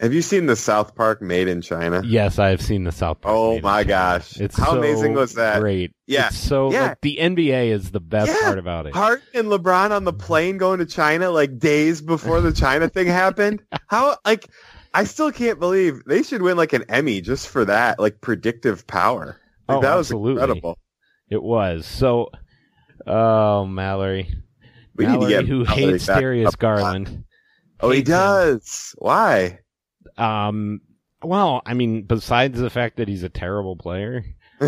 Have you seen the South Park Made in China? Yes, I have seen the South Park. Oh my gosh. It's How so amazing was that? Great. Yeah. It's so Yeah. like the NBA is the best Yeah. part about it. Hart and LeBron on the plane going to China like days before the China thing happened. How like I still can't believe they should win like an Emmy just for that, like predictive power. Like, Oh, that was absolutely. incredible. It was. So oh Mallory. We need to Mallory get who Mallory hates Darius. Garland. Oh, he Hates him. does. Why? Um well, I mean, besides the fact that he's a terrible player.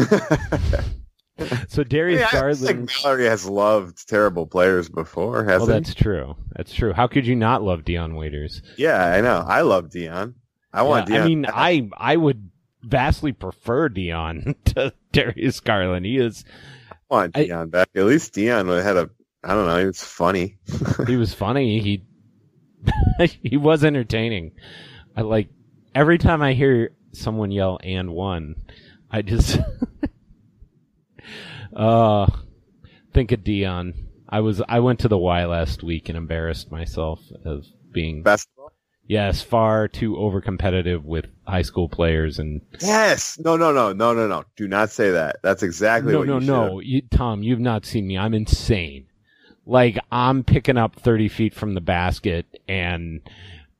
So Darius Yeah, I Garland think Mallory has loved terrible players before, hasn't he? that's true. That's true. How could you not love Dion Waiters? Yeah, I know. I love Dion. I want Yeah, Dion. I mean. I I would vastly prefer Dion to Darius Garland. He is I want I- Dion back. At least Dion had a. I don't know. He was funny. he was funny. He he was entertaining. I like every time I hear someone yell and one, I just uh think of Dion. I was I went to the Y last week and embarrassed myself of being Basketball. yes far too over competitive with high school players and Yes. No. No. No. No. No. No. Do not say that. That's exactly no what no you no you, Tom you've not seen me I'm insane like I'm picking up 30 feet from the basket and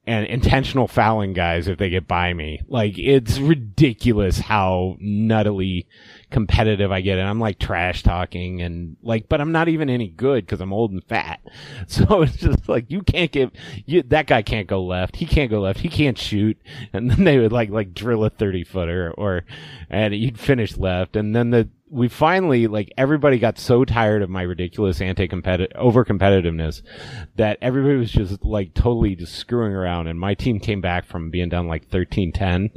and intentional fouling guys if they get by me. Like it's ridiculous how nuttily competitive I get, and I'm like trash talking and like, but I'm not even any good because I'm old and fat. So it's just like you can't get you, that guy can't go left, he can't go left, he can't shoot, and then they would like like drill a 30 footer or and you'd finish left, and then the we finally like everybody got so tired of my ridiculous anti-competitive over competitiveness that everybody was just like totally just screwing around. And my team came back from being down like 13-10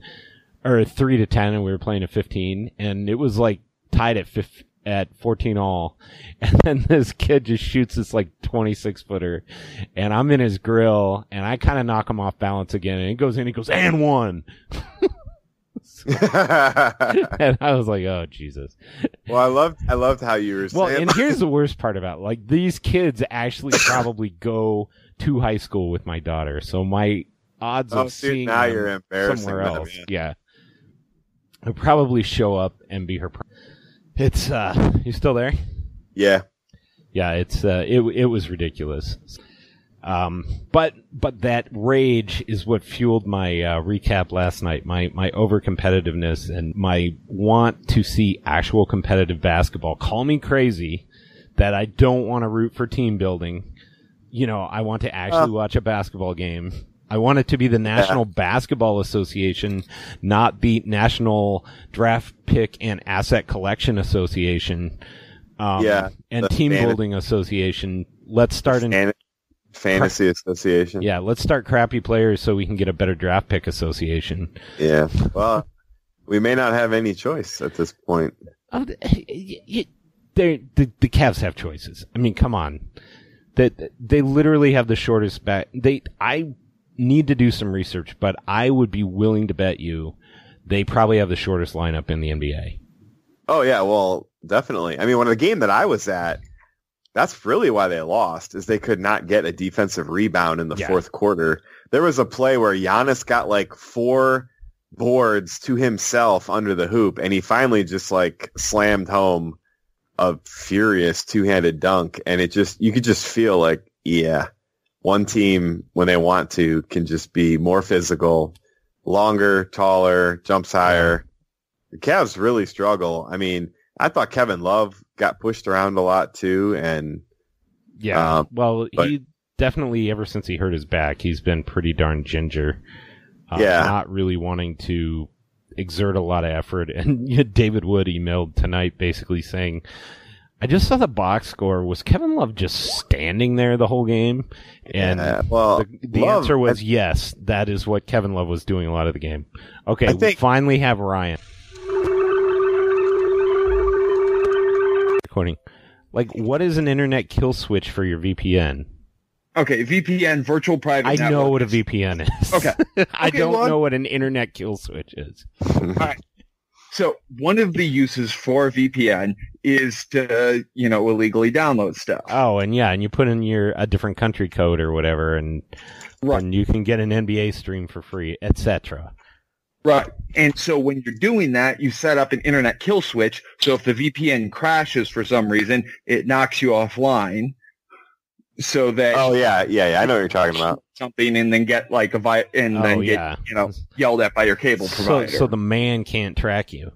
or 3 to 10 and we were playing at 15 and it was like tied at 15 at 14 all. And then this kid just shoots this like 26 footer. And I'm in his grill and I kind of knock him off balance again. And he goes in he goes and one and I was like oh Jesus well, I loved. I loved how you were well, and here's the worst part about it. like these kids actually probably go to high school with my daughter, so my odds Oh, of dude, seeing now them you're embarrassing somewhere them, else, man. yeah, I'll probably show up and be her. Pr- it's uh, you still there? yeah. Yeah, it's uh, it it was ridiculous. Um, but but that rage is what fueled my uh, recap last night. My my over competitiveness and my want to see actual competitive basketball. Call me crazy that I don't want to root for team building. You know, I want to actually Uh. watch a basketball game. I want it to be the National Basketball Association, not the National Draft Pick and Asset Collection Association. Um, Yeah, and Team Building Association. Let's start an Fantasy Association. yeah, let's start crappy players so we can get a better draft pick association. Yeah. Well, we may not have any choice at this point. Oh, th- y- y- the the Cavs have choices. I mean, come on, that they literally have the shortest back. They I need to do some research, but I would be willing to bet you they probably have the shortest lineup in the NBA. Oh yeah, well, definitely. I mean, when the game that I was at, that's really why they lost is they could not get a defensive rebound in the Yeah. fourth quarter. There was a play where Giannis got like four boards to himself under the hoop, and he finally just like slammed home a furious two-handed dunk, and it just you could just feel like, yeah, one team when they want to can just be more physical, longer, taller, jumps higher. The Cavs really struggle. I mean, I thought Kevin Love got pushed around a lot too, and Yeah. Um, well, but- he definitely ever since he hurt his back, he's been pretty darn ginger. Uh, Yeah. Not really wanting to exert a lot of effort. And David Wood emailed tonight basically saying, I just saw the box score. Was Kevin Love just standing there the whole game? And uh, well, the, the Love- answer was yes. That is what Kevin Love was doing a lot of the game. Okay, I we finally have Ryan. Recording. Like, what is an internet kill switch for your VPN? Okay, VPN, virtual private I network. know what a VPN is. Okay. I Okay, don't well, know what an internet kill switch is. So one of the uses for VPN is to, you know, illegally download stuff. Oh, and yeah, and you put in your a different country code or whatever, and Right. and you can get an NBA stream for free, etc. Right. And so when you're doing that, you set up an internet kill switch. So if the VPN crashes for some reason, it knocks you offline so that oh yeah, yeah, yeah. I know what you're talking about. something and then get like a vi- and Oh then get, yeah, you know, yelled at by your cable so provider. so the man can't track you.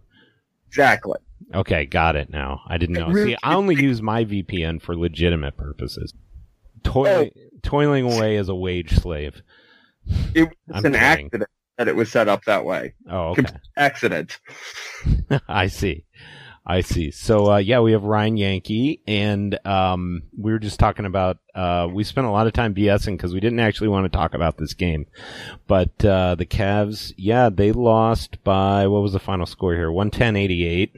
exactly. Okay, got it now. I didn't know. really- See, I only use my VPN for legitimate purposes. Toiling, Oh. toiling away as a wage slave. It was I'm an kidding. accident that it was set up that way. Oh, okay. Accident. I see. I see. So uh, yeah, we have Ryan Yankee, and um, we were just talking about. Uh, we spent a lot of time BSing because we didn't actually want to talk about this game, but uh, the Cavs, yeah, they lost by what was the final score here? One ten eighty eight.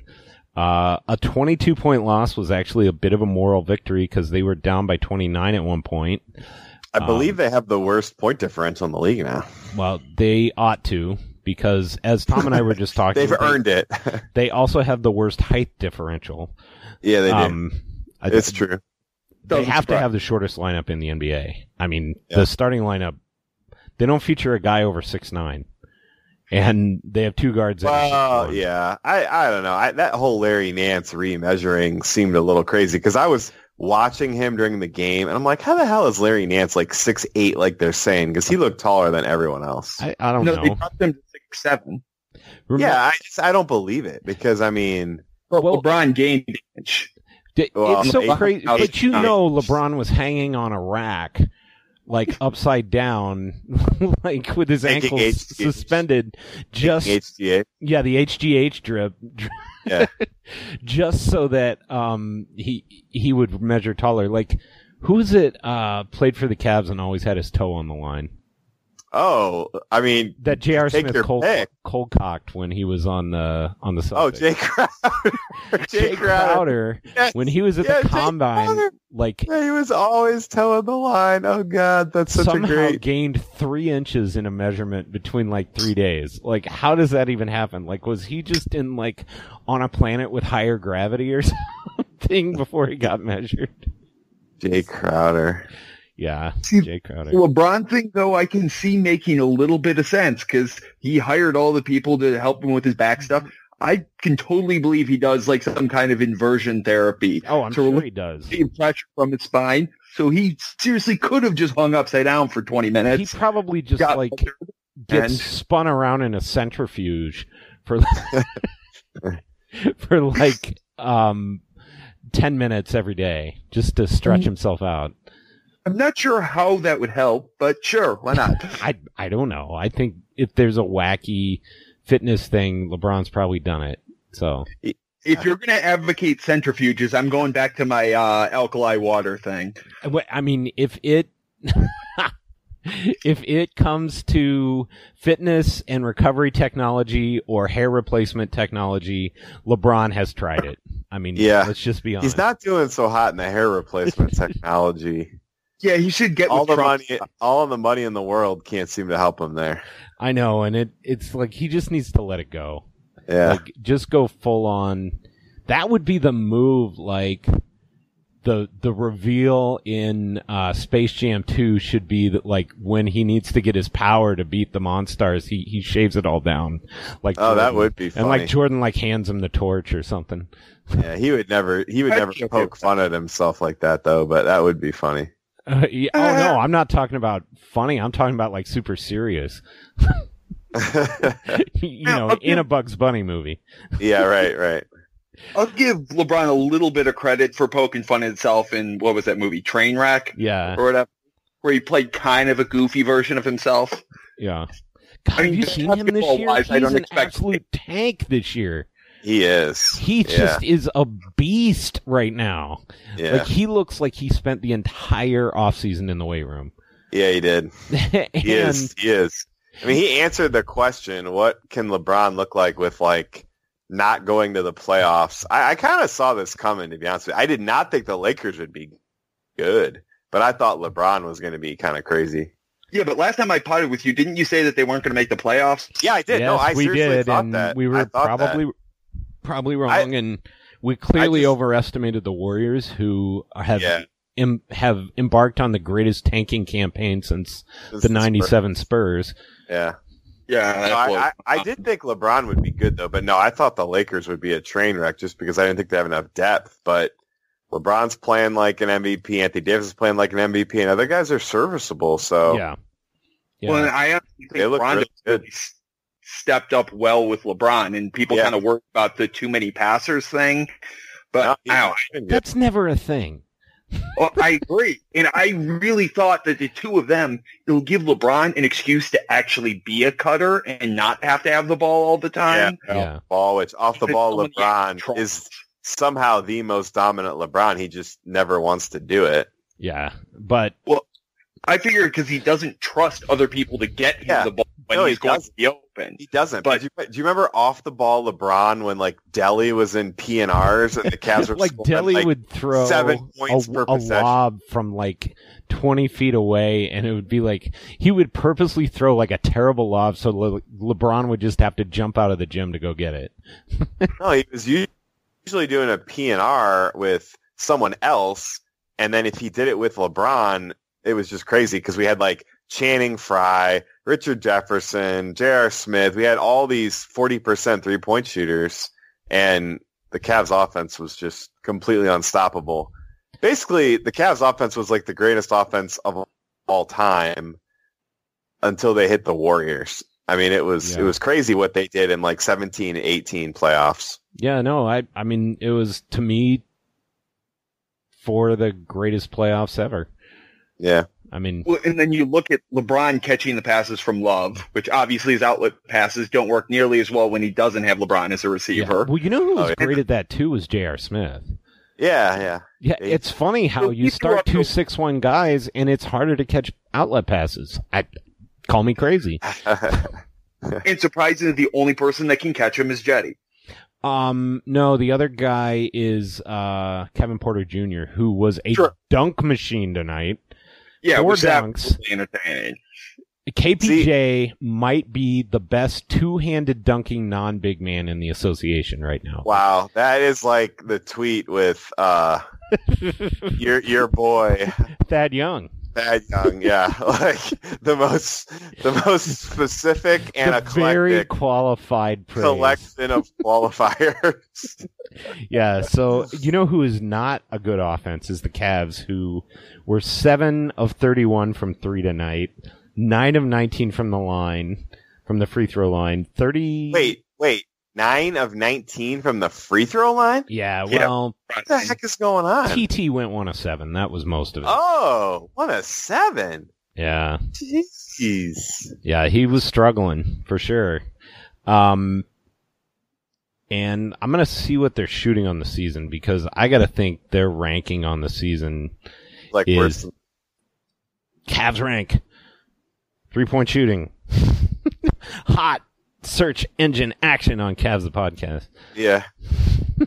Uh, a 22 point loss was actually a bit of a moral victory because they were down by 29 at one point. I Um, believe they have the worst point differential in the league now. Well, they ought to because as Tom and I were just talking, They've they, earned it. they also have the worst height differential. yeah, they do. Um, I- it's true. they Doesn't have to have the shortest lineup in the NBA. I mean, Yeah. the starting lineup, they don't feature a guy over six nine, and they have two guards. that Well, 6'1". yeah, I I don't know. I, that whole Larry Nance remeasuring seemed a little crazy because I was watching him during the game, and I'm like, how the hell is Larry Nance like six eight like they're saying? Because he looked taller than everyone else. I, I don't No, they know. dropped them to six seven. Remember- yeah, I just I don't believe it because I mean, But Well- LeBron gained an inch. D- Well, it's so eight- crazy, eight- but you eight- know, LeBron was hanging on a rack, like upside down, like with his ankles HGH. suspended, just HGA. yeah, the HGH drip, Yeah. just so that um he he would measure taller. Like who's it uh played for the Cavs and always had his toe on the line? Oh, I mean, That J.R. Smith cold, cold cocked when he was on the on the oh, Celtics. oh, Jay Crowder. Jay Crowder Yes. when he was at Yeah, the combine, like Yeah, he was always toeing the line. Oh God, that's such somehow a great. gained three inches in a measurement between like three days. Like, how does that even happen? Like, was he just in like on a planet with higher gravity or something before he got measured? Jay Crowder. Yeah, See, Jay Crowder. The LeBron thing, though, I can see making a little bit of sense because he hired all the people to help him with his back stuff. I can totally believe he does like some kind of inversion therapy Oh, I'm sure he does. the pressure from his spine. So he seriously could have just hung upside down for 20 minutes. He probably just got like gets and- spun around in a centrifuge for for like um 10 minutes every day just to stretch Mhm. himself out. I'm not sure how that would help, but sure, why not? I I don't know. I think if there's a wacky fitness thing, LeBron's probably done it. So if you're going to advocate centrifuges, I'm going back to my uh, alkali water thing. I mean, if it if it comes to fitness and recovery technology or hair replacement technology, LeBron has tried it. I mean, Yeah. let's just be honest. He's not doing so hot in the hair replacement technology. Yeah, he should get all with the Trump. money, all the money in the world can't seem to help him there. I know, and it it's like he just needs to let it go. Yeah, Like just go full on. That would be the move. Like the the reveal in uh, Space Jam Two should be that like when he needs to get his power to beat the Monstars, he he shaves it all down. Like Oh, that would be funny. And like Jordan like hands him the torch or something. yeah. He would never, he would never poke fun at himself like that though. But that would be funny. Uh, yeah, oh no, I'm not talking about funny. I'm talking about like super serious. you know, I'll in a Bugs Bunny movie. yeah, right, right. I'll give LeBron a little bit of credit for poking fun at himself in what was that movie, Trainwreck Yeah, or whatever, where he played kind of a goofy version of himself. yeah. God, I mean, have you seen him this year? basketball-wise, He's I don't an expect- absolute tank this year. He is. He Yeah. just is a beast right now. Yeah, Like he looks like he spent the entire offseason in the weight room. yeah, he did. and He is. He is. I mean, he answered the question: What can LeBron look like with like not going to the playoffs? I, I kind of saw this coming. To be honest, with you. I did not think the Lakers would be good, but I thought LeBron was going to be kind of crazy. Yeah, but last time I potted with you, didn't you say that they weren't going to make the playoffs? Yeah, I did. no, I we seriously did, thought and that. we I were probably that. Probably probably wrong, and we clearly just- overestimated the Warriors, who have Yeah. em- have embarked on the greatest tanking campaign since This the '97 Spurs. Yeah. Yeah, No, I, I, I did think LeBron would be good though, but no, I thought the Lakers would be a train wreck just because I didn't think they have enough depth. But LeBron's playing like an MVP, Anthony Davis is playing like an MVP, and other guys are serviceable. So Yeah, yeah. Well, I honestly They think look Rondo really good. really s- stepped up well with LeBron, and people Yeah. kind of worry about the too many passers thing. But No, I, don't- been good. That's never a thing. well, I agree, and I really thought that the two of them it'll give LeBron an excuse to actually be a cutter and not have to have the ball all the yeah, time. Yeah. ball, which off the ball, LeBron is somehow the most dominant LeBron. He just never wants to do it. Yeah, but I figure because he doesn't trust other people to get him Yeah. the ball when No, he going doesn't. to be open. He doesn't. But- But do you, do you remember off the ball LeBron when like Delly was in PNRs and the Cavs were like scoring, Delly like, would throw seven points a, per a possession. lob from like 20 feet away and it would be like he would purposely throw like a terrible lob so Le- lebron would just have to jump out of the gym to go get it No, he was usually doing a PNR with someone else, and then if he did it with LeBron, it was just crazy because we had like Channing Frye, Richard Jefferson, J.R. Smith. We had all these forty percent three point shooters, and the Cavs offense was just completely unstoppable. Basically, the Cavs offense was like the greatest offense of all time until they hit the Warriors. I mean, it was Yeah. it was crazy what they did in like 17, 18 playoffs. yeah no i i mean it was to me for the greatest playoffs ever Yeah. I mean Well, and then you look at LeBron catching the passes from Love, which obviously his outlet passes don't work nearly as well when he doesn't have LeBron as a yeah. receiver. well you know who was Oh, yeah. great at that too was J.R. smith Yeah, yeah. yeah, it's funny how Well, you you start up two the- six one guys and it's harder to catch outlet passes. I call me crazy. And surprisingly, the only person that can catch him is Jetty. Um, no, the other guy is uh Kevin Porter Jr., who was a Sure. dunk machine tonight. Yeah, Four dunks. entertaining. KPJ might be the best two-handed dunking non-big man in the association right now. wow, that is like the tweet with uh your your boy. Thad Young. Thad Young, yeah, like the most the most specific and the very qualified praise. collection of qualifiers. Yeah, so you know who is not a good offense is the Cavs, who were seven of thirty-one from three tonight, nine of nineteen from the line, from the free throw line, thirty. wait, wait, nine of nineteen from the free throw line. Yeah, Yeah. well, What the heck is going on? TT went one of seven. That was most of it. Oh, what a seven! Yeah, Jeez. yeah, he was struggling for sure. Um, and I'm gonna see what they're shooting on the season because I gotta think their ranking on the season Like Is- worse. Than, Cavs rank. Three point shooting. Hot search engine action on Cavs the podcast. yeah.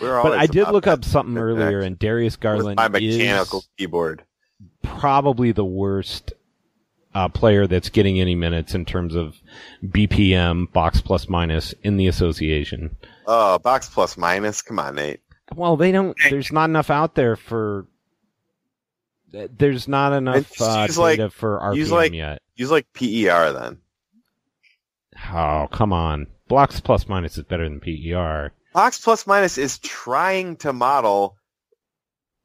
We're But I did look up something earlier, and Darius with Garland my mechanical is keyboard. probably the worst uh, player that's getting any minutes in terms of BPM, box plus minus, in the association. Oh, box plus minus. Come on, Nate. Well, they don't. There's not enough out there for. There's not enough uh, use like- data for RPM use like- yet. Use like PER then. Oh, come on. Blocks plus minus is better than E PER. Box plus minus is trying to model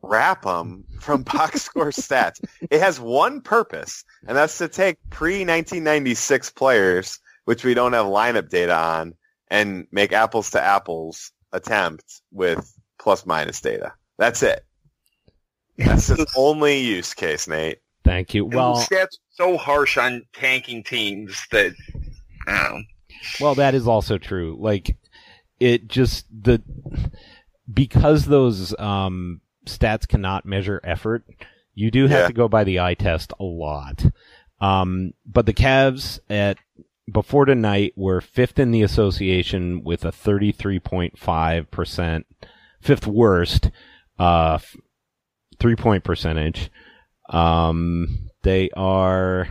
RAPM from box score stats. It has one purpose, and that's to take pre 1996 players, which we don't have lineup data on, and make apples to apples attempt with plus minus data. That's it. That's its only use case, Nate. Thank you. And Well, the stats so harsh on tanking teams that I well, that is also true. Like, it just the because those um, stats cannot measure effort. You do have Yeah. to go by the eye test a lot. Um, but the Cavs at before tonight were fifth in the association with a 33.5 percent, fifth worst, uh, three point percentage. Um, they are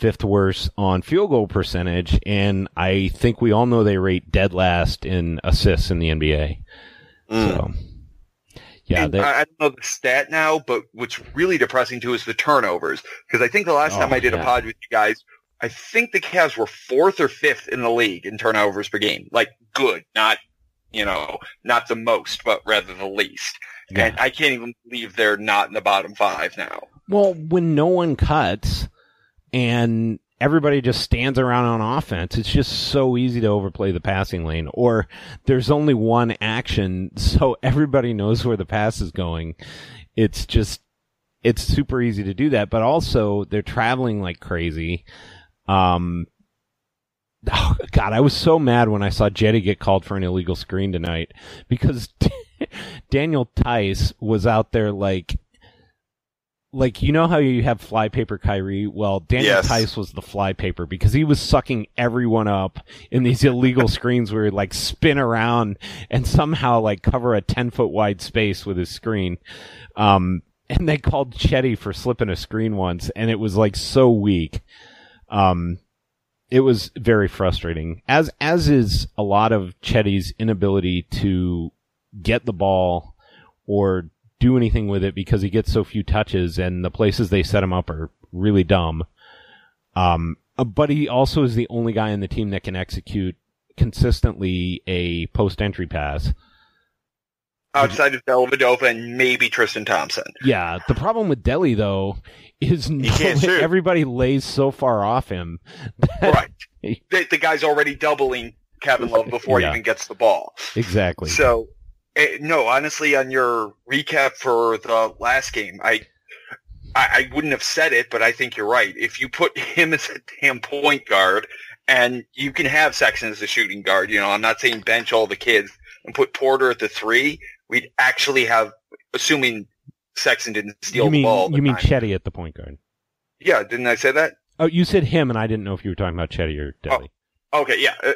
fifth worst on field goal percentage, and I think we all know they rate dead last in assists in the NBA. Mm. So, yeah, they, I, don't know the stat now, but what's really depressing too is the turnovers. Because I think the last Oh, time I did yeah. a pod with you guys, I think the Cavs were fourth or fifth in the league in turnovers per game. Like good, not you know, not the most, but rather the least. Yeah. And I can't even believe they're not in the bottom five now. well, when no one cuts and everybody just stands around on offense, it's just so easy to overplay the passing lane. Or there's only one action, so everybody knows where the pass is going. It's just, it's super easy to do that. But also, they're traveling like crazy. Um, oh, God, I was so mad when I saw Jetty get called for an illegal screen tonight because Daniel Theis was out there like, like you know how you have flypaper Kyrie? Well, Daniel Yes. Theis was the flypaper because he was sucking everyone up in these illegal screens where he'd like spin around and somehow like cover a ten foot wide space with his screen. Um, and they called Chetty for slipping a screen once, and it was like so weak. Um, it was very frustrating. As as is a lot of Chetty's inability to get the ball or do anything with it because he gets so few touches, and the places they set him up are really dumb. Um, uh, but he also is the only guy in the team that can execute consistently a post entry pass. Outside of Dellavedova and maybe Tristan Thompson. Yeah, the problem with Delly though is no, everybody lays so far off him. that- right. The, the guy's already doubling Kevin Love before Yeah. he even gets the ball. Exactly. So, no, honestly, on your recap for the last game, I, I, I wouldn't have said it, but I think you're right. If you put him as a damn point guard, and you can have Sexton as a shooting guard, you know, I'm not saying bench all the kids and put Porter at the three, we'd actually have, assuming Sexton didn't steal you mean the ball. you mean time. Chetty at the point guard? yeah, didn't I say that? Oh, you said him, and I didn't know if you were talking about Chetty or Delly. Okay, yeah. Uh,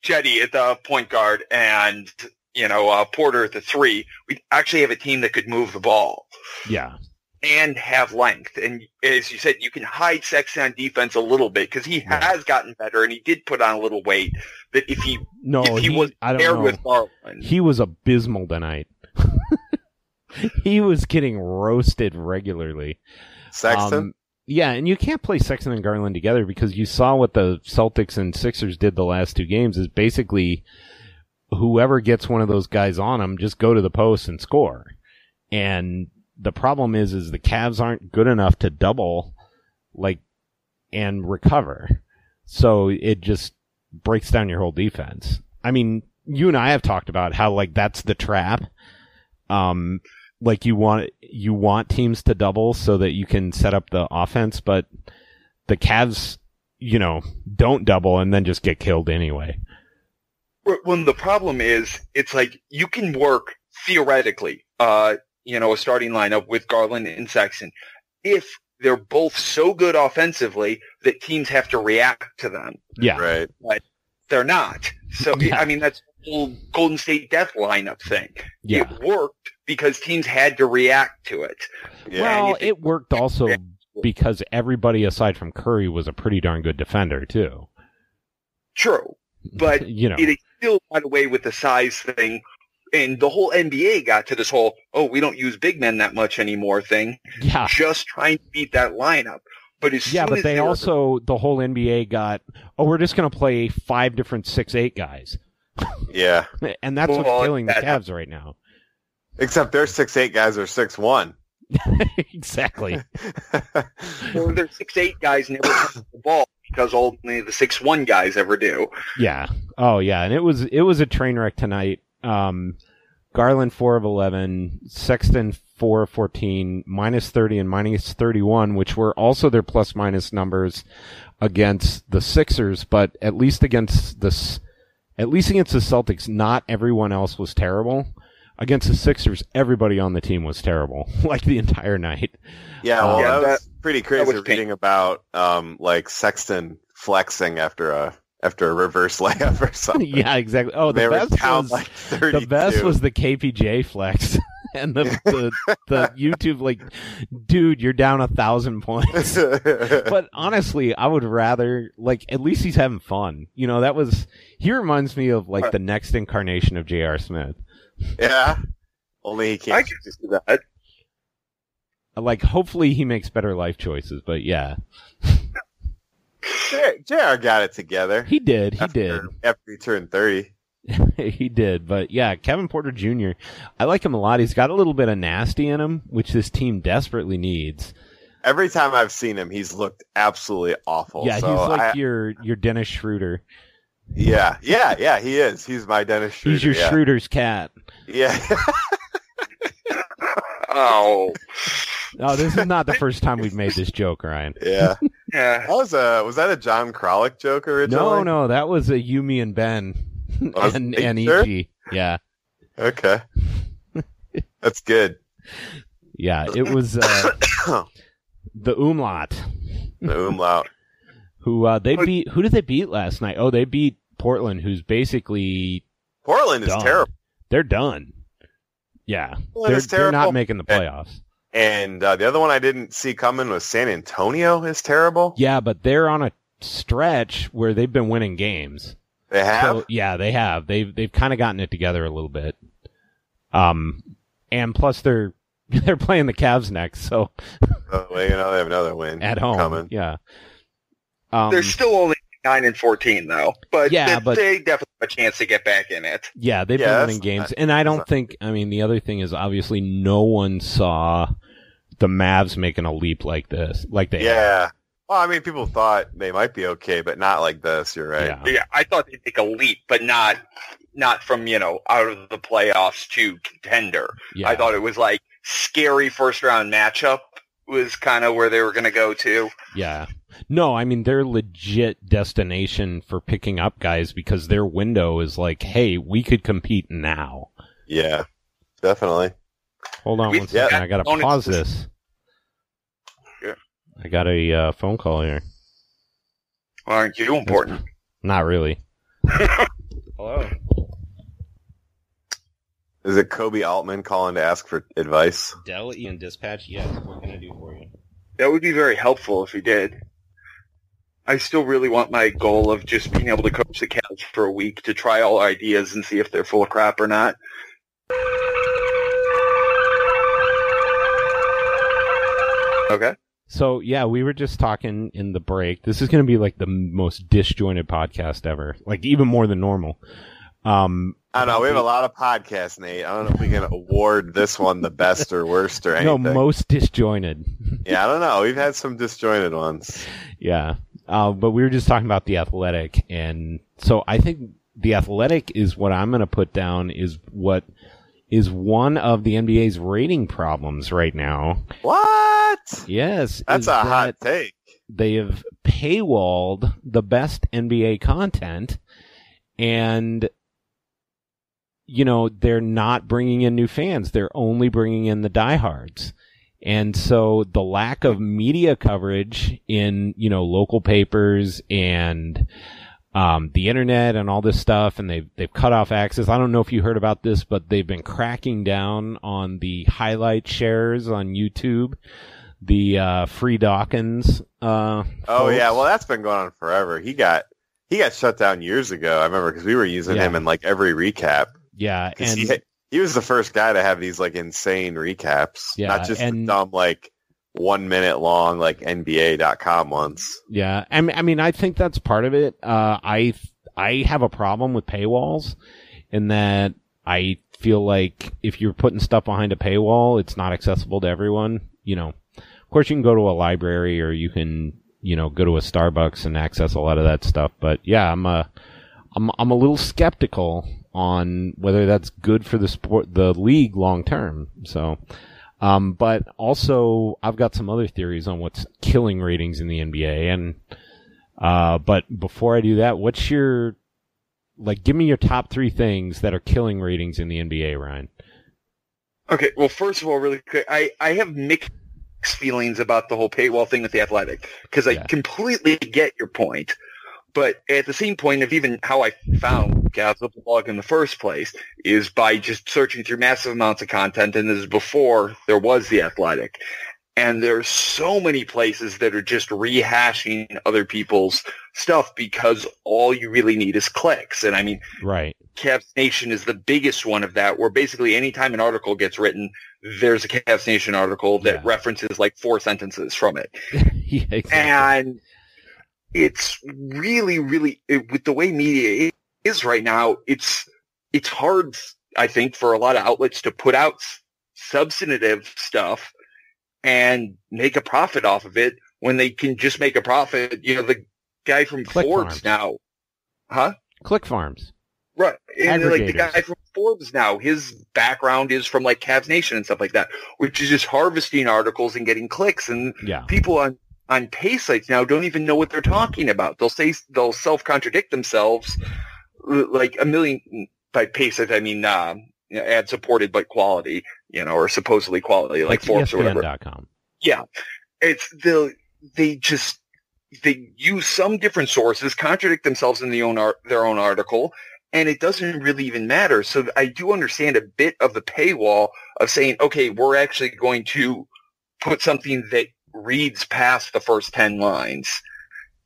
Jetty at the point guard and, you know, uh, Porter at the three. We'd actually have a team that could move the ball Yeah, and have length. And as you said, you can hide Sexton on defense a little bit because he Yeah. has gotten better and he did put on a little weight. But if he, no, if he, he, was I don't paired know. with Garland, he was abysmal tonight. he was getting roasted regularly. Sexton. Um, yeah, and you can't play Sexton and Garland together because you saw what the Celtics and Sixers did the last two games is basically whoever gets one of those guys on them just go to the post and score. And the problem is is the Cavs aren't good enough to double like and recover. So it just breaks down your whole defense. I mean, you and I have talked about how like that's the trap. Um like you want you want teams to double so that you can set up the offense, but the Cavs, you know, don't double and then just get killed anyway. When the problem is, it's like you can work theoretically, uh, you know, a starting lineup with Garland and Sexton if they're both so good offensively that teams have to react to them. Yeah. Right. But they're not. So, Yeah. I mean, that's the whole Golden State death lineup thing. Yeah. It worked because teams had to react to it. Yeah. Well, you think- it worked also because everybody aside from Curry was a pretty darn good defender too. True. But you know, it still got away with the size thing. And the whole NBA got to this whole, oh, we don't use big men that much anymore thing. yeah, Just trying to beat that lineup. But as yeah, soon but as they were- also the whole NBA got oh, we're just gonna play five different six eight guys, yeah. and that's what's Well, killing the that- Cavs right now. Except their six eight guys are six one. exactly. or their six eight guys never touch the ball because only the six one guys ever do. Yeah. Oh yeah, and it was it was a train wreck tonight. Um, Garland four of eleven, Sexton four of fourteen, minus thirty and minus thirty one, which were also their plus minus numbers against the Sixers, but at least against this, at least against the Celtics, not everyone else was terrible. Against the Sixers, everybody on the team was terrible, like the entire night. Yeah, well, Um, Yeah, that was pretty crazy was reading about um like Sexton flexing after a after a reverse layup or something. yeah, exactly. Oh, the they best was like the best was the KPJ flex and the, the the YouTube like, dude, you're down a thousand points. But honestly, I would rather like at least he's having fun. You know, that was he reminds me of like the next incarnation of J.R. Smith. Yeah. Only he I can't. I can see that. Like, hopefully he makes better life choices. But yeah, J- Jr. got it together. he did. He after, did. after he turned thirty. he did. But yeah, Kevin Porter Jr. I like him a lot. He's got a little bit of nasty in him, which this team desperately needs. Every time I've seen him, he's looked absolutely awful. yeah, so he's like I- your your Dennis Schroeder. Yeah, yeah, yeah. He is. He's my Dennis Schroeder. He's your yeah. Schroeder's cat. Yeah. Oh, Oh, this is not the first time we've made this joke, Ryan. yeah. yeah. That was a was that a John Kralik joke originally? No, no, that was a Yumi and Ben Oh, and are you and sure? EG. Yeah, Okay. That's good. yeah. It was uh, the Umlaut The umlaut. Who uh, they beat. Who did they beat last night? Oh, they beat Portland, who's basically Portland is terrible. They're done. Yeah, Portland they're, is they're not making the playoffs. And uh, the other one I didn't see coming was San Antonio is terrible. Yeah, but they're on a stretch where they've been winning games. They have. So, yeah, they have. They've they've kind of gotten it together a little bit. Um, and plus they're they're playing the Cavs next, so Oh, well, you know they have another win at home, coming. yeah. Um, They're still only nine and fourteen though, but Yeah, they, but- they definitely have a chance to get back in it. yeah, they've Yeah, been that's winning games, not- and I don't think. I mean, the other thing is obviously no one saw the Mavs making a leap like this, like they. have. Yeah. Well, I mean, people thought they might be okay, but not like this. You're right. Yeah. Yeah, I thought they'd take a leap, but not not from you know out of the playoffs to contender. yeah. I thought it was like scary first round matchup was kind of where they were going to go to. Yeah. No, I mean they're legit destination for picking up guys because their window is like, hey, we could compete now. Yeah. Definitely. Hold on We- one second. yeah, I gotta bonus pause is- this. Yeah. I got a uh, phone call here. Aren't you important? Not really. Hello. Is it Koby Altman calling to ask for advice? Dell Ian Dispatch. Yes. What can I do for you? That would be very helpful if you did. I still really want my goal of just being able to coach the Cavs for a week to try all ideas and see if they're full of crap or not. Okay. So yeah, we were just talking in the break. This is going to be like the most disjointed podcast ever, like even more than normal. Um, I don't know. We have a lot of podcasts, Nate. I don't know if we can award this one the best or worst or anything. no, most disjointed. yeah, I don't know. We've had some disjointed ones. yeah, uh, but we were just talking about the athletic, and so I think the athletic is what I'm going to put down is what is one of the NBA's rating problems right now. What? Yes, That's a hot take. They have paywalled the best NBA content, and you know they're not bringing in new fans. They're only bringing in the diehards. And so the lack of media coverage in, you know, local papers and um, the internet and all this stuff, and they've they've cut off access. I don't know if you heard about this, but they've been cracking down on the highlight shares on YouTube. The uh, free Dawkins. Uh, Oh folks. yeah, well that's been going on forever. He got he got shut down years ago. I remember because we were using Yeah. him in like every recap. Yeah, and he, he was the first guy to have these like insane recaps, Yeah, not just and- dumb like one minute long like NBA.com ones. Yeah, I mean, I mean, I think that's part of it. Uh, I I have a problem with paywalls, in that I feel like if you're putting stuff behind a paywall, it's not accessible to everyone. You know, of course, you can go to a library or you can, you know, go to a Starbucks and access a lot of that stuff. But yeah, I'm a, I'm I'm a little skeptical on whether that's good for the sport, the league long term. So. Um, but also, I've got some other theories on what's killing ratings in the NBA. And, uh, but before I do that, what's your, like, give me your top three things that are killing ratings in the NBA, Ryan. Okay, well, first of all, really quick, I, I have mixed feelings about the whole paywall thing with the athletic because I Yeah. completely get your point. But at the same point of even how I found Cavs the blog in the first place is by just searching through massive amounts of content, and this is before there was the athletic. And there's so many places that are just rehashing other people's stuff because all you really need is clicks. And I mean, Right. Cavs Nation is the biggest one of that, where basically anytime an article gets written, there's a Cavs Nation article that Yeah. references like four sentences from it. yeah, exactly. And it's really, really, it, with the way media is right now, it's, it's hard, I think, for a lot of outlets to put out substantive stuff and make a profit off of it when they can just make a profit. You know, the guy from Click Forbes farms. now, huh? Click farms. Right. And like the guy from Forbes now, his background is from like Cavs Nation and stuff like that, which is just harvesting articles and getting clicks. And Yeah. people on, on pay sites now don't even know what they're talking about. They'll say, they'll self-contradict themselves uh, like a million, by sites, I mean, uh, ad supported but quality, you know, or supposedly quality, like, Like, Forbes or whatever. ESPN.com. Yeah. It's the they just they use some different sources, contradict themselves in the own art, their own article, and it doesn't really even matter. So I do understand a bit of the paywall of saying, okay, we're actually going to put something that reads past the first ten lines,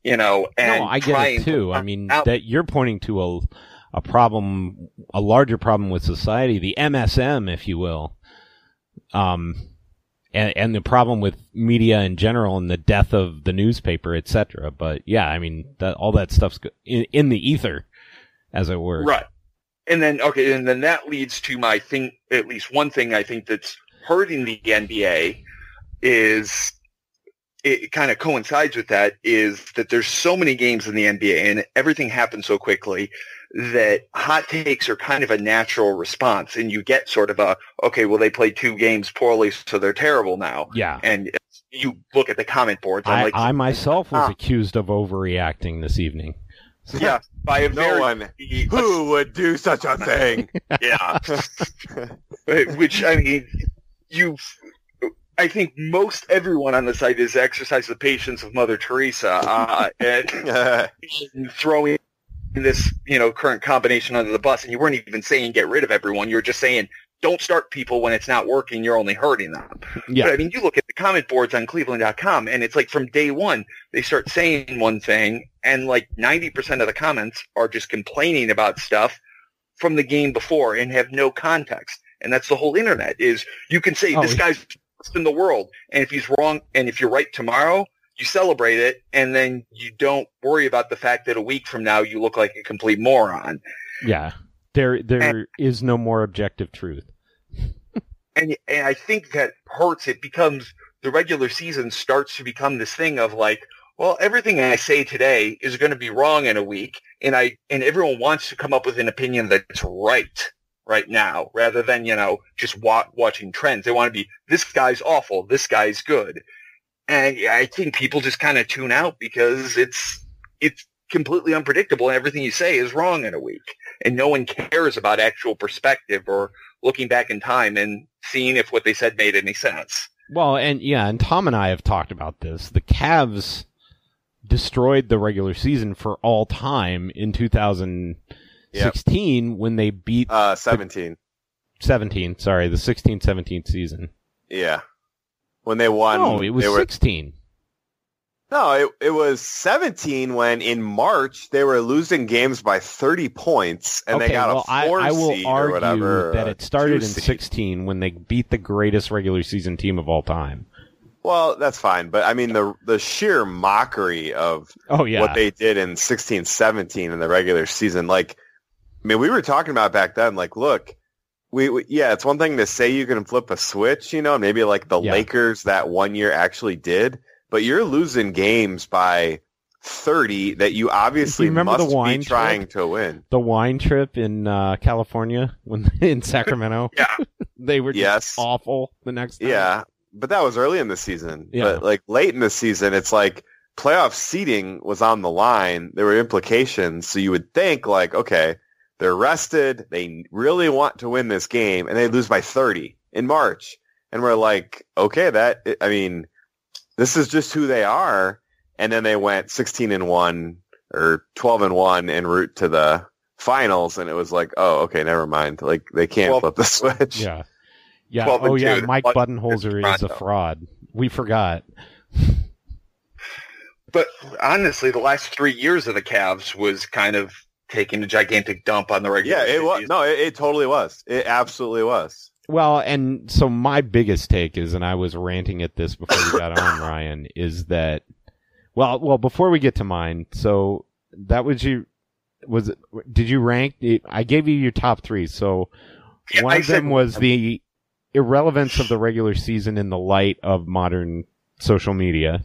you know, and no, I get it too. I mean, out- that you're pointing to a, a problem, a larger problem with society, the MSM, if you will. Um, and, and the problem with media in general and the death of the newspaper, et cetera. But yeah, I mean, that, all that stuff's in, in the ether, as it were. Right. And then okay, and then that leads to my thing. At least one thing I think that's hurting the NBA is it kind of coincides with that is that there's so many games in the NBA and everything happens so quickly that hot takes are kind of a natural response and you get sort of a okay well they played two games poorly so they're terrible now Yeah. and you look at the comment boards I'm I, like I myself was Ah. accused of overreacting this evening. yeah by a No very one who would do such a thing. yeah which I mean, you. I think most everyone on the site is exercise the patience of Mother Teresa uh, and, throwing this, you know, current combination under the bus. And you weren't even saying get rid of everyone. You were just saying don't start people when it's not working. You're only hurting them. Yeah. But I mean, you look at the comment boards on Cleveland.com, and it's like from day one they start saying one thing, and like 90% of the comments are just complaining about stuff from the game before and have no context. And that's the whole internet is you can say Oh, this guy's best in the world. And if he's wrong, and if you're right tomorrow, you celebrate it, and then you don't worry about the fact that a week from now you look like a complete moron. Yeah, there there is no more objective truth. and and I think that hurts. It becomes the regular season starts to become this thing of like, well, everything I say today is going to be wrong in a week, and I and everyone wants to come up with an opinion that's right right now, rather than you know just wa- watching trends. They want to be this guy's awful, this guy's good, and I think people just kind of tune out because it's it's completely unpredictable, and everything you say is wrong in a week, and no one cares about actual perspective or looking back in time and seeing if what they said made any sense. Well, and yeah, and Tom and I have talked about this. The Cavs destroyed the regular season for all time in 2016 yep. when they beat uh 17 17 sorry the 16 17 season yeah when they won no it was 16 no, it, it was 17 when in March they were losing games by 30 points and okay, they got well, a four I, I will seed argue or whatever. that it started in 16 when they beat the greatest regular season team of all time. Well, that's fine, but I mean the the sheer mockery of oh, yeah. what they did in 16 17 in the regular season like I mean we were talking about back then like look we, we, yeah, it's one thing to say you can flip a switch, you know, maybe like the Yeah. Lakers that one year actually did, but you're losing games by 30 that you obviously remember the wine be trying trip? to win. The wine trip in uh, California when in Sacramento, Yeah. they were just Yes. awful the next time. Yeah, but that was early in the season. Yeah. But like late in the season, it's like playoff seeding was on the line. There were implications, so you would think like, okay, they're rested. They really want to win this game, and they lose by 30 in March. And we're like, okay, that I mean, this is just who they are. And then they went 16 and one or 12 and one en route to the finals, and it was like, oh, okay, never mind. Like they can't Well, flip the switch. Yeah. Yeah. 12 Oh, yeah. two. Mike But- Budenholzer is a fraud. We forgot. But honestly, the last three years of the Cavs was kind of taking a gigantic dump on the regular. Yeah, it was. No, it, it totally was. It absolutely was. Well, and so my biggest take is, and I was ranting at this before we got on, Ryan, is that, well, well, before we get to mine, so that was you, was it, did you rank, I gave you your top three, so Yeah, one I of them said- was the irrelevance of the regular season in the light of modern social media.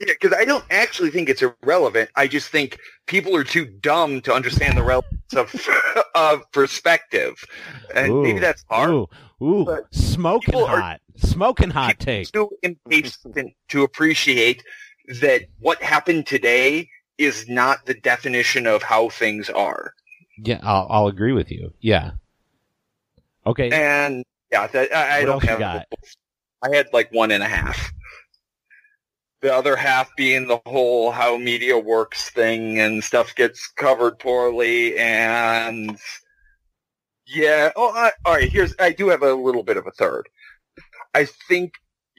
Yeah, because I don't actually think it's irrelevant. I just think people are too dumb to understand the relevance of of perspective, and Ooh, maybe that's hard. Ooh, ooh, smoking hot, smoking hot take. Too impatient to appreciate that what happened today is not the definition of how things are. Yeah, I'll, I'll agree with you. Yeah. Okay. And yeah, that, I, I don't have. I had like one and a half. The other half being the whole how media works thing and stuff gets covered poorly and yeah. Oh, I, all right. Here's I do have a little bit of a third. I think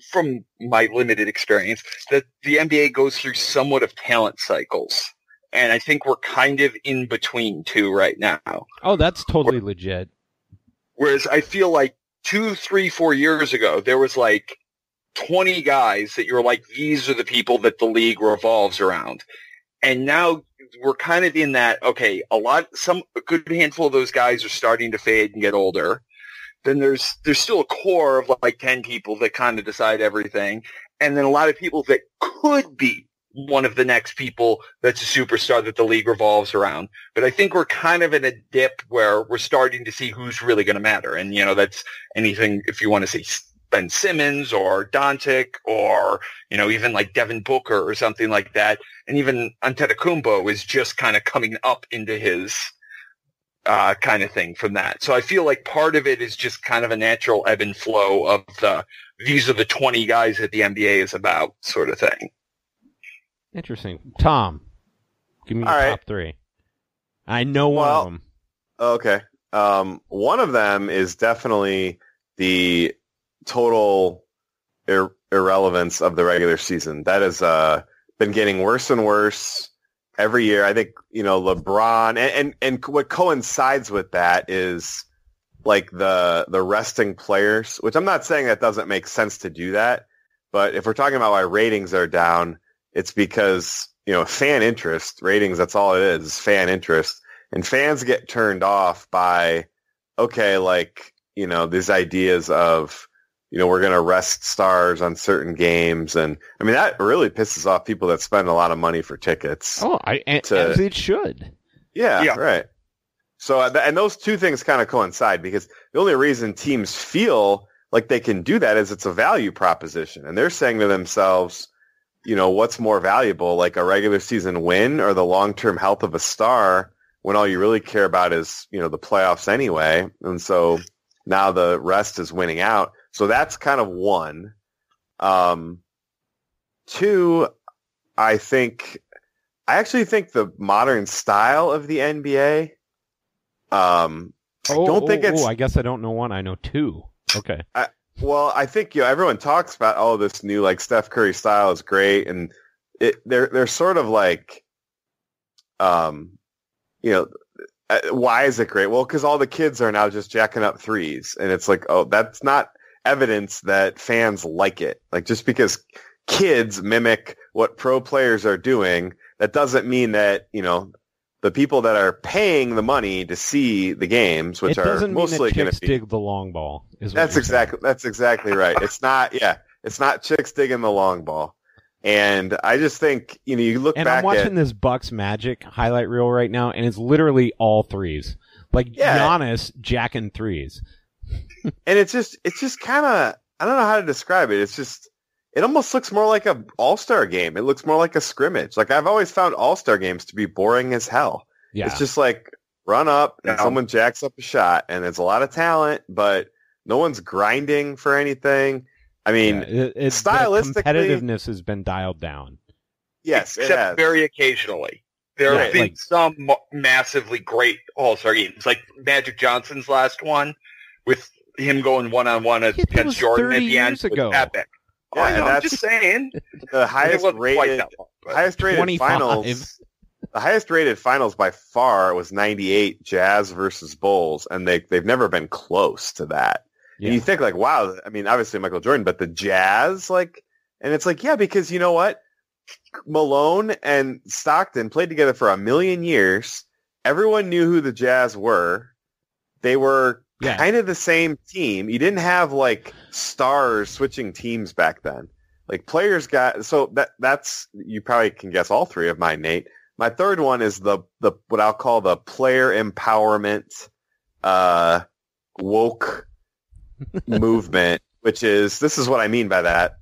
from my limited experience that the NBA goes through somewhat of talent cycles, and I think we're kind of in between two right now. oh, that's totally legit. Whereas I feel like two, three, four years ago, there was like 20 guys that you're like, these are the people that the league revolves around. And now we're kind of in that, okay, a lot, some, a good handful of those guys are starting to fade and get older. Then there's, there's still a core of like 10 people that kind of decide everything. And then a lot of people that could be one of the next people that's a superstar that the league revolves around. But I think we're kind of in a dip where we're starting to see who's really going to matter. And, you know, that's anything, if you want to say Ben Simmons or Doncic or, you know, even like Devin Booker or something like that. And even Antetokounmpo is just kind of coming up into his, uh, kind of thing from that. So I feel like part of it is just kind of a natural ebb and flow of the, these are the 20 guys that the NBA is about sort of thing. Interesting. Tom, give me your All right. top three. I know one Well- of them. Okay. Um, one of them is definitely the total ir- irrelevance of the regular season. That has uh, been getting worse and worse every year. I think you know LeBron, and and, and what coincides with that is like the the resting players, which I'm not saying that doesn't make sense to do that, but if we're talking about why ratings are down, it's because you know fan interest ratings. That's all it is, is fan interest, and fans get turned off by okay, like you know these ideas of you know we're going to rest stars on certain games, and I mean that really pisses off people that spend a lot of money for tickets. Oh, I and, To- as it should. Yeah, Yeah. right. So, uh, and those two things kind of coincide because the only reason teams feel like they can do that is it's a value proposition. And they're saying to themselves, you know, what's more valuable, like a regular season win or the long-term health of a star when all you really care about is, you know, the playoffs anyway. And so now the rest is winning out. So that's kind of one. Um, two, I think I actually think the modern style of the NBA. Um, Oh, don't think oh, it's- oh, I guess I don't know one. I know two. Okay. well, I think you know everyone talks about oh this new like Steph Curry style is great, and it they're they're sort of like, um, you know, uh, why is it great? Well, because all the kids are now just jacking up threes, and it's like oh that's not evidence that fans like it. Like just because kids mimic what pro players are doing, that doesn't mean that you know the people that are paying the money to see the games, which are mostly going to dig the long ball. Is that's you're saying. exactly that's exactly right. It's not yeah, it's not chicks digging the long ball. And I just think you know you look And back I'm watching at this Bucks Magic highlight reel right now, and it's literally all threes. Like Yeah. Giannis jacking threes. And it's just it's just kind of I don't know how to describe it. It's just it almost looks more like a all star game. It looks more like a scrimmage. Like I've always found all star games to be boring as hell. Yeah. It's just like run up and Yeah. someone jacks up a shot, and it's a lot of talent, but no one's grinding for anything. I mean, Yeah, it- it- stylistically- competitiveness has been dialed down. yes, it except has. very occasionally. There Yeah, have been like- some massively great All Star games, like Magic Johnson's last one, with him going one on one Yeah, that was against Jordan at the end. years was ago. epic. Yeah, oh, I and know, I'm just saying. the highest rated that long, highest rated 25. finals. The highest rated finals by far was 98 Jazz versus Bulls, and they they've never been close to that. Yeah. And you think like, wow, I mean, obviously Michael Jordan, but the Jazz, like, and it's like, yeah, because you know what, Malone and Stockton played together for a million years. Everyone knew who the Jazz were. They were Yeah. kind of the same team. You didn't have like stars switching teams back then. Like players got so that that's you probably can guess all three of mine, Nate. My third one is the the what I'll call the player empowerment uh woke movement, which is this is what I mean by that.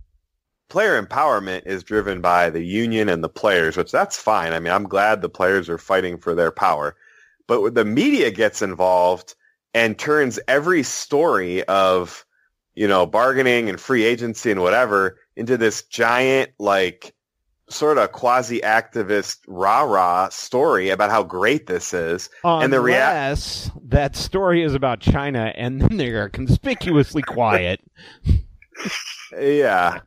Player empowerment is driven by the union and the players, which that's fine. I mean, I'm glad the players are fighting for their power. But when the media gets involved and turns every story of, you know, bargaining and free agency and whatever into this giant, like, sort of quasi-activist rah-rah story about how great this is. And the rea- Unless that story is about China, and then they are conspicuously quiet. Yeah.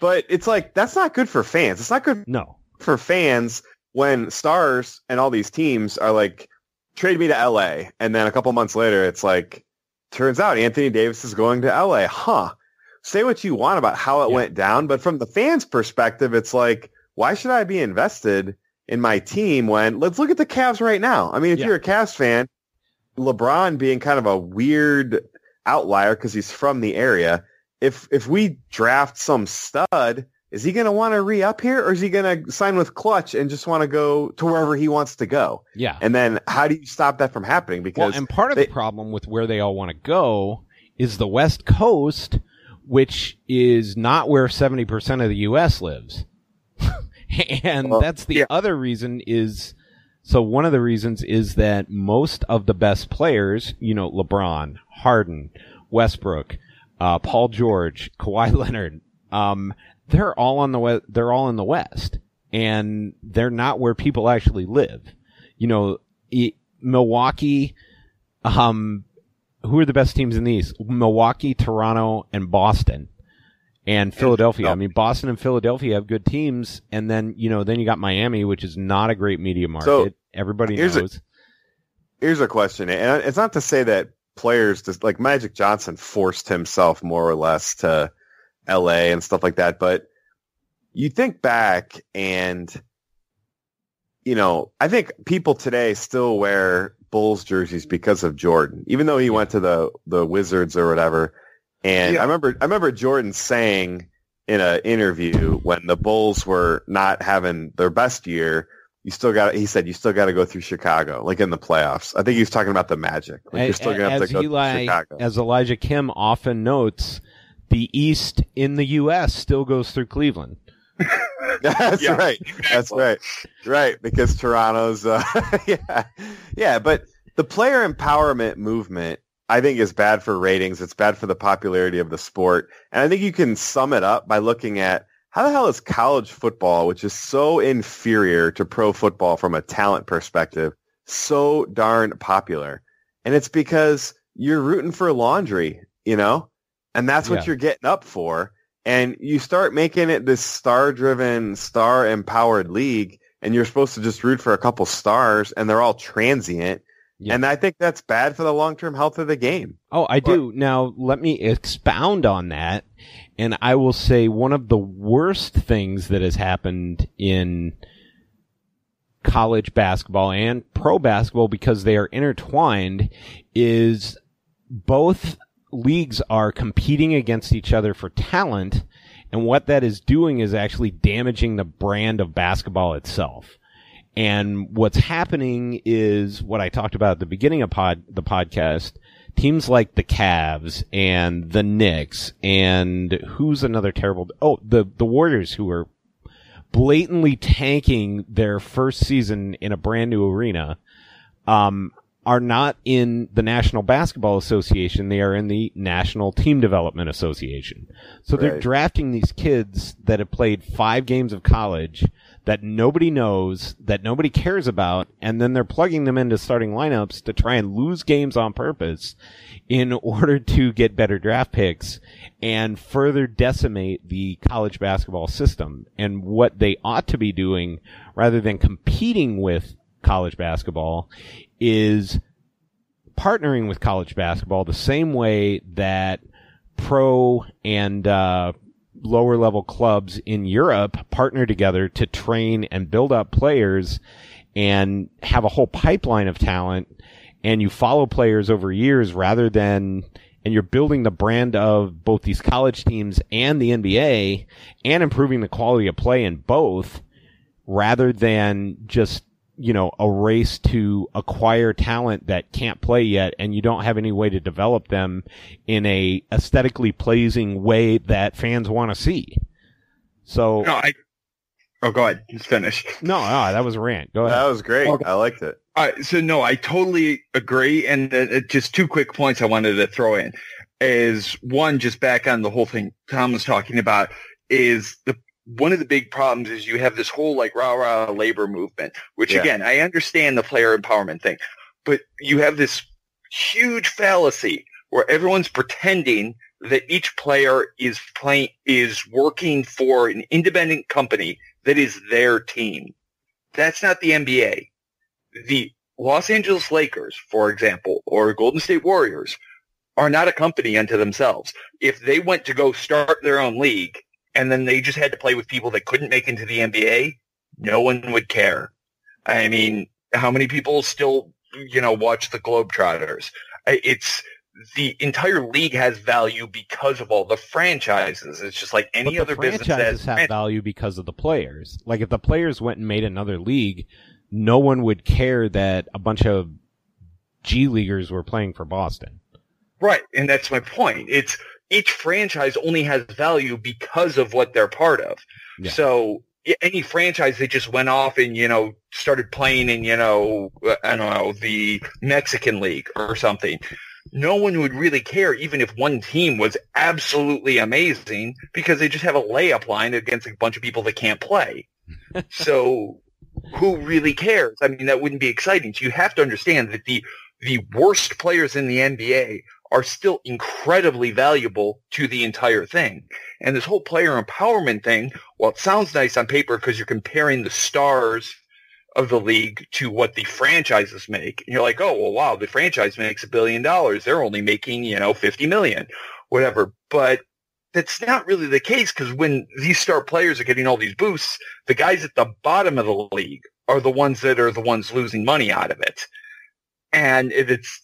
But it's like, that's not good for fans. It's not good No. for fans when stars and all these teams are like, trade me to LA. And then a couple months later, it's like, turns out Anthony Davis is going to LA. Huh. Say what you want about how it Yeah. went down. But from the fans' perspective, it's like, why should I be invested in my team when let's look at the Cavs right now? I mean, if Yeah. you're a Cavs fan, LeBron being kind of a weird outlier because he's from the area. If if we draft some stud, is he going to want to re up here, or is he going to sign with Klutch and just want to go to wherever he wants to go? Yeah. And then how do you stop that from happening? Well, Because and part of they- the problem with where they all want to go is the West Coast, which is not where 70% of the U.S. lives. and Well, that's the yeah. other reason is, so one of the reasons is that most of the best players, you know, LeBron, Harden, Westbrook, uh, Paul George, Kawhi Leonard, um, they're all on the we- they're all in the West, and they're not where people actually live. You know, Milwaukee, um, who are the best teams in the East? Milwaukee, Toronto, and Boston, and Philadelphia. I mean, Boston and Philadelphia have good teams, and then you know, then you got Miami, which is not a great media market. So, Everybody here's a- knows. here's a question, and it's not to say that players just like Magic Johnson forced himself more or less to LA and stuff like that. But you think back and you know, I think people today still wear Bulls jerseys because of Jordan, even though he went to the the Wizards or whatever. And Yeah. I remember I remember Jordan saying in an interview when the Bulls were not having their best year, you still got he said you still got to go through Chicago, like in the playoffs. I think he was talking about the Magic. Like you're still gonna have as to go Eli, through Chicago. as Elijah Kim often notes, the East in the U.S. still goes through Cleveland. That's Yeah, right. That's right. Right, because Toronto's uh, yeah. Yeah, but the player empowerment movement I think is bad for ratings. It's bad for the popularity of the sport. And I think you can sum it up by looking at how the hell is college football, which is so inferior to pro football from a talent perspective, so darn popular? And it's because you're rooting for laundry, you know? And that's what Yeah. you're getting up for. And you start making it this star-driven, star-empowered league, and you're supposed to just root for a couple stars, and they're all transient. Yeah. And I think that's bad for the long-term health of the game. Oh, I do. Now, let me expound on that. And I will say one of the worst things that has happened in college basketball and pro basketball because they are intertwined is both leagues are competing against each other for talent. And what that is doing is actually damaging the brand of basketball itself. And what's happening is what I talked about at the beginning of pod, the podcast. Teams like the Cavs and the Knicks and who's another terrible, oh, the, the Warriors who are blatantly tanking their first season in a brand new arena, um, are not in the National Basketball Association. They are in the National Team Development Association. So they're drafting these kids that have played five games of college that nobody knows, that nobody cares about, and then they're plugging them into starting lineups to try and lose games on purpose in order to get better draft picks and further decimate the college basketball system. And what they ought to be doing rather than competing with college basketball is partnering with college basketball the same way that pro and uh, lower level clubs in Europe partner together to train and build up players and have a whole pipeline of talent and you follow players over years rather than and you're building the brand of both these college teams and the NBA and improving the quality of play in both rather than just you know a race to acquire talent that can't play yet and you don't have any way to develop them in a aesthetically pleasing way that fans want to see so No, I. Oh, go ahead. Just finish. no, no that was a rant go ahead That was great. Okay. I liked it. All right, so no, I totally agree. And uh, uh, just two quick points I wanted to throw in is one, just back on the whole thing Tom was talking about is the one of the big problems is you have this whole like rah rah labor movement, which Yeah. again, I understand the player empowerment thing, but you have this huge fallacy where everyone's pretending that each player is playing is working for an independent company that is their team. That's not the NBA the Los Angeles Lakers, for example, or Golden State Warriors are not a company unto themselves. If they went to go start their own league and then they just had to play with people that couldn't make into the NBA, no one would care. I mean, how many people still, you know, watch the Globetrotters? It's the entire league has value because of all the franchises. It's just like any other the business franchises have value because of the players. Like if the players went and made another league, no one would care that a bunch of G leaguers were playing for Boston. Right, and that's my point. It's each franchise only has value because of what they're part of. Yeah. So any franchise that just went off and you know started playing in you know uh, I don't know the Mexican league or something, no one would really care even if one team was absolutely amazing because they just have a layup line against a bunch of people that can't play. so who really cares? I mean, that wouldn't be exciting. So you have to understand that the the worst players in the NBA are still incredibly valuable to the entire thing. And this whole player empowerment thing, while it sounds nice on paper because you're comparing the stars of the league to what the franchises make. And you're like, oh, well, wow, the franchise makes a billion dollars. They're only making, you know, 50 million, whatever. But that's not really the case because when these star players are getting all these boosts, the guys at the bottom of the league are the ones that are the ones losing money out of it. And it's,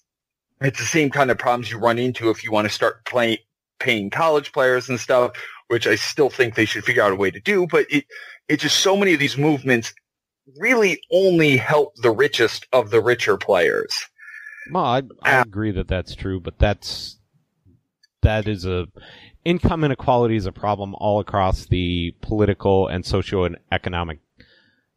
it's the same kind of problems you run into if you want to start playing, paying college players and stuff, which I still think they should figure out a way to do. But it, it's just so many of these movements really only help the richest of the richer players. Well, I, I ah. agree that that's true, but that's that is a income inequality is a problem all across the political and socio-economic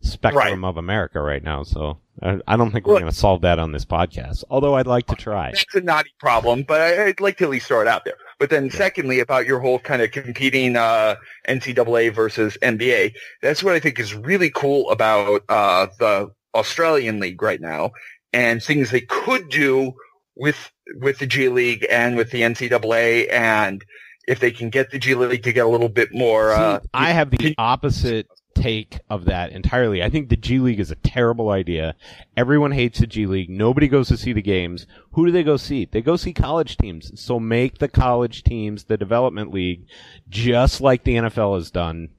spectrum Right. of America right now. So I, I don't think we're going to solve that on this podcast. Although I'd like to try. That's a naughty problem, but I'd like to at least throw it out there. But then secondly, about your whole kind of competing uh, NCAA versus NBA, that's what I think is really cool about uh, the Australian League right now and things they could do with with the G League and with the NCAA and if they can get the G League to get a little bit more uh, See, I have the opposite take of that entirely. I think the G League is a terrible idea. Everyone hates the G League. Nobody goes to see the games. Who do they go see? They go see college teams. So make the college teams the development league, just like the NFL has done,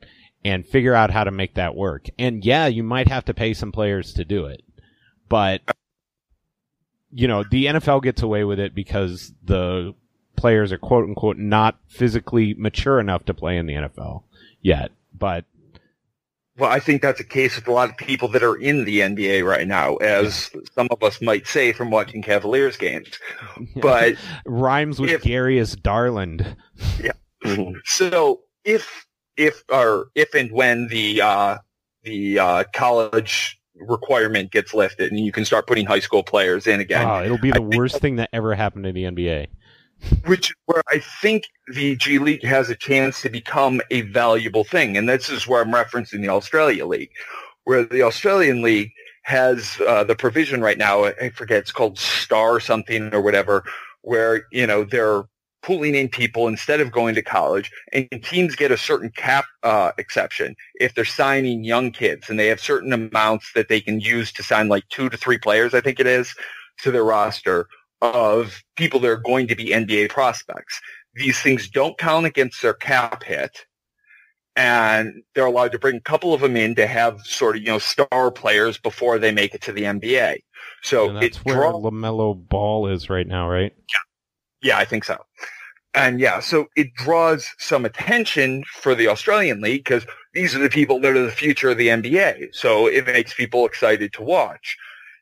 and figure out how to make that work. And yeah, you might have to pay some players to do it, but you know, the NFL gets away with it because the players are quote unquote not physically mature enough to play in the NFL yet. But Well, I think that's a case with a lot of people that are in the NBA right now, as some of us might say from watching Cavaliers games. But rhymes with If- Garius Darland. Yeah. So if if or if and when the uh, the uh, college requirement gets lifted and you can start putting high school players in again, Oh, it'll be the worst thing that ever happened to the NBA. Which is where I think the G League has a chance to become a valuable thing. And this is where I'm referencing the Australia League, where the Australian League has uh, the provision right now. I forget it's called Star something or whatever, where you know they're pulling in people instead of going to college, and teams get a certain cap uh, exception if they're signing young kids, and they have certain amounts that they can use to sign like two to three players, I think it is, to their roster of people that are going to be NBA prospects. These things don't count against their cap hit. And they're allowed to bring a couple of them in to have sort of, you know, star players before they make it to the NBA. So and that's where draws LaMelo Ball is right now, right? Yeah, I think so. And yeah, so it draws some attention for the Australian League because these are the people that are the future of the NBA. So it makes people excited to watch.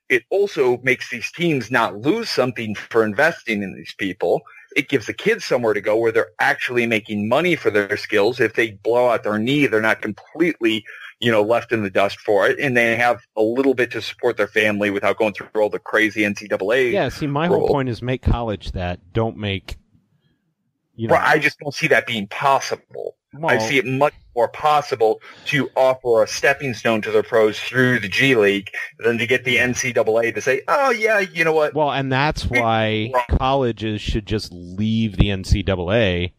It also makes these teams not lose something for investing in these people. It gives the kids somewhere to go where they're actually making money for their skills. If they blow out their knee, they're not completely, you know, left in the dust for it. And they have a little bit to support their family without going through all the crazy NCAA Yeah, see, my whole point is make college that. Don't make, you know, Well, I just don't see that being possible. I see it much more possible to offer a stepping stone to the pros through the G League than to get the NCAA to say, "Oh yeah, you know what? Well, and that's why colleges should just leave the NCAA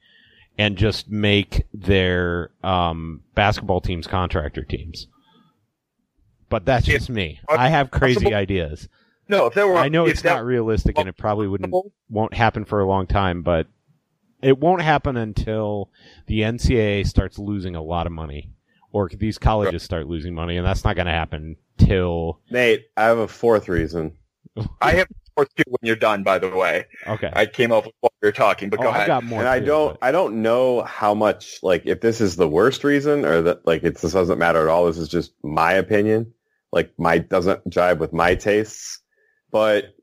and just make their um, basketball teams contractor teams. But that's If- just me. I have crazy possible- ideas. No, if there were, I know it's not realistic and it probably wouldn't won't happen for a long time, but it won't happen until the NCAA starts losing a lot of money, or these colleges start losing money, and that's not going to happen till Nate, I have a fourth reason. I have more too when you're done. By the way, okay. I came up with what we were talking, but oh, go I've ahead. got more. and I don't but- I don't know how much like if this is the worst reason or that like it this doesn't matter at all. This is just my opinion. Like my doesn't jive with my tastes. But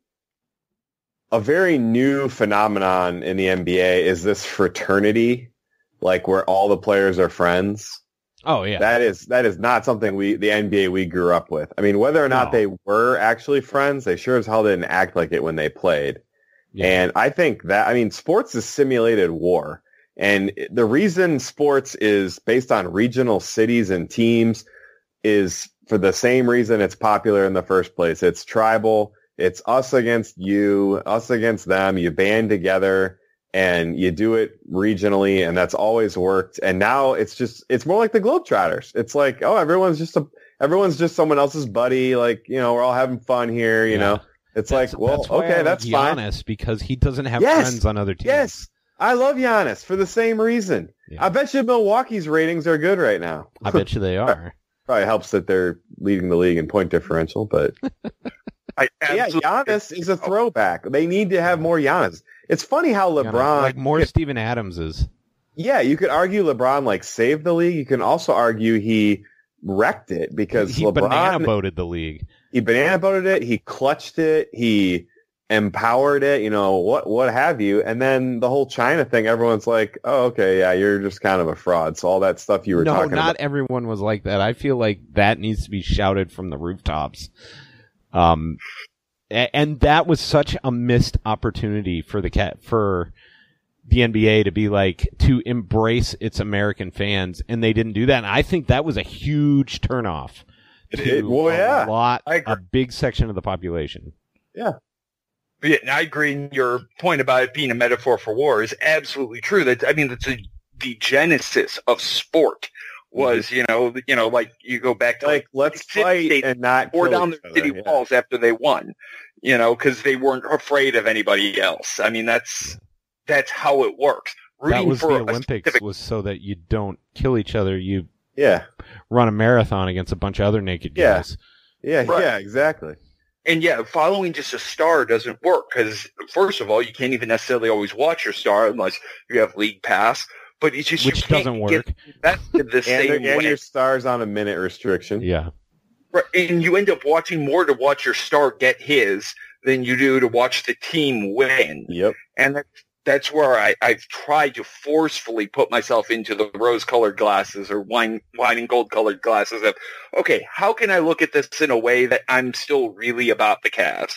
a very new phenomenon in the NBA is this fraternity, like where all the players are friends. Oh yeah. That is that is not something we the NBA we grew up with. I mean, whether or not No. they were actually friends, they sure as hell didn't act like it when they played. Yeah. And I think that I mean, sports is simulated war, and the reason sports is based on regional cities and teams is for the same reason it's popular in the first place. It's tribal. It's us against you, us against them. You band together and you do it regionally, and that's always worked. And now it's just it's more like the Globetrotters. It's like oh, everyone's just a everyone's just someone else's buddy. Like you know, we're all having fun here. You Yeah. know, it's That's- like well, that's okay, that's fine. Because he doesn't have Yes. friends on other teams. Yes, I love Giannis for the same reason. Yeah. I bet you Milwaukee's ratings are good right now. I bet you they are. Probably helps that they're leading the league in point differential, but I yeah, absolutely- Giannis is a throwback. They need to have more Giannis. It's funny how You know, LeBron, like more Steven Adams is. yeah, you could argue LeBron like saved the league. You can also argue he wrecked it because he LeBron banana boated the league. he banana boated it, he clutched it, he empowered it, you know, what what have you. And then the whole China thing, everyone's like, Oh, okay, yeah, you're just kind of a fraud. So all that stuff you were no, talking No, not about. everyone was like that. I feel like that needs to be shouted from the rooftops. Um, and that was such a missed opportunity for the cat for the NBA to be like to embrace its American fans, and they didn't do that. And I think that was a huge turnoff. It- to it- well, a yeah. lot, a big section of the population. Yeah, and I agree. in Your point about it being a metaphor for war is absolutely true. That I mean, that's a, the genesis of sport Mm-hmm. was, you know, you know, like you go back to like let's City fight State and not tore kill down each the other, city yeah. walls after they won, you know, because they weren't afraid of anybody else. I mean, that's that's how it works. Rooting that was for the Olympics specific- was so that you don't kill each other. You Yeah. run a marathon against a bunch of other naked Yeah. guys. Yeah, Right. yeah, exactly. And yeah, following just a star doesn't work because first of all, you can't even necessarily always watch your star unless you have league pass. But it's just Which you can't doesn't work. invested the And, same and way. your stars on a minute restriction. Yeah. Right, and you end up watching more to watch your star get his than you do to watch the team win. Yep. And that, that's where I, I've tried to forcefully put myself into the rose-colored glasses or wine, wine and gold-colored glasses of, okay, how can I look at this in a way that I'm still really about the Cavs?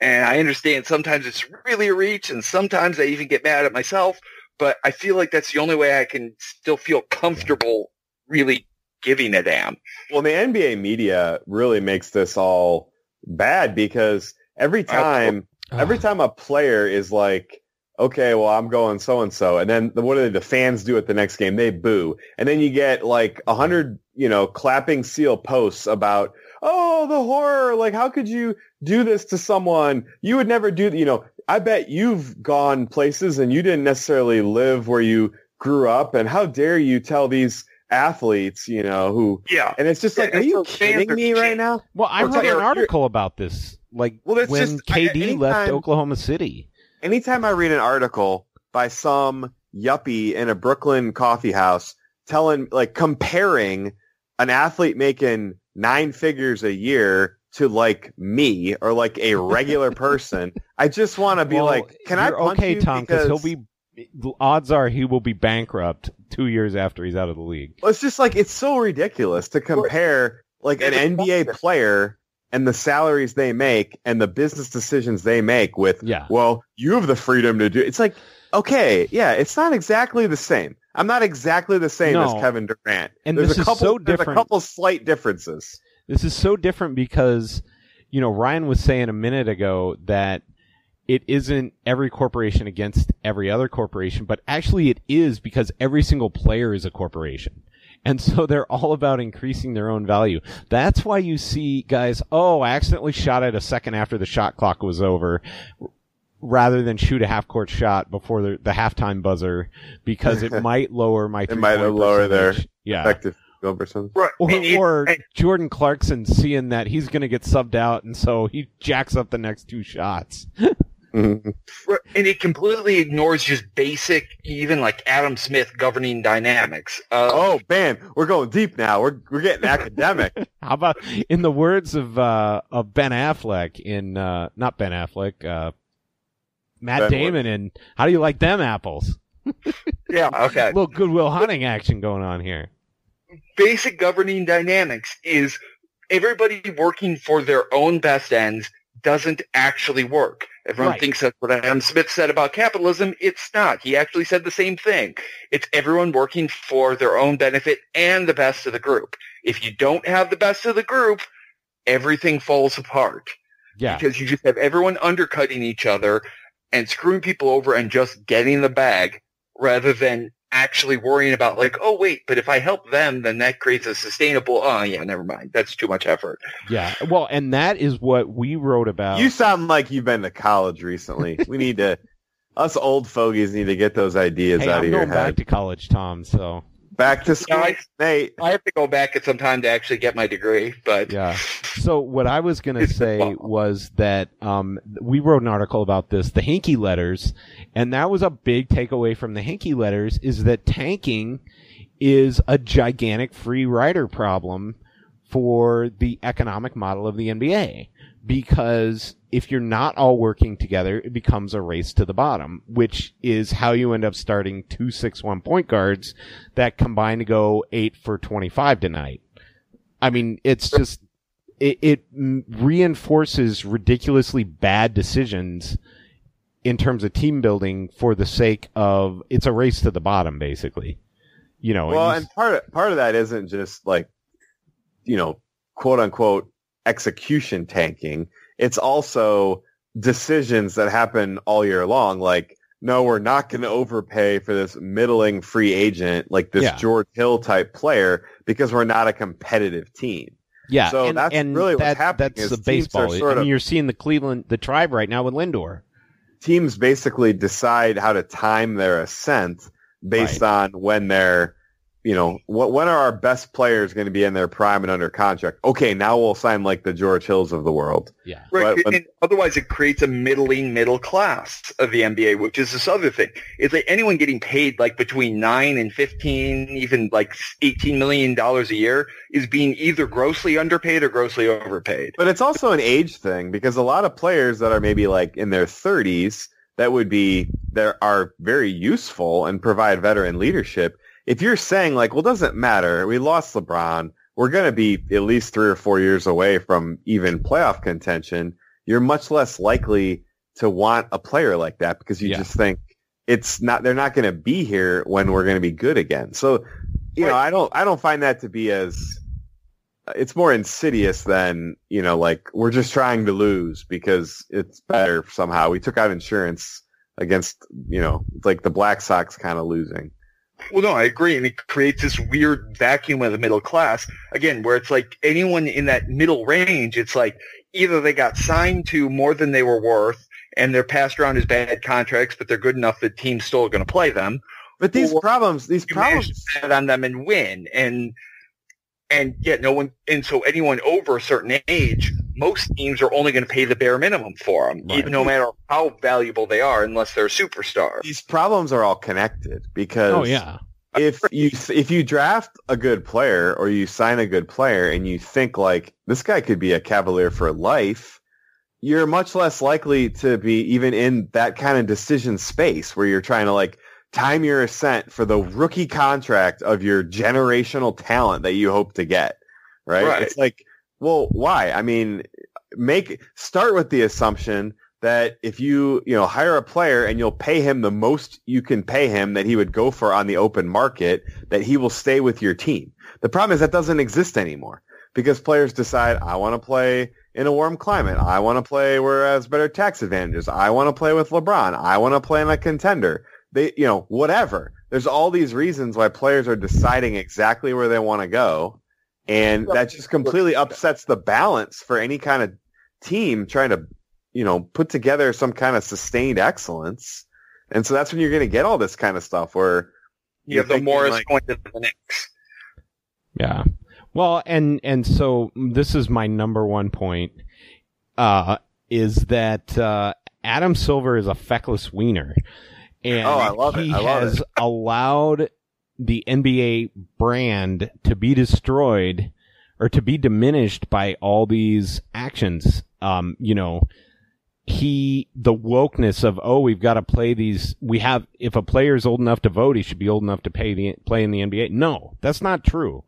And I understand sometimes it's really a reach, and sometimes I even get mad at myself. But I feel like that's the only way I can still feel comfortable really giving a damn. Well, the NBA media really makes this all bad because every time, every time a player is like, okay, well, I'm going so and so, and then the, what do the fans do at the next game? They boo, and then you get like a hundred, you know, clapping seal posts about, oh, the horror! Like, how could you do this to someone? You would never do, you know. I bet you've gone places and you didn't necessarily live where you grew up, and how dare you tell these athletes, you know, who Yeah. and it's just Yeah, like, are you so kidding me right now? Well, I Or wrote an article about this, like Well, it's when just- I- KD left Oklahoma City. Anytime I read an article by some yuppie in a Brooklyn coffee house telling, like, comparing an athlete making nine figures a year to like me or like a regular person, I just want to be Well, like, can I you're punch okay, you Tom? Because because he'll be. the Odds are he will be bankrupt two years after he's out of the league. Well, it's just like it's so ridiculous to compare like an NBA player and the salaries they make and the business decisions they make with Yeah. well, you have the freedom to do it's like okay, yeah, it's not exactly the same. I'm not exactly the same as Kevin Durant. And there's this a is couple so there's a couple slight differences. This is so different because, you know, Ryan was saying a minute ago that it isn't every corporation against every other corporation, but actually it is because every single player is a corporation. And so they're all about increasing their own value. That's why you see guys, oh, I accidentally shot it a second after the shot clock was over rather than shoot a half court shot before the, the halftime buzzer because it might lower my It might lower their yeah. Effective field percentage. Right. Or, And it- or and- Jordan Clarkson seeing that he's going to get subbed out, and so he jacks up the next two shots. Mhm. Right, And it completely ignores just basic, even like Adam Smith governing dynamics. Uh, Oh man, we're going deep now. We're we're getting academic. How about, in the words of uh, of Ben Affleck in uh, not Ben Affleck, uh, Matt Ben Damon in How Do You Like Them Apples? yeah, okay. A little Good Will Hunting action going on here. Basic governing dynamics is everybody working for their own best ends doesn't actually work. Everyone Right. thinks that's what Adam Smith said about capitalism. It's not. He actually said the same thing. It's everyone working for their own benefit and the best of the group. If you don't have the best of the group, everything falls apart. Yeah, because you just have everyone undercutting each other and screwing people over and just getting the bag rather than actually worrying about like, oh wait, but if I help them, then that creates a sustainable. Oh yeah, never mind. That's too much effort. Yeah. Well, and that is what we wrote about. You sound like you've been to college recently. we need to, us old fogies need to get those ideas hey, out I'm of your going back head. to college, Tom. So Back to school, I- Nate. I have to go back at some time to actually get my degree, but yeah. So what I was going to say was that um, we wrote an article about this, the Hinkie letters, and that was a big takeaway from the Hinkie letters is that tanking is a gigantic free rider problem for the economic model of the NBA because if you're not all working together, it becomes a race to the bottom, which is how you end up starting two six one point guards that combine to go eight for 25 tonight. I mean, it's just, it, it reinforces ridiculously bad decisions in terms of team building for the sake of, it's a race to the bottom, basically. You know, Well, you- and part of, part of that isn't just like, you know, quote unquote execution tanking. It's also decisions that happen all year long. Like, no, we're not going to overpay for this middling free agent, like this Yeah. George Hill type player, because we're not a competitive team. yeah, so and, that's and really what's that- happening That's is the baseball. sort I mean, of- you're seeing the Cleveland, the tribe right now with Lindor. Teams basically decide how to time their ascent based on when they're, you know, what when are our best players going to be in their prime and under contract? Okay, now we'll sign like the George Hills of the world. Yeah. Right, But when- and otherwise it creates a middling middle class of the NBA, which is this other thing. Is like anyone getting paid like between nine and fifteen, even like eighteen million dollars a year is being either grossly underpaid or grossly overpaid. But it's also an age thing because a lot of players that are maybe like in their 30s that would be there are very useful and provide veteran leadership. If you're saying like, well, it doesn't matter, we lost LeBron, we're going to be at least three or four years away from even playoff contention. You're much less likely to want a player like that because you Yeah. just think it's not they're not going to be here when we're going to be good again. So, you know, I don't I don't find that to be as it's more insidious than you know like we're just trying to lose because it's better somehow we took out insurance against you know like the black sox kind of losing Well, no, I agree, and it creates this weird vacuum of the middle class again, where it's like anyone in that middle range, it's like either they got signed to more than they were worth, and they're passed around as bad contracts, but they're good enough that teams still are going to play them. but these Or problems these You problems on them and win, and and yet no one, and so anyone over a certain age, most teams are only going to pay the bare minimum for them, Right. even no matter how valuable they are, unless they're a superstar. these problems are all connected because Oh yeah. if you if you draft a good player or you sign a good player and you think like this guy could be a cavalier for life you're much less likely to be even in that kind of decision space where you're trying to like time your ascent for the rookie contract of your generational talent that you hope to get right, Right. it's like well why? I mean make start with the assumption that if you you know hire a player and you'll pay him the most you can pay him that he would go for on the open market that he will stay with your team. The problem is that doesn't exist anymore because players decide i want to play in a warm climate. I want to play where it has better tax advantages. I want to play with lebron. I want to play in a contender. They you know whatever. There's all these reasons why players are deciding exactly where they want to go and that just completely upsets the balance for any kind of team trying to you know put together some kind of sustained excellence and so that's when you're going to get all this kind of stuff where You have the thinking, Morris like, going to the Knicks. Yeah. Well, and and so this is my number one point uh is that uh Adam Silver is a feckless wiener. And Oh, I love it. he I love has it. allowed the NBA brand to be destroyed or to be diminished by all these actions. Um, you know, he the wokeness of oh we've got to play these we have if a player is old enough to vote he should be old enough to pay the play in the NBA no that's not true.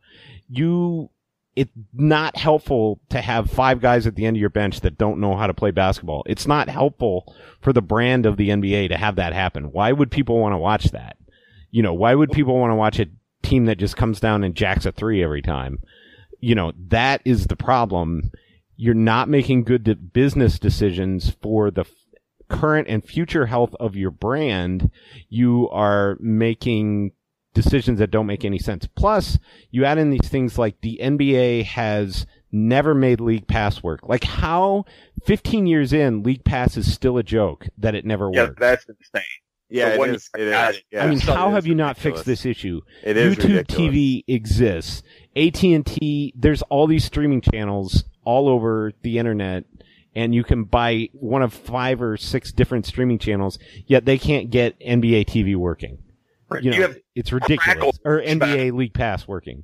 You it's not helpful to have five guys at the end of your bench that don't know how to play basketball. It's not helpful for the brand of the NBA to have that happen. Why would people want to watch that you know why would people want to watch a team that just comes down and jacks a three every time you know that is the problem you're not making good business decisions for the current and future health of your brand, you are making decisions that don't make any sense. Plus, you add in these things like the NBA has never made League Pass work. Like how 15 years in, League Pass is still a joke that it never Yeah, worked. that's insane. Yeah, The it one is. you It added. is. Yeah, I mean, how have you not ridiculous. fixed this issue? It is YouTube ridiculous. TV exists. AT&T, there's all these streaming channels all over the internet and you can buy one of five or six different streaming channels, yet they can't get NBA TV working. Right. You know, You have it's ridiculous. Crackle- Or NBA League Pass working.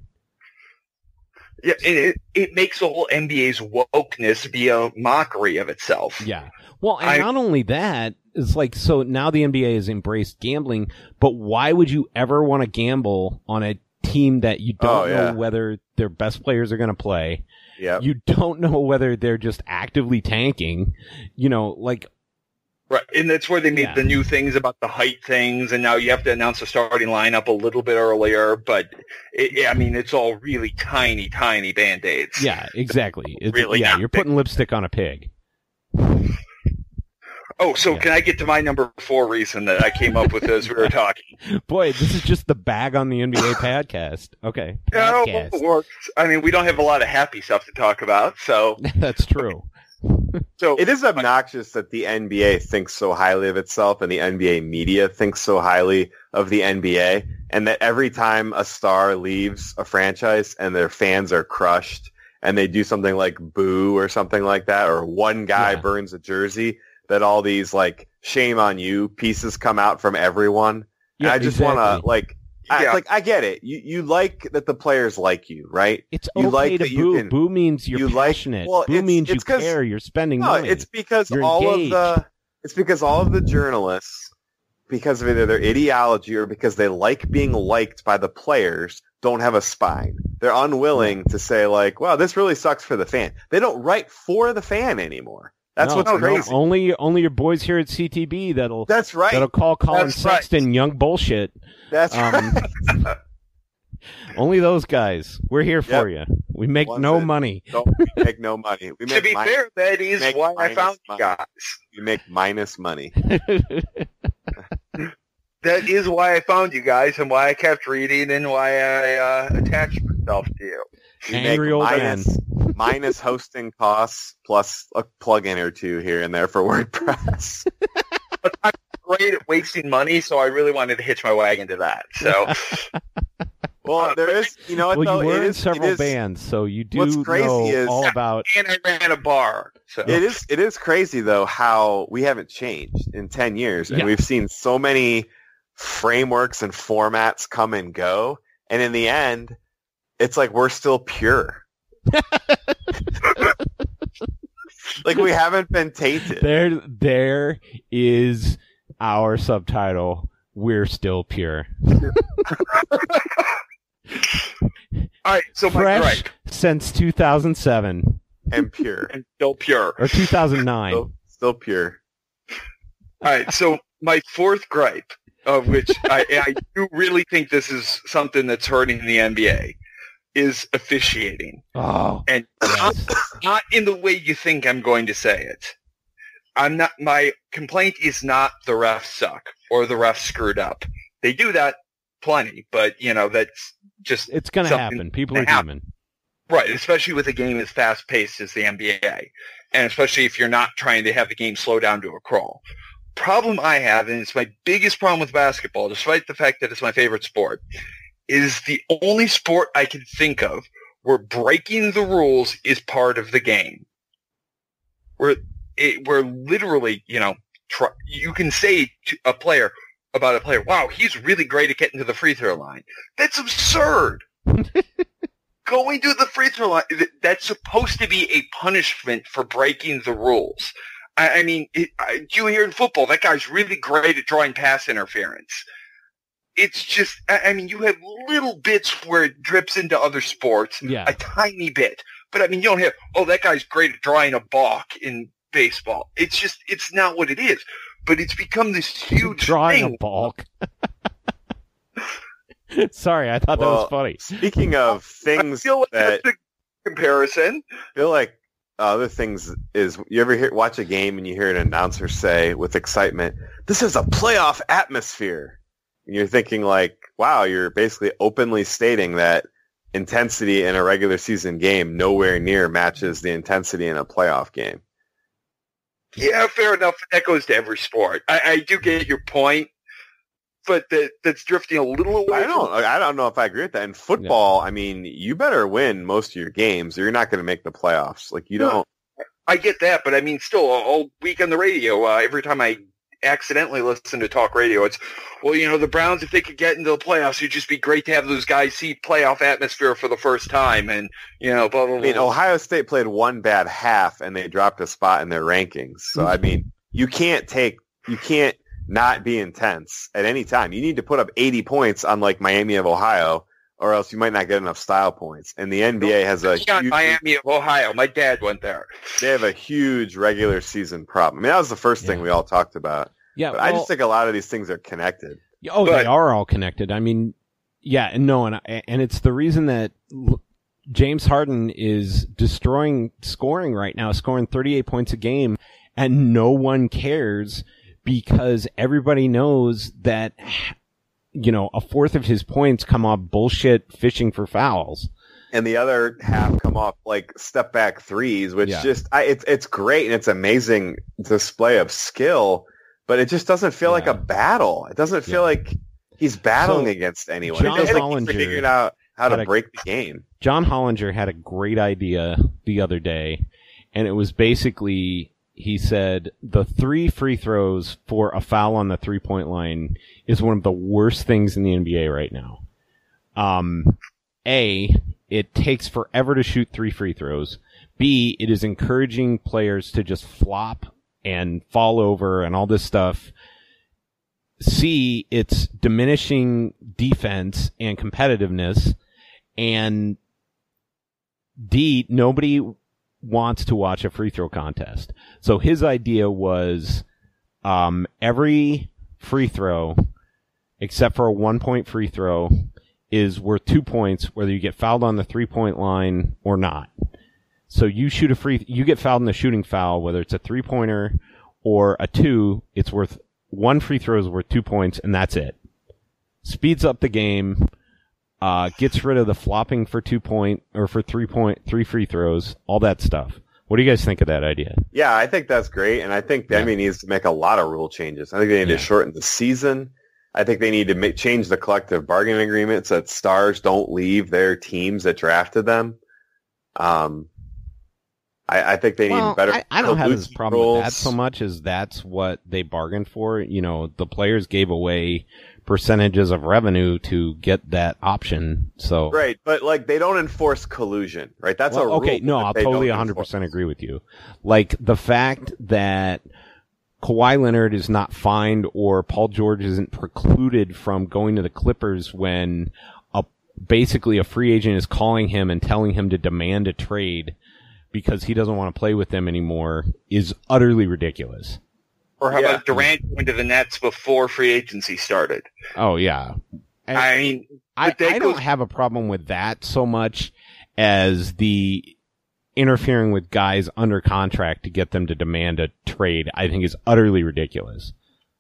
Yeah, it, it, it makes the whole NBA's wokeness be a mockery of itself. Yeah. Well, and I- not only that, it's like, so now the NBA has embraced gambling, but why would you ever want to gamble on a team that you don't Oh, yeah. know whether their best players are going to play? Yep. You don't know whether they're just actively tanking. You know, like, Right, and that's where they made Yeah. the new things about the height things, and now you have to announce the starting lineup a little bit earlier. But it, I mean, it's all really tiny, tiny band aids. yeah, exactly. It's, Really yeah, you're big. putting lipstick on a pig. Oh, so Yeah. can I get to my number four reason that I came up with as we were talking? Boy, this is just the bag on the NBA podcast. Okay. No, Podcast. it works. I mean, we don't have a lot of happy stuff to talk about, so That's true. So It is obnoxious that the NBA thinks so highly of itself and the NBA media thinks so highly of the NBA and that every time a star leaves a franchise and their fans are crushed and they do something like boo or something like that or one guy Yeah. burns a jersey that all these like shame on you pieces come out from everyone. And Yeah, I just want to exactly. Like I, Yeah. like I get it. You you like that the players like you, right? It's you okay like to that you boo. can- boo means you're you like- passionate. well, boo it's- means it's you 'cause- care. You're spending No, money. it's because You're all engaged. of the it's because all of the journalists, because of either their ideology or because they like being liked by the players, don't have a spine. They're unwilling to say like, "Wow, this really sucks for the fan." They don't write for the fan anymore. That's No, what's no, crazy. Only only your boys here at CTB that'll That's right. that'll call Collin That's right. Sexton young bullshit. That's Um, right. only those guys. We're here for you. We make Ones no that- money. Don't we make no money. We to be mi- fair, that is why I minus found you guys. we make minus money. That is why I found you guys, and why I kept reading, and why I uh, attached myself to you. We Angry old minus, minus hosting costs plus a plugin or two here and there for WordPress. But I'm great at wasting money, so I really wanted to hitch my wagon to that. So Well, there is, you know well, though? you were it in is, several it is, bands, so you do What's crazy know is- all about. and I ran a bar. So It is, it is crazy though how we haven't changed in 10 years and Yeah. we've seen so many frameworks and formats come and go. And in the end, it's like we're still pure. like we haven't been tainted. There, there is our subtitle. We're still pure. all right. So my Fresh gripe since 2007 and pure. and still pure. or 2009. Still, still pure. All right. So my fourth gripe, of which I, I do really think this is something that's hurting the NBA, is officiating. Oh, And yes. not in the way you think I'm going to say it. I'm not. My complaint is not the refs suck or the refs screwed up. They do that plenty, but you know that's just it's gonna happen. People are to happen. human. right. Especially with a game as fast paced as the NBA, and especially if you're not trying to have the game slow down to a crawl. Problem I have, and it's my biggest problem with basketball, despite the fact that it's my favorite sport, is the only sport I can think of where breaking the rules is part of the game. Where it, where literally, you know, try, you can say to a player about a player, "Wow, he's really great at getting to the free throw line." That's absurd. Going to the free throw line, that's supposed to be a punishment for breaking the rules. I, I mean, it, I, you hear in football, that guy's really great at drawing pass interference. It's just, I, I mean, you have little bits where it drips into other sports, Yeah. a tiny bit. But I mean, you don't have, oh, that guy's great at drawing a balk in baseball. It's just, it's not what it is. But it's become this huge Drawing thing. a balk. Sorry, I thought that was funny. Speaking of I things feel like that that's the comparison. feel like other things is you ever hear watch a game and you hear an announcer say with excitement, "This is a playoff atmosphere," and you're thinking like, "Wow, you're basically openly stating that intensity in a regular season game nowhere near matches the intensity in a playoff game." Yeah, fair enough. That goes to every sport. I, I do get your point, but that that's drifting a little away. I don't. I don't know if I agree with that. In football, I mean, you better win most of your games, or you're not going to make the playoffs. Like you don't. I get that, but I mean, still, all week on the radio, uh, every time I accidentally listen to talk radio, it's, well, you know, the Browns, if they could get into the playoffs, it'd just be great to have those guys see playoff atmosphere for the first time, and you know, blah blah I mean, Ohio State played one bad half, and they dropped a spot in their rankings. So I mean, you can't take. You can't not be intense at any time. You need to put up 80 points on like Miami of Ohio, or else you might not get enough style points. And the NBA has a Yeah, huge, Miami of Ohio. My dad went there. they have a huge regular season problem. I mean, that was the first thing we all talked about. Yeah, But I just think a lot of these things are connected. Oh, But- they are all connected. I mean, yeah, and no, and and it's the reason that James Harden is destroying scoring right now, scoring 38 points a game, and no one cares because everybody knows that you know a fourth of his points come off bullshit fishing for fouls. and the other half come off like step back threes, which Yeah. just I, it's it's great and it's amazing display of skill, but it just doesn't feel like a battle. It doesn't feel Yeah. like he's battling So, against anyone. John it like Hollinger he's figured out how to a- break the game. John Hollinger had a great idea the other day, and it was basically he said the three free throws for a foul on the three point line is one of the worst things in the NBA right now. Um, A, it takes forever to shoot three free throws. B, it is encouraging players to just flop and fall over and all this stuff. C, it's diminishing defense and competitiveness. And D, nobody wants to watch a free throw contest. So his idea was, um, every free throw, except for a one point free throw, is worth two points, whether you get fouled on the three point line or not. So you shoot a free, you get fouled in the shooting foul, whether it's a three pointer or a two, it's worth one free throw is worth two points, and that's it. Speeds up the game, uh, gets rid of the flopping for two point or for three point, three free throws, all that stuff. What do you guys think of that idea? Yeah, I think that's great, and I think the Yeah. NBA needs to make a lot of rule changes. I think they need Yeah. to shorten the season. I think they need to make, change the collective bargaining agreement so that stars don't leave their teams that drafted them. Um, I, I think they need better. I, I don't have this problem with that so much as that's what they bargained for. You know, the players gave away percentages of revenue to get that option. So Right, but like they don't enforce collusion, right? That's Well, okay. No, I'll totally 100 percent agree with you. Like the fact that Kawhi Leonard is not fined or Paul George isn't precluded from going to the Clippers when a basically a free agent is calling him and telling him to demand a trade because he doesn't want to play with them anymore is utterly ridiculous. Or how Yeah. about Durant going to the Nets before free agency started? Oh yeah. And- I mean, I, but that I don't have a problem with that so much as the interfering with guys under contract to get them to demand a trade. I think is utterly ridiculous.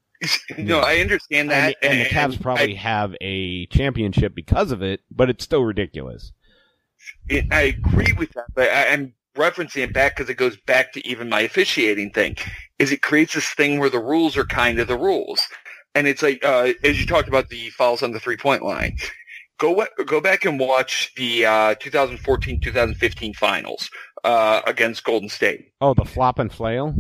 no, I understand that. the- and the Cavs probably have a championship because of it, but it's still ridiculous. I, I agree with that, but I, I'm referencing it back because it goes back to even my officiating thing. Is it creates this thing where the rules are kind of the rules, and it's like uh, as you talked about the fouls on the three point line. Go go back and watch the uh, 2014-2015 finals uh, against Golden State. Oh, the flop and flail.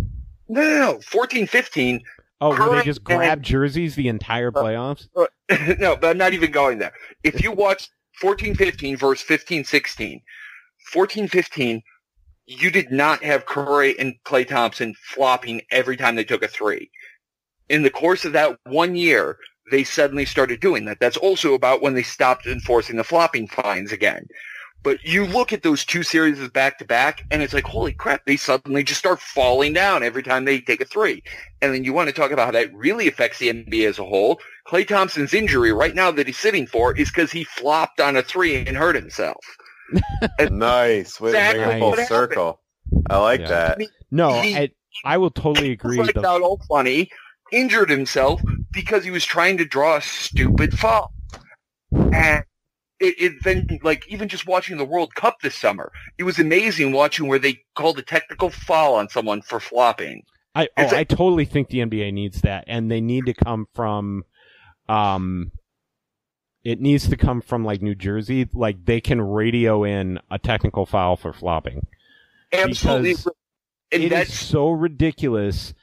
No, no, no. 14-15. Oh, where they just grab jerseys the entire playoffs? no, but I'm not even going there. If you watch 14-15 versus 15-16, 14-15, you did not have Curry and Klay Thompson flopping every time they took a three. In the course of that one year, they suddenly started doing that. That's also about when they stopped enforcing the flopping fines again. But you look at those two series back to back, and it's like, holy crap, they suddenly just start falling down every time they take a three. And then you want to talk about how that really affects the NBA as a whole. Klay Thompson's injury right now that he's sitting for is because he flopped on a three and hurt himself. Nice, way to bring Exactly it full what happened. circle. I like Yeah. that. No, He- I, I will totally agree. Like The- out all funny, injured himself because he was trying to draw a stupid foul. And it, it then, like, even just watching the World Cup this summer, it was amazing watching where they called a technical foul on someone for flopping. I oh, It's a- I totally think the NBA needs that, and they need to come from, um, it needs to come from like New Jersey. Like they can radio in a technical foul for flopping. Absolutely. Because and It is that's so ridiculous.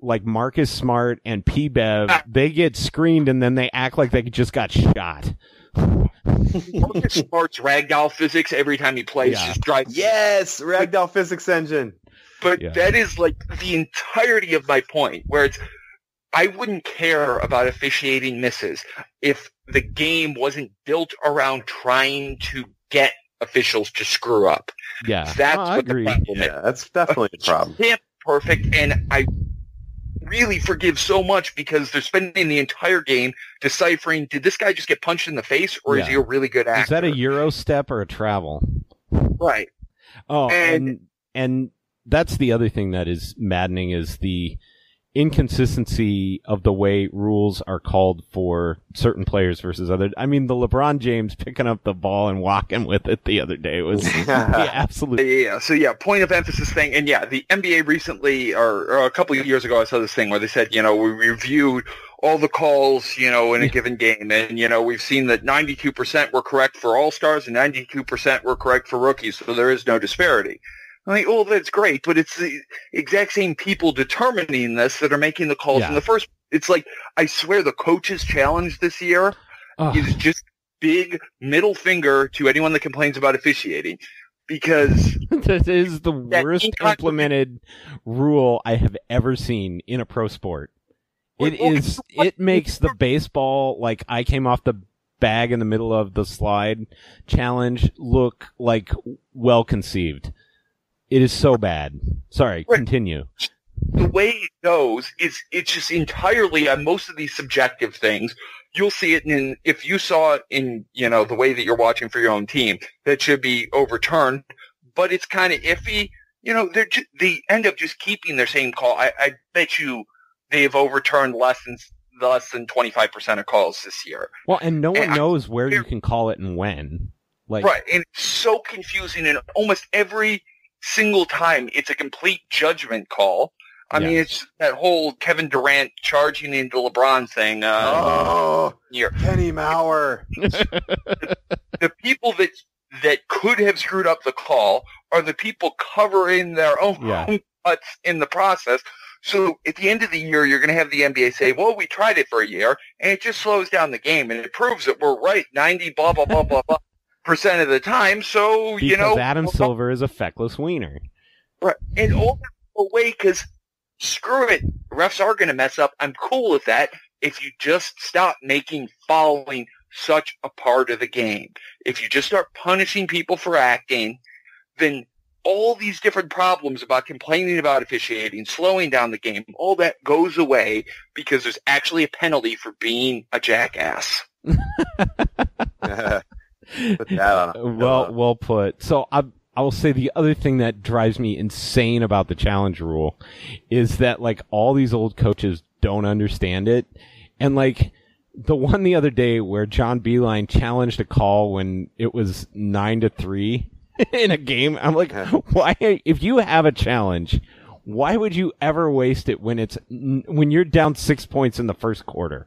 Like Marcus Smart and P Bev, Ah. they get screened and then they act like they just got shot. Marcus Smart's ragdoll physics every time he plays Yeah. just drives Yes, Ragdoll Physics Engine. But Yeah. that is like the entirety of my point, where it's I wouldn't care about officiating misses if the game wasn't built around trying to get officials to screw up. Yeah, That's No, I what agree. the problem is. Yeah, that's definitely a problem. Can't be perfect, and I really forgive so much because they're spending the entire game deciphering: did this guy just get punched in the face, or is he a really good actor? Is that a Euro step or a travel? right? Oh, And- and and that's the other thing that is maddening is the inconsistency of the way rules are called for certain players versus other. I mean, the LeBron James picking up the ball and walking with it the other day was the absolute. Yeah, so yeah, point of emphasis thing, and yeah, the NBA recently, or, or a couple of years ago, I saw this thing where they said, you know, we reviewed all the calls, you know, in a given game, and you know, we've seen that 92% were correct for all stars and 92% were correct for rookies, so there is no disparity. I'm like, oh, that's great, but it's the exact same people determining this that are making the calls Yeah. in the first. It's like I swear the coaches' challenge this year Ugh. is just big middle finger to anyone that complains about officiating because this is the worst implemented rule I have ever seen in a pro sport. It Well, is. It makes the baseball like I came off the bag in the middle of the slide challenge look like well conceived. It is so bad. Sorry, Right. continue. the way it goes is it's just entirely on most of these subjective things. You'll see it in if you saw it in you know the way that you're watching for your own team that should be overturned, but it's kind of iffy. You know they're ju- they end up just keeping their same call. I, I bet you they've overturned less than less than 25 percent of calls this year. Well, and no one And I- knows where you can call it and when. Like, Right, and it's so confusing, and almost every single time it's a complete judgment call. I mean, it's that whole Kevin Durant charging into LeBron thing. Uh, Oh, here, Kenny Mauer. the people that that could have screwed up the call are the people covering their own Yeah. cuts in the process. So at the end of the year, you're going to have the NBA say, "Well, we tried it for a year, and it just slows down the game, and it proves that we're right ninety blah blah blah blah blah percent of the time." So because you know, Adam well, Silver is a feckless wiener. Right. And all that away because screw it. Refs are going to mess up. I'm cool with that if you just stop making following such a part of the game. If you just start punishing people for acting, then all these different problems about complaining about officiating, slowing down the game, all that goes away because there's actually a penalty for being a jackass. Put that on. Uh, well, pillow. well put. So I, I will say the other thing that drives me insane about the challenge rule is that like all these old coaches don't understand it, and like the one the other day where John Beilein challenged a call when it was nine to three in a game. I'm like, why? If you have a challenge. Why would you ever waste it when it's when you're down six points in the first quarter?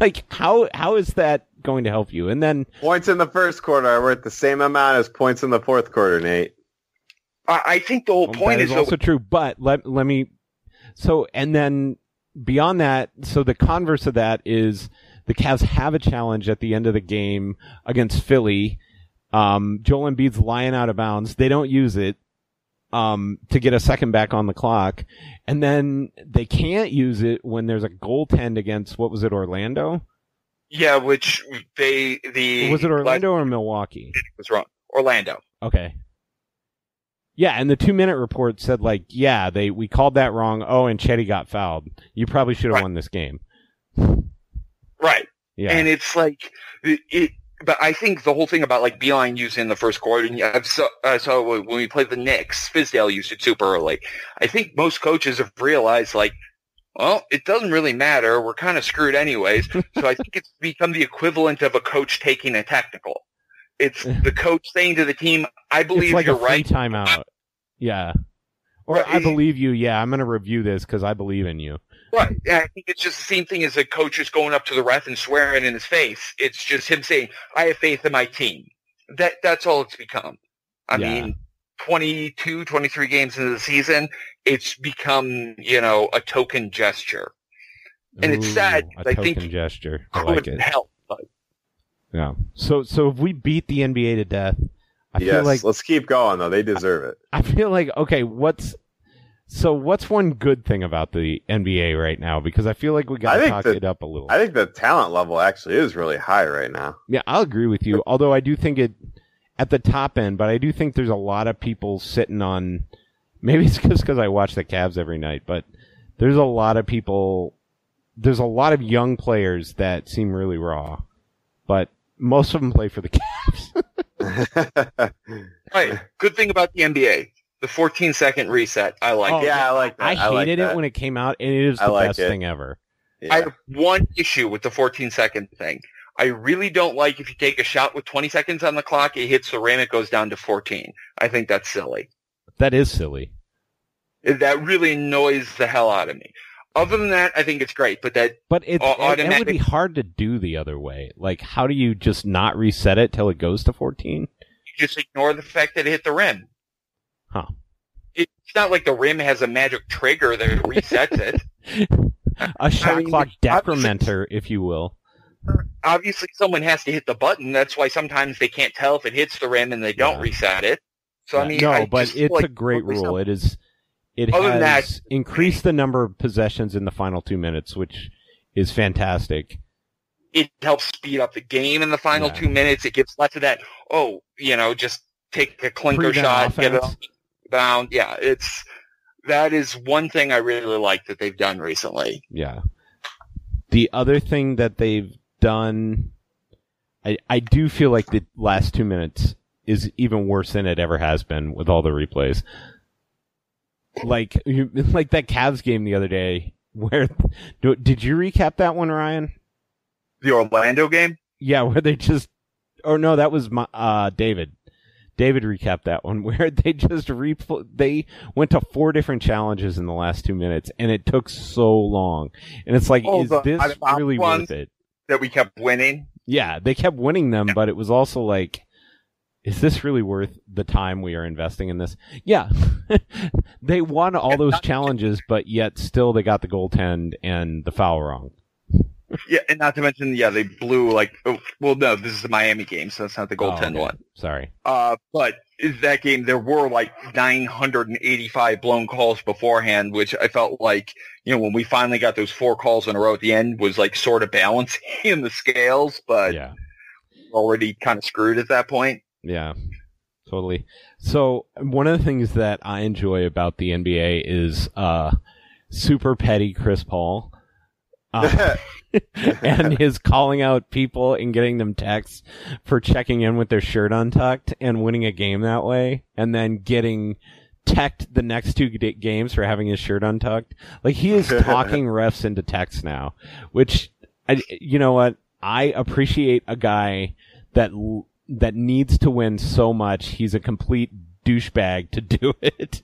like how how is that going to help you? And then points in the first quarter are worth the same amount as points in the fourth quarter, Nate. I, I think the whole Well, point that is, is though, also true. But let let me. So and then beyond that, so the converse of that is the Cavs have a challenge at the end of the game against Philly. Um, Joel Embiid's lying out of bounds. They don't use it. Um, to get a second back on the clock, and then they can't use it when there's a goaltend against what was it, Orlando? Yeah, which they the Was it Orlando or Milwaukee? It was wrong. Orlando. Okay. Yeah, and the two minute report said like, yeah, they we called that wrong. Oh, and Cedi got fouled. You probably should have Right. won this game. Right. Yeah. And it's like it, it but I think the whole thing about like Beilein using the first quarter, and I've saw, I saw when we played the Knicks, Fizdale used it super early. I think most coaches have realized like, well, it doesn't really matter. We're kind of screwed anyways. so I think it's become the equivalent of a coach taking a technical. It's the coach saying to the team, "I believe it's like you're a free right." timeout. Yeah. Or Right, I believe you. Yeah, I'm going to review this because I believe in you. Right. And I think it's just the same thing as a coach is going up to the ref and swearing in his face. It's just him saying, I have faith in my team. That That's all it's become. I Yeah. mean, 22, 23 games into the season, it's become, you know, a token gesture. And it's sad, Ooh, A I token think gesture. I like Could it. help. But Yeah. So so if we beat the NBA to death, I yes, feel like let's keep going though. They deserve it. I feel like okay, what's so what's one good thing about the NBA right now? Because I feel like we got to talk that- it up a little. I think the talent level actually is really high right now. Yeah, I'll agree with you. Although I do think it at the top end, but I do think there's a lot of people sitting on. Maybe it's just because I watch the Cavs every night, but there's a lot of people. There's a lot of young players that seem really raw, but most of them play for the Cavs. right. Good thing about the NBA. The 14 second reset. I like Oh, it. yeah, I like that. I I like hated it when it came out, and it is the like best it. thing ever. I have one issue with the 14 second thing. I really don't like if you take a shot with 20 seconds on the clock, it hits the rim, it goes down to 14. I think that's silly. That is silly. That really annoys the hell out of me. Other than that, I think it's great, but that But it, Au- it, it would be hard to do the other way. Like, how do you just not reset it till it goes to 14? you just ignore the fact that it hit the rim. Huh. It's not like the rim has a magic trigger that resets it. A shot mean, clock decrementer, if you will. Obviously, someone has to hit the button. That's why sometimes they can't tell if it hits the rim and they don't Yeah. reset it. So I mean, no, I but just it's like a great rule. simple. It is. It Other has that- increased the number of possessions in the final two minutes, which is fantastic. it helps speed up the game in the final Yeah. two minutes. It gives less of that, oh, you know, just take a clinker Prevent shot, get it offense. bound. Yeah, it's that is one thing I really like that they've done recently. Yeah. The other thing that they've done, I I do feel like the last two minutes is even worse than it ever has been with all the replays. Like you, like that Cavs game the other day, where do, did you recap that one, Ryan? The Orlando game. Yeah, where they just, or no, that was my, uh, David. David recapped that one where they just repl- they went to four different challenges in the last two minutes and it took so long. And it's like, Oh, is the this out-of-bounds really one? worth it? That we kept winning. Yeah, they kept winning them, but it was also like, is this really worth the time we are investing in this? Yeah. they won all those challenges, but yet still they got the goaltend and the foul wrong. Yeah, and not to mention, yeah, they blew like, oh, well, no, this is the Miami game, so that's not the Oh, goaltend okay. one. Sorry. Uh, but that game, there were like 985 blown calls beforehand, which I felt like, you know, when we finally got those four calls in a row at the end was like sort of balancing in the scales, but yeah. already kind of screwed at that point. Yeah, totally. So one of the things that I enjoy about the NBA is uh, super petty Chris Paul. Uh, and his calling out people and getting them texts for checking in with their shirt untucked and winning a game that way, and then getting teched the next two g- games for having his shirt untucked. Like he is talking refs into text now, which I, you know what? I appreciate a guy that l- that needs to win so much. He's a complete douchebag to do it.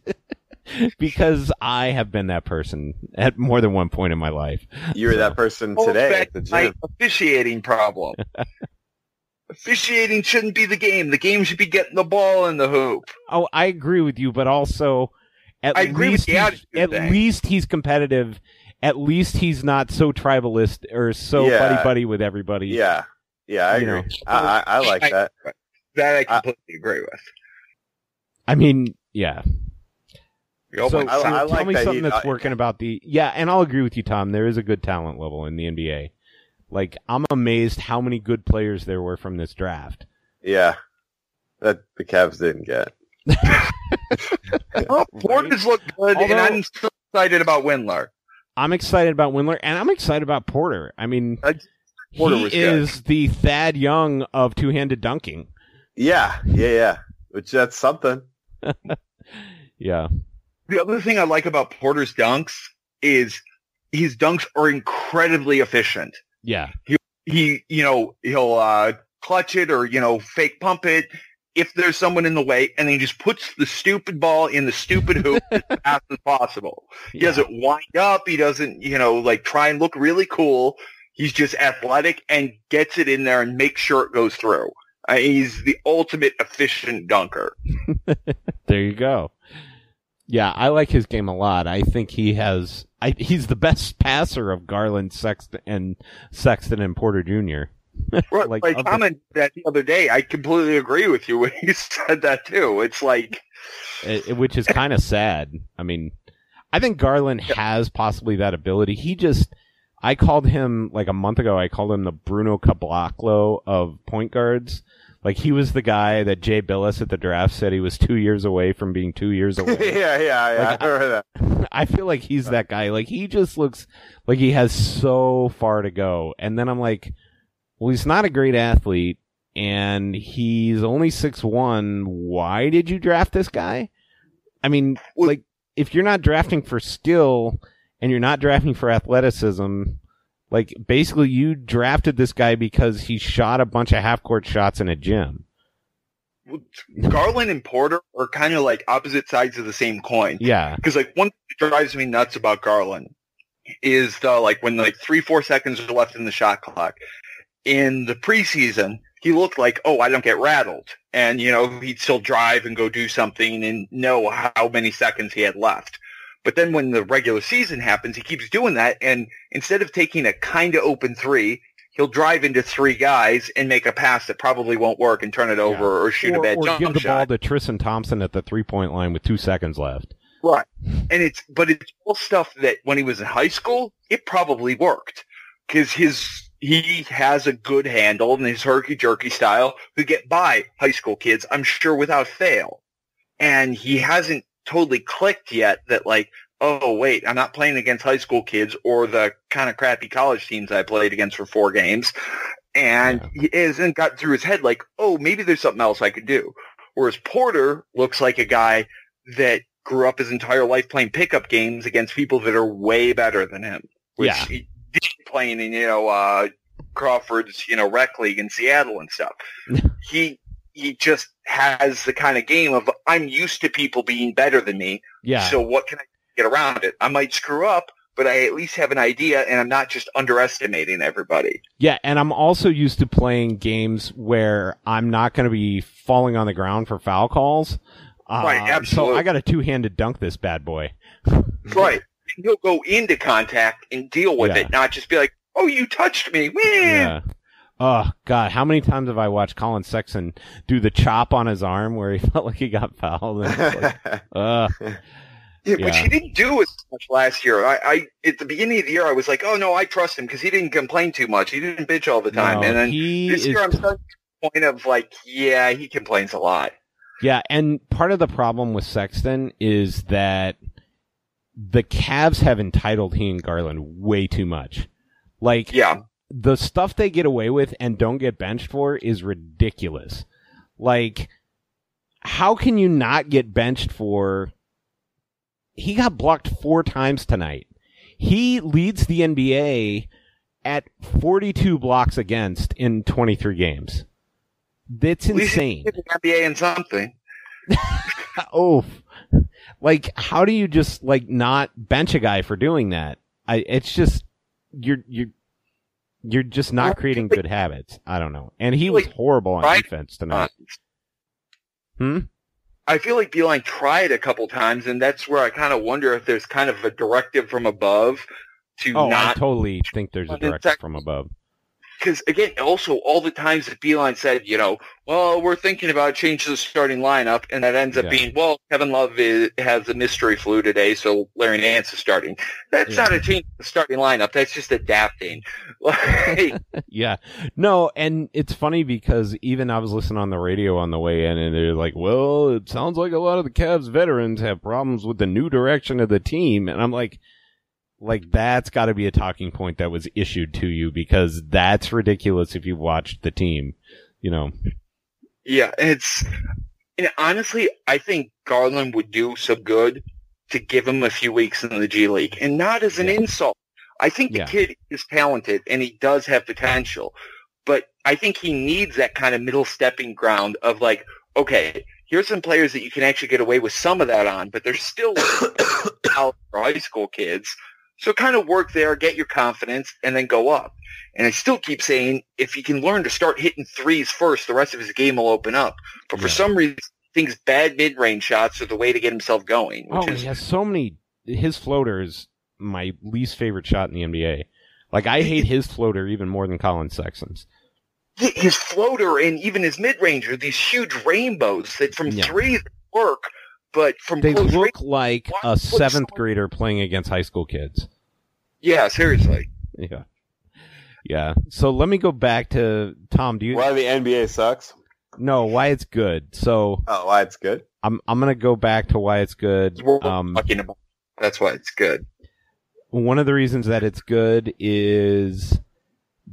because I have been that person at more than one point in my life. You were So- that person today at the to my gym. officiating problem. officiating shouldn't be the game. The game should be getting the ball in the hoop. Oh, I agree with you, but also at I agree with least the he's- attitude at thing. least he's competitive. At least he's not so tribalist or so Yeah. buddy buddy with everybody. Yeah, yeah, I You agree. know. I, I, I like I- that. That I I- completely agree with. I mean, yeah. Oh so, I- so God. I tell me that something he- that's I- working about the yeah, and I'll agree with you, Tom. There is a good talent level in the NBA. Like I'm amazed how many good players there were from this draft. Yeah, that the Cavs didn't get. Oh, Porter's look good, and I'm still excited about Windler. I'm excited about Windler, and I'm excited about Porter. I mean, Uh, Porter he was good. is the Thad Young of two-handed dunking. Yeah, yeah, yeah. Which that's something. Yeah. The other thing I like about Porter's dunks is his dunks are incredibly efficient. Yeah. He, you know, he'll uh, clutch it or you know fake pump it if there's someone in the way, and then he just puts the stupid ball in the stupid hoop as fast as possible. He Yeah. doesn't wind up. He doesn't, you know, like try and look really cool. He's just athletic and gets it in there and makes sure it goes through. Uh, he's the ultimate efficient dunker. There you go. Yeah, I like his game a lot. I think he has. I, he's the best passer of Garland, Sexton, and Sexton and Porter Jr. Right, Like, like, of the- commented that the other day. I completely agree with you when you said that too. It's like, it- it- which is kind of sad. I mean, I think Garland has possibly that ability. He just, I called him like a month ago. I called him the Bruno Caboclo of point guards. Like he was the guy that Jay Bilas at the draft said he was two years away from being two years away. yeah, yeah, yeah. Like, I remember that. I feel like he's that guy. Like he just looks like he has so far to go. And then I'm like, well, he's not a great athlete and he's only six one. Why did you draft this guy? I mean, Well- like if you're not drafting for skill and you're not drafting for athleticism, like basically you drafted this guy because he shot a bunch of half court shots in a gym. Garland and Porter are kind of like opposite sides of the same coin. Yeah. Because like one thing that drives me nuts about Garland is the like when like three four seconds are left in the shot clock. In the preseason, he looked like oh I don't get rattled, and you know he'd still drive and go do something and know how many seconds he had left. But then when the regular season happens, he keeps doing that, and instead of taking a kind of open three, he'll drive into three guys and make a pass that probably won't work and turn it over or shoot or, a bad or jump give the shot. ball to Tristan Thompson at the three point line with two seconds left. Right. And it's, but it's all stuff that when he was in high school, it probably worked. Cause his, he has a good handle and his herky jerky style could get by high school kids, I'm sure without fail. And he hasn't totally clicked yet that like, oh wait, I'm not playing against high school kids or the kind of crappy college teams I played against for four games. And he hasn't got through his head like, oh, maybe there's something else I could do. Whereas Porter looks like a guy that grew up his entire life playing pickup games against people that are way better than him. Which Yeah. he did playing in, you know, uh, Crawford's, you know, rec league in Seattle and stuff. he he just has the kind of game of I'm used to people being better than me. Yeah. So what can I get around it? I might screw up, but I at least have an idea and I'm not just underestimating everybody. Yeah, and I'm also used to playing games where I'm not going to be falling on the ground for foul calls. Uh, Right, So absolutely. I got a two-handed dunk this bad boy. Right. And He'll go into contact and deal with Yeah. it, not just be like, "Oh, you touched me." Wah." Yeah. Oh God, how many times have I watched Collin Sexton do the chop on his arm where he felt like he got fouled? Like, uh, Yeah, which Yeah. he didn't do as much last year. I, I at the beginning of the year, I was like, "Oh no, I trust him because he didn't complain too much. He didn't bitch all the time." no, and then he this is year, I'm starting to the point of like, "Yeah, he complains a lot." Yeah, and part of the problem with Sexton is that the Cavs have entitled he and Garland way too much. Like, Yeah, the stuff they get away with and don't get benched for is ridiculous. Like, how can you not get benched for? He got blocked four times tonight. He leads the NBA at 42 blocks against in 23 games. That's insane. the NBA and something. oh, like how do you just like not bench a guy for doing that? I it's just you're you're you're just not creating good habits. I don't know. And he was like horrible on defense tonight. Hmm? I feel like Beilein tried a couple times, and that's where I kind of wonder if there's kind of a directive from above to Oh, I totally think there's a directive from above. Because again, also all the times that Beilein said, you know, well, we're thinking about changing the starting lineup, and that ends up Yeah. being, well, Kevin Love is, has a mystery flu today, so Larry Nance is starting. That's Yeah. not a change in the starting lineup. That's just adapting. Yeah. No, and it's funny because even I was listening on the radio on the way in and they're like, well, it sounds like a lot of the Cavs veterans have problems with the new direction of the team. And I'm like, Like that's got to be a talking point that was issued to you because that's ridiculous if you watched the team, you know. Yeah, it's and honestly, I think Garland would do some good to give him a few weeks in the G League, and not as an Yeah. insult. I think the Yeah. kid is talented and he does have potential, but I think he needs that kind of middle stepping ground of like, okay, here's some players that you can actually get away with some of that on, but they're still college or high school kids. So kind of work there, get your confidence, and then go up. And I still keep saying, if he can learn to start hitting threes first, the rest of his game will open up. But for Yeah. some reason, thinks bad mid-range shots are the way to get himself going. Which Oh, is, he has so many. His floater is my least favorite shot in the NBA. Like I hate his floater even more than Collin Sexton's. his floater and even his mid-range are these huge rainbows that from Yeah. three work, but from They close look range, like Why a seventh someone- grader playing against high school kids. yeah, seriously. Yeah, yeah. So let me go back to Tom. Do you Why the NBA sucks? No, why it's good? So Oh, why it's good? I'm I'm gonna go back to why it's good. We're Um, talking about. That's why it's good. one of the reasons that it's good is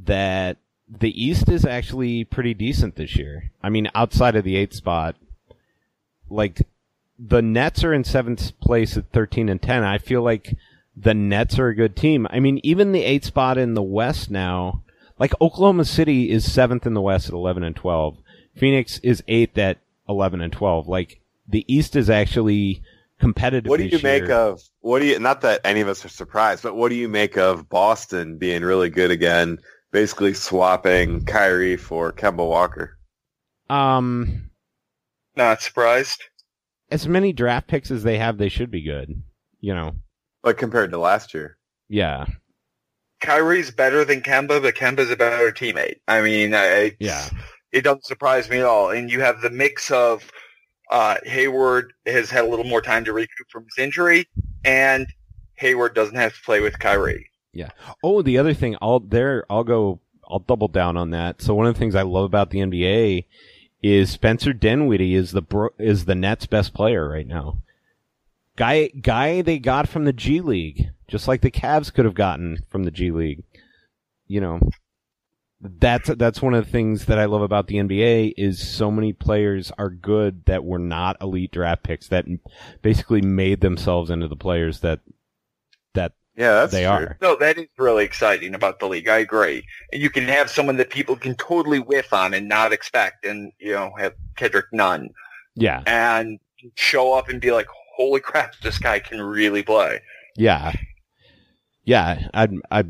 that the East is actually pretty decent this year. I mean, outside of the eighth spot, like the Nets are in seventh place at thirteen and ten. I feel like the Nets are a good team. I mean, even the eighth spot in the West now, like Oklahoma City is seventh in the West at eleven and twelve. Phoenix is eighth at eleven and twelve. Like the East is actually competitive. What do you make year. of what do you not that any of us are surprised, but what do you make of Boston being really good again, basically swapping Kyrie for Kemba Walker? Um, Not surprised. As many draft picks as they have, they should be good. You know, Like compared to last year. yeah, Kyrie's better than Kemba, but Kemba's a better teammate. I mean, I, Yeah. it doesn't surprise me at all. And you have the mix of uh, Hayward has had a little more time to recoup from his injury, and Hayward doesn't have to play with Kyrie. Yeah. Oh, the other thing, I'll there, I'll go, I'll double down on that. So one of the things I love about the NBA is Spencer Dinwiddie is the bro, is the Nets' best player right now. Guy, guy they got from the G League, just like the Cavs could have gotten from the G League. You know, that's that's one of the things that I love about the NBA is so many players are good that were not elite draft picks that basically made themselves into the players that that Yeah, that's they true. are. No, that is really exciting about the league. I agree. And you can have someone that people can totally whiff on and not expect, and you know have Kendrick Nunn Yeah, and show up and be like, "Holy crap, this guy can really play." Yeah, yeah, I, I,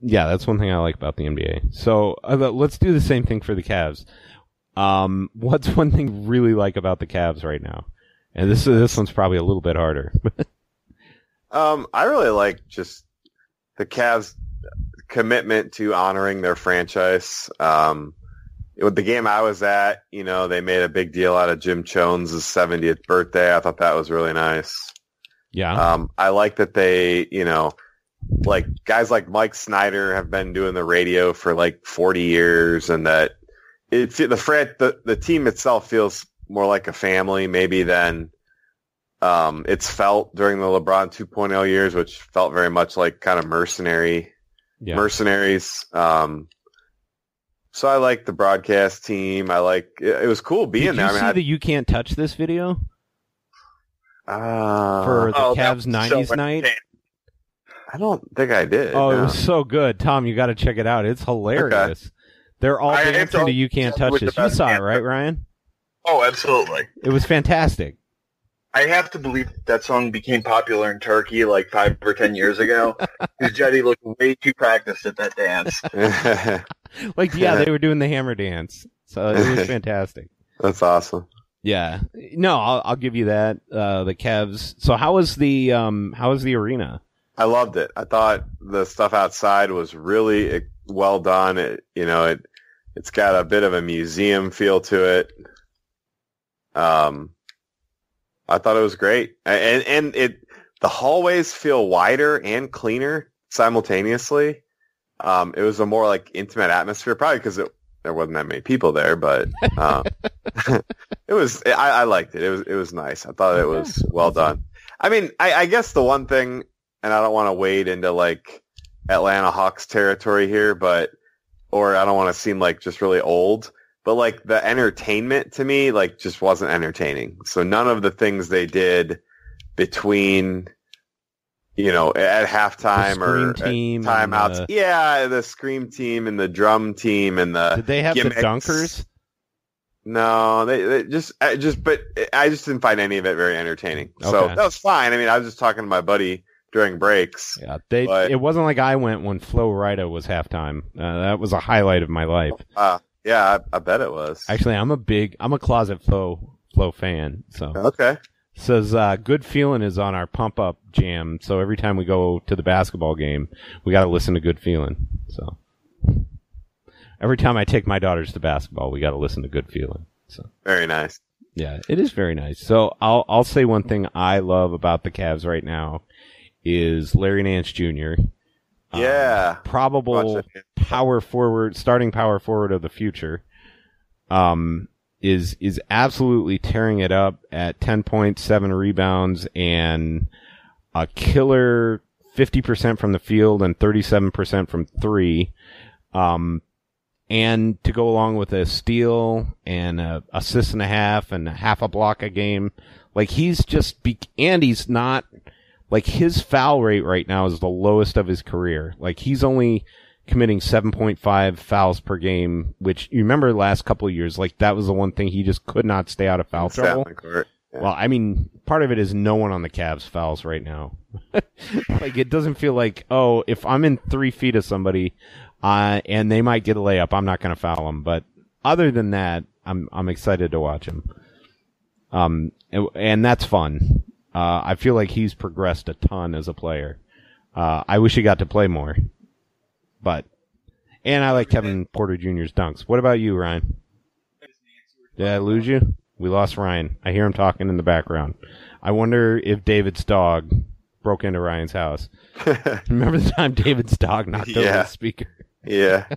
yeah. That's one thing I like about the NBA. So uh, let- let's do the same thing for the Cavs. Um, what's one thing you really like about the Cavs right now? And this this one's probably a little bit harder. Um, I really like just the Cavs' commitment to honoring their franchise. Um, with the game I was at, you know, they made a big deal out of Jim Chones' 70th birthday. I thought that was really nice. yeah, Um, I like that they, you know, like guys like Mike Snyder have been doing the radio for like 40 years and that it, the, fran- the, the team itself feels more like a family maybe than um, it's felt during the LeBron 2.0 years, which felt very much like kind of mercenary yeah. mercenaries. Um, so I like the broadcast team. I like it, it was cool being there. Did there. you I mean, see I, the "You Can't Touch This" video uh, for the Oh, Cavs '90s so night? I don't think I did. Oh, it was so good, Tom. You got to check it out. It's hilarious. They're all I dancing to- "You Can't Touch This." You saw it, right, Ryan? Oh, absolutely. It was fantastic. I have to believe that song became popular in Turkey like five or ten years ago. Because Cedi looked way too practiced at that dance. Like, yeah, they were doing the hammer dance, so it was fantastic. That's awesome. Yeah, no, I'll, I'll give you that. Uh, the Cavs. So how was the um how was the arena? I loved it. I thought the stuff outside was really eh, well done. It, you know, it it's got a bit of a museum feel to it. Um, I thought it was great, and and it the hallways feel wider and cleaner simultaneously. Um, it was a more like intimate atmosphere, probably because it there wasn't that many people there, but um, it was. I, I liked it. It was it was nice. I thought it was well done. I mean, I, I guess the one thing and I don't want to wade into like Atlanta Hawks territory here, but or I don't want to seem like just really old, but like the entertainment to me like just wasn't entertaining. So none of the things they did between you know at halftime or Scream team at timeouts. the- Yeah, the scream team and the drum team and the Did they have gimmicks. the dunkers? No, they, they just I just but I just didn't find any of it very entertaining. So that was fine. I mean, I was just talking to my buddy during breaks. Yeah, they. But- it wasn't like I went when Flo Rida was halftime. Uh, that was a highlight of my life. Uh, yeah, I, I bet it was. Actually, I'm a big, I'm a closet Flow Flo fan. So Okay. says uh, good feeling is on our pump up jam. So every time we go to the basketball game, we got to listen to good feeling. So every time I take my daughters to basketball, we got to listen to good feeling. So Very nice. yeah, it is very nice. So I'll I'll say one thing I love about the Cavs right now is Larry Nance Jr. Um, Yeah. probable power forward, starting power forward of the future, um, is is absolutely tearing it up at ten points, seven rebounds, and a killer fifty percent from the field and thirty seven percent from three. Um, and to go along with a steal and a assist and a half and a half a block a game, like he's just be- and he's not like his foul rate right now is the lowest of his career. Like he's only committing 7.5 fouls per game, which you remember last couple of years, like that was the one thing he just could not stay out of foul Sat trouble. Yeah. Well, I mean, part of it is no one on the Cavs fouls right now. like it doesn't feel like, oh, if I'm in three feet of somebody, uh, and they might get a layup, I'm not going to foul them. But other than that, I'm I'm excited to watch him. Um, and, and that's fun. Uh, I feel like he's progressed a ton as a player. Uh, I wish he got to play more, but and I like Kevin Porter Jr.'s dunks. What about you, Ryan? Did I lose you? We lost Ryan. I hear him talking in the background. I wonder if David's dog broke into Ryan's house. Remember the time David's dog knocked over Yeah. the speaker? yeah.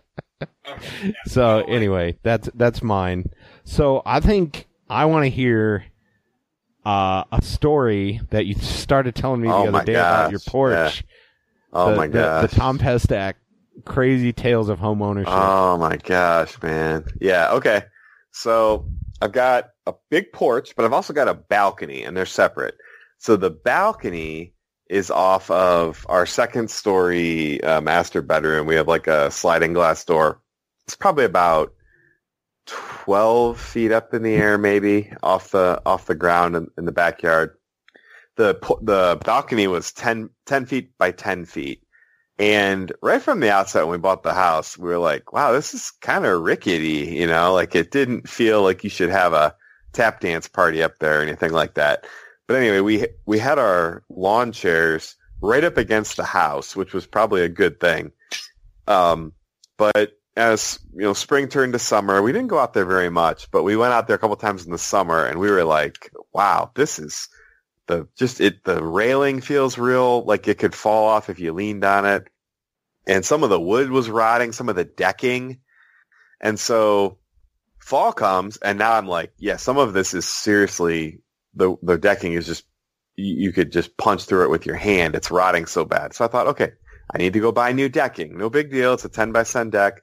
So anyway, that's that's mine. So I think I want to hear uh, a story that you started telling me the Oh other day about your gosh, porch. Oh the, my the- gosh. the, Tom Pestak crazy tales of home ownership. Oh my gosh, man. Yeah, okay. So I've got a big porch, but I've also got a balcony and they're separate. So the balcony is off of our second story uh, master bedroom. We have like a sliding glass door. It's probably about 12 feet up in the air, maybe off the, off the ground in, in the backyard. The, the balcony was 10, 10 feet by 10 feet. And right from the outset, when we bought the house, we were like, wow, this is kind of rickety, you know, like it didn't feel like you should have a tap dance party up there or anything like that. But anyway, we, we had our lawn chairs right up against the house, which was probably a good thing. Um, but as, you know, spring turned to summer, we didn't go out there very much, but we went out there a couple times in the summer and we were like, wow, this is, the just it the railing feels real like it could fall off if you leaned on it. And some of the wood was rotting some of the decking. And so fall comes and now i'm like yeah some of this is seriously the the decking is just you, you could just punch through it with your hand. It's rotting so bad. So i thought okay i need to go buy new decking. No big deal. It's a 10 by 10 deck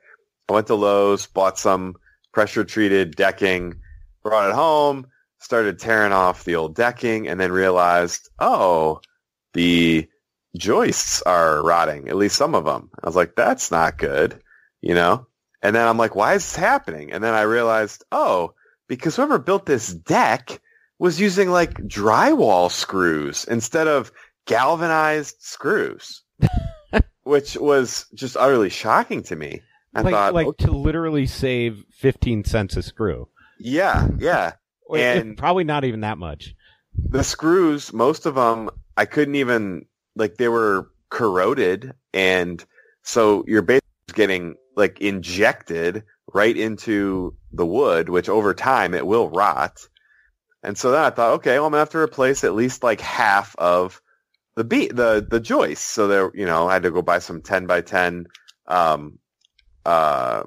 i went to lowes bought some pressure treated decking brought it home started tearing off the old decking and then realized, oh, the joists are rotting, at least some of them. I was like, that's not good, you know? And then I'm like, why is this happening? And then I realized, oh, because whoever built this deck was using like drywall screws instead of galvanized screws, which was just utterly shocking to me. I like thought, like okay, to literally save 15 cents a screw. yeah, yeah. And- probably not even that much. the screws, most of them, I couldn't even like they were corroded, and so you're basically getting like injected right into the wood, which over time it will rot. And so then I thought, okay, well, I'm gonna have to replace at least like half of the be- the the joists. So there, you know, I had to go buy some ten by ten. Um, uh,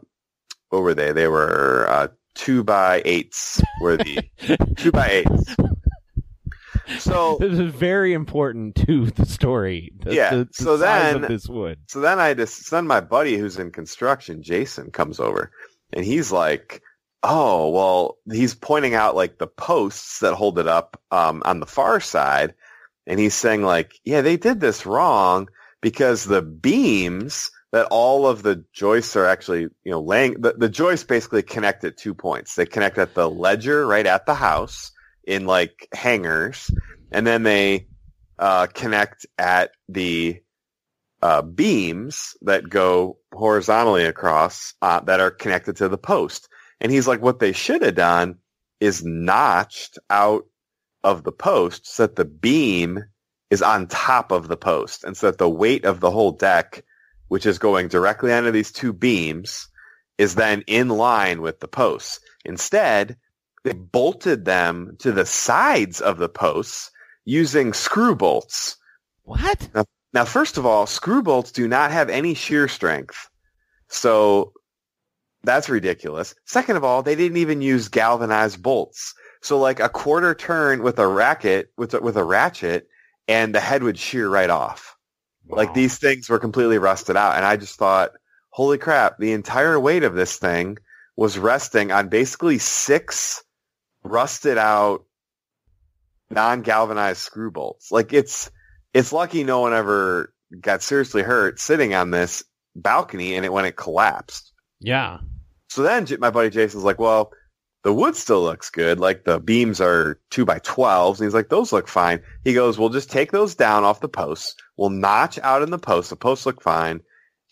what were they? They were uh, two by eights. Were the two by eights. So this is very important to the story. The, Yeah, the, the so then- of this wood. So then I just then my buddy who's in construction, Jason, comes over and he's like, "Oh, well," he's pointing out like the posts that hold it up um, on the far side, and he's saying like, "Yeah, they did this wrong because the beams that all of the joists are actually, you know, laying the, the joists basically connect at two points. They connect at the ledger right at the house in like hangers, and then they uh, connect at the uh, beams that go horizontally across uh, that are connected to the post. And he's like, what they should have done is notched out of the post so that the beam is on top of the post and so that the weight of the whole deck, which is going directly onto these two beams, is then in line with the posts. Instead, they bolted them to the sides of the posts using screw bolts. What? Now, first of all, screw bolts do not have any shear strength. So that's ridiculous. Second of all, they didn't even use galvanized bolts. So like a quarter turn with a racket, with a, with a ratchet, and the head would shear right off. Like these things were completely rusted out. And I just thought, holy crap, the entire weight of this thing was resting on basically six rusted out non-galvanized screw bolts. Like it's, it's lucky no one ever got seriously hurt sitting on this balcony and it when it collapsed. Yeah. So then my buddy Jason's like, well, the wood still looks good. Like the beams are two by 12s. And he's like, those look fine. He goes, we'll just take those down off the posts. We'll notch out in the posts. The posts look fine.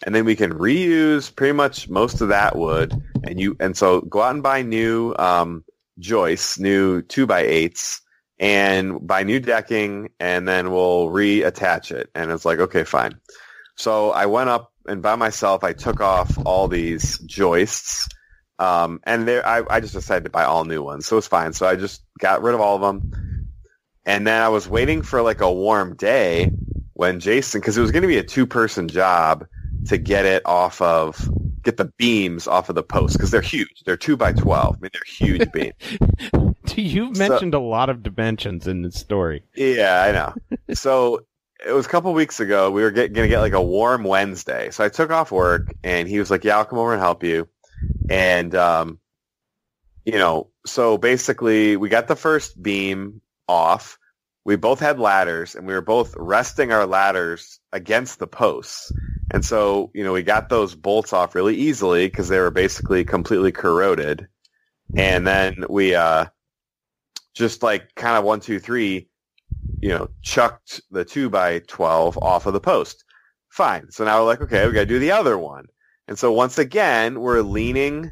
And then we can reuse pretty much most of that wood. And you, and so go out and buy new, um, joists, new two by eights and buy new decking and then we'll reattach it. And it's like, okay, fine. So I went up and by myself, I took off all these joists. Um, and there, I, I just decided to buy all new ones. So it's fine. So I just got rid of all of them. And then I was waiting for like a warm day when Jason, cause it was going to be a two person job to get it off of, get the beams off of the post. Cause they're huge. They're two by 12. I mean, they're huge beams. Do You've So- mentioned a lot of dimensions in this story. Yeah, I know. so it was a couple weeks ago. We were get, gonna get like a warm Wednesday. So I took off work, and he was like, "Yeah, I'll come over and help you." And um, you know, so basically, we got the first beam off. We both had ladders, and we were both resting our ladders against the posts. And so, you know, we got those bolts off really easily because they were basically completely corroded. And then we uh, just like kind of one, two, three, you know, chucked the two by 12 off of the post. Fine. So now we're like, okay, we got to do the other one. And so once again, we're leaning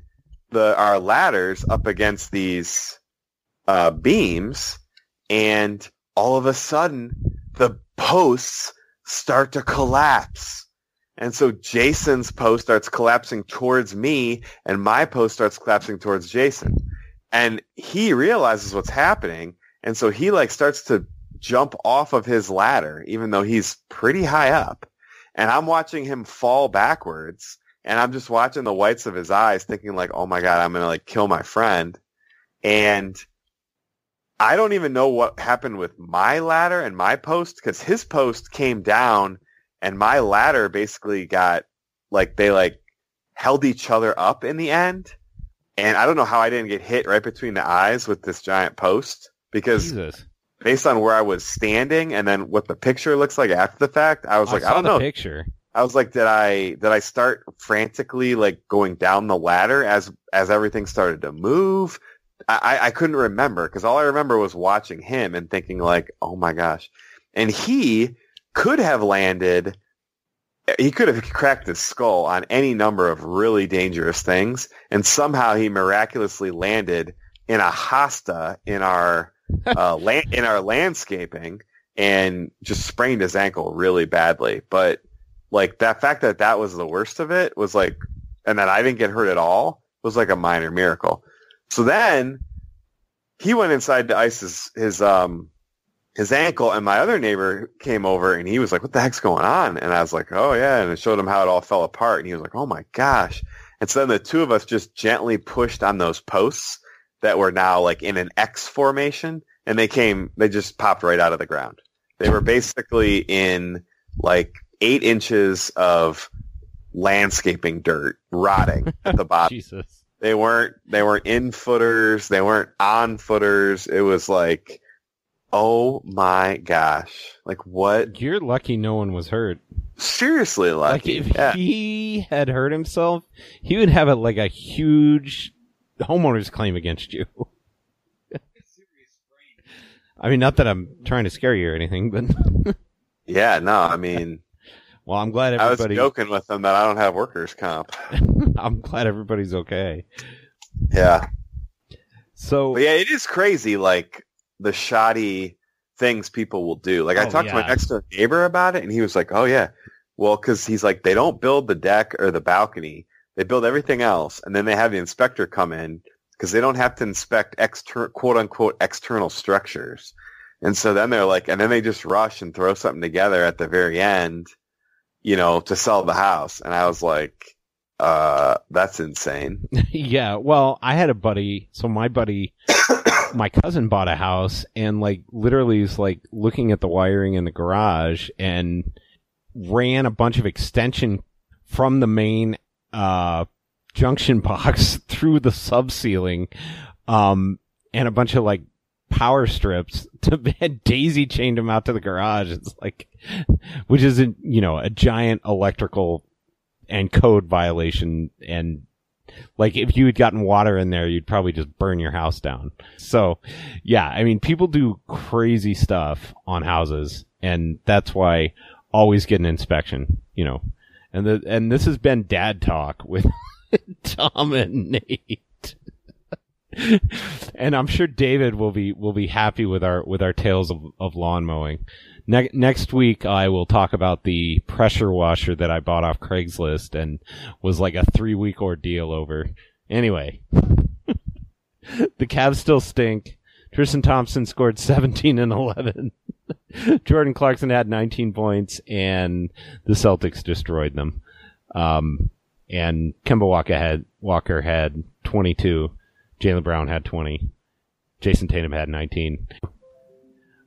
the, our ladders up against these, uh, beams and all of a sudden the posts start to collapse. And so Jason's post starts collapsing towards me and my post starts collapsing towards Jason. And he realizes what's happening. And so he like starts to jump off of his ladder, even though he's pretty high up. And I'm watching him fall backwards and I'm just watching the whites of his eyes thinking like, oh my God, I'm going to like kill my friend. And I don't even know what happened with my ladder and my post because his post came down and my ladder basically got like they like held each other up in the end. And I don't know how I didn't get hit right between the eyes with this giant post because Jesus. based on where I was standing and then what the picture looks like after the fact, I was like, I I, don't the know. picture. I was like, did I did I start frantically like going down the ladder as as everything started to move? I, I- couldn't remember because all I remember was watching him and thinking like, oh my gosh. And he could have landed he could have cracked his skull on any number of really dangerous things and somehow he miraculously landed in a hosta in our uh, land, in our landscaping and just sprained his ankle really badly. But like that fact that that was the worst of it was like, and that I didn't get hurt at all was like a minor miracle. So then he went inside to ice his, his, um, his ankle and my other neighbor came over and he was like, what the heck's going on? And I was like, oh yeah. And it showed him how it all fell apart. And he was like, oh my gosh. And so then the two of us just gently pushed on those posts that were now like in an X formation and they came. They just popped right out of the ground. They were basically in like eight inches of landscaping dirt rotting at the bottom. Jesus. They weren't they weren't in footers, they weren't on footers. It was like oh my gosh. Like what You're lucky no one was hurt. seriously Like lucky. if yeah. he had hurt himself, he would have a, like a huge homeowner's claim against you. I mean, not that I'm trying to scare you or anything, but yeah, no, I mean well, I'm glad everybody. I was joking with them that I don't have workers comp. I'm glad everybody's okay. Yeah. So But yeah, it is crazy like the shoddy things people will do. Like I Oh, talked to my yeah. next door neighbor about it and he was like, "Oh yeah." Well, cuz he's like they don't build the deck or the balcony. They build everything else and then they have the inspector come in because they don't have to inspect exter- quote unquote external structures. And so then they're like and then they just rush and throw something together at the very end, you know, to sell the house. And I was like, uh that's insane. yeah, well, I had a buddy. So my buddy, my cousin bought a house and like literally is like looking at the wiring in the garage and ran a bunch of extension from the main uh junction box through the sub ceiling, um, and a bunch of like power strips to had daisy chained them out to the garage. It's like, which is a, you know, a giant electrical and code violation and like if you had gotten water in there, you'd probably just burn your house down. So yeah, I mean, people do crazy stuff on houses and that's why always get an inspection, you know, and the, and this has been dad talk with Tom and Nate. And I'm sure David will be will be happy with our with our tales of, of lawn mowing. Ne- next week, I will talk about the pressure washer that I bought off Craigslist and was like a three week ordeal over. Anyway, the Cavs still stink. Tristan Thompson scored 17 and 11. Jordan Clarkson had 19 points, and the Celtics destroyed them. Um, and Kemba Walker had Walker had 22. Jaylen Brown had 20. Jayson Tatum had 19.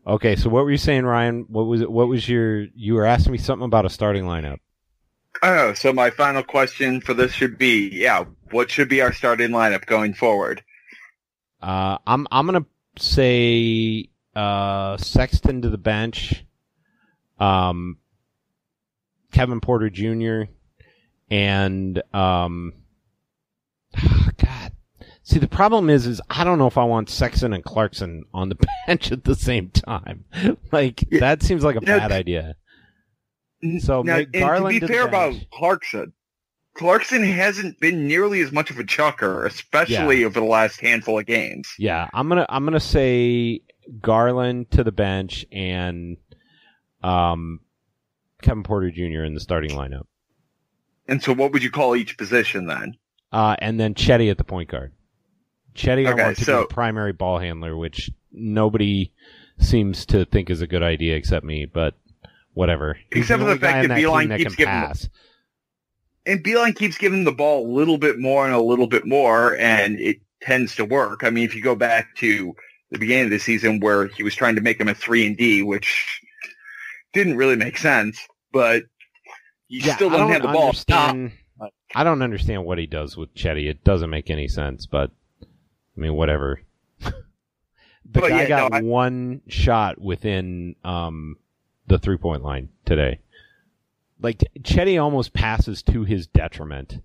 Okay, so what were you saying, Ryan? What was it? What was your? You were asking me something about a starting lineup. Oh, so my final question for this should be, yeah, what should be our starting lineup going forward? Uh, I'm I'm gonna say uh, Sexton to the bench, um, Kevin Porter Jr. and um. See, the problem is, is I don't know if I want Sexton and Clarkson on the bench at the same time. like Yeah. that seems like a Yeah. bad idea. So, now, Garland to be fair about. Clarkson, Clarkson hasn't been nearly as much of a chucker, especially over the last handful of games. Yeah, I'm gonna I'm gonna say Garland to the bench and um, Kevin Porter Jr. in the starting lineup, And so, what would you call each position then? uh, and then Cedi at the point guard. Cedi, Okay, I want to so- be primary ball handler, which nobody seems to think is a good idea except me. But whatever. He's Except for the fact that Beilein that keeps giving the- pass. And Beilein keeps giving the ball a little bit more and a little bit more, and it tends to work. I mean, if you go back to the beginning of the season where he was trying to make him a three and D, which didn't really make sense, but you Yeah, still I don't, have the ball. Stop. I don't understand what he does with Cedi. It doesn't make any sense, but I mean, whatever. the But guy yeah, got no, I- one shot within um, the three point line today. Like Cedi almost passes to his detriment.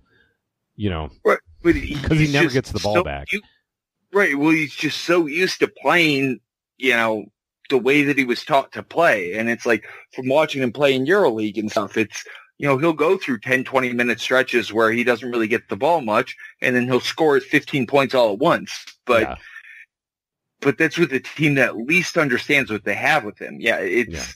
You know, because he never gets the ball so back. u- right. Well, he's just so used to playing, you know, the way that he was taught to play. And it's like from watching him play in EuroLeague and stuff, it's, you know, he'll go through 10, 20 minute stretches where he doesn't really get the ball much and then he'll score 15 points all at once. But, yeah. but that's with a team that least understands what they have with him. Yeah. It's,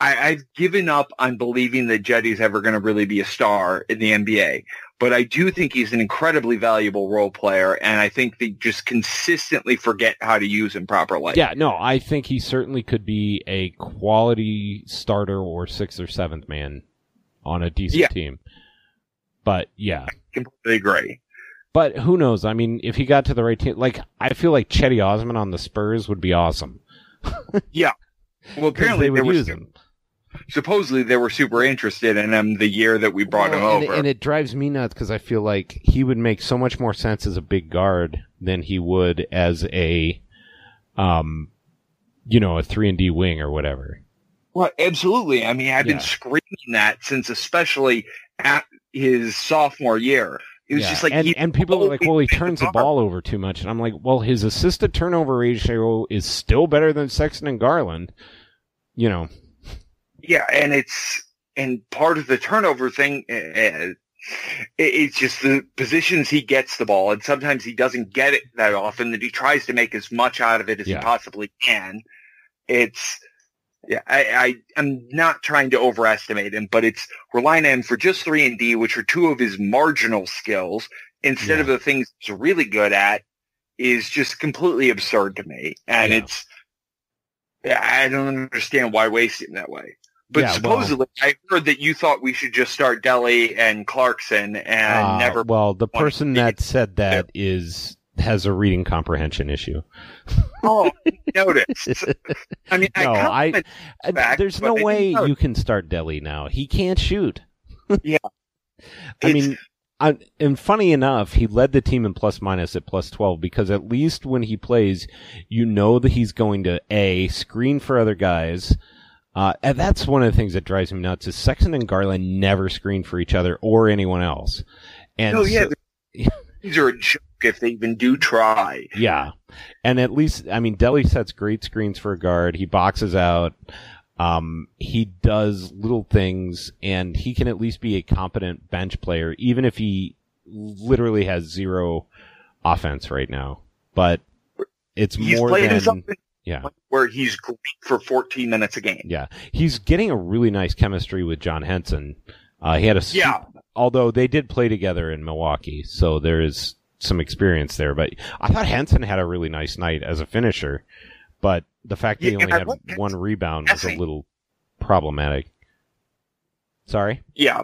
I, I've given up on believing that Cedi's ever going to really be a star in the NBA, but I do think he's an incredibly valuable role player, and I think they just consistently forget how to use him properly. yeah, no, I think he certainly could be a quality starter or sixth or seventh man on a decent Yeah. team. But yeah, I completely agree. But who knows? I mean, if he got to the right team, like I feel like Cedi Osman on the Spurs would be awesome. yeah. Well, apparently they would use him. supposedly they were super interested in him the year that we brought Well, him and, over. and it drives me nuts because I feel like he would make so much more sense as a big guard than he would as a, um, you know, a three and D wing or whatever. Well, absolutely. I mean, I've Yeah. been screaming that since especially at his sophomore year. It was Yeah, just like and, and people are like, well, he turns the ball over too much, and I'm like, well, his assisted turnover ratio is still better than Sexton and Garland. You know, Yeah, and it's and part of the turnover thing. Uh, it's just the positions he gets the ball, and sometimes he doesn't get it that often. That he tries to make as much out of it as Yeah. he possibly can. It's yeah, I, I I'm not trying to overestimate him, but it's relying on him for just three and D, which are two of his marginal skills, instead Yeah. of the things he's really good at, is just completely absurd to me. And Yeah. it's yeah, I don't understand why waste him that way. But Yeah, well- supposedly, I heard that you thought we should just start Delly and Clarkson and Uh, never. Well, the person that said that is has a reading comprehension issue. Oh, notice. I mean, No, I, I- Uh, There's no way you can start Delly now. He can't shoot. Yeah. I It's- mean, I, and funny enough, he led the team in plus minus at plus 12 because at least when he plays, you know that he's going to A, screen for other guys. Uh, and that's one of the things that drives me nuts is Sexton and Garland never screen for each other or anyone else. And oh yeah, so- these are a joke if they even do try. yeah. And at least, I mean, Delly sets great screens for a guard. He boxes out. Um, he does little things and he can at least be a competent bench player, even if he literally has zero offense right now. But it's He's more than, yeah, where he's great for 14 minutes a game. yeah. He's getting a really nice chemistry with John Henson. Uh, he had a, Yeah. although they did play together in Milwaukee, so there is some experience there. But I thought Henson had a really nice night as a finisher, but the fact that he only had one rebound was a little problematic. Sorry. Yeah.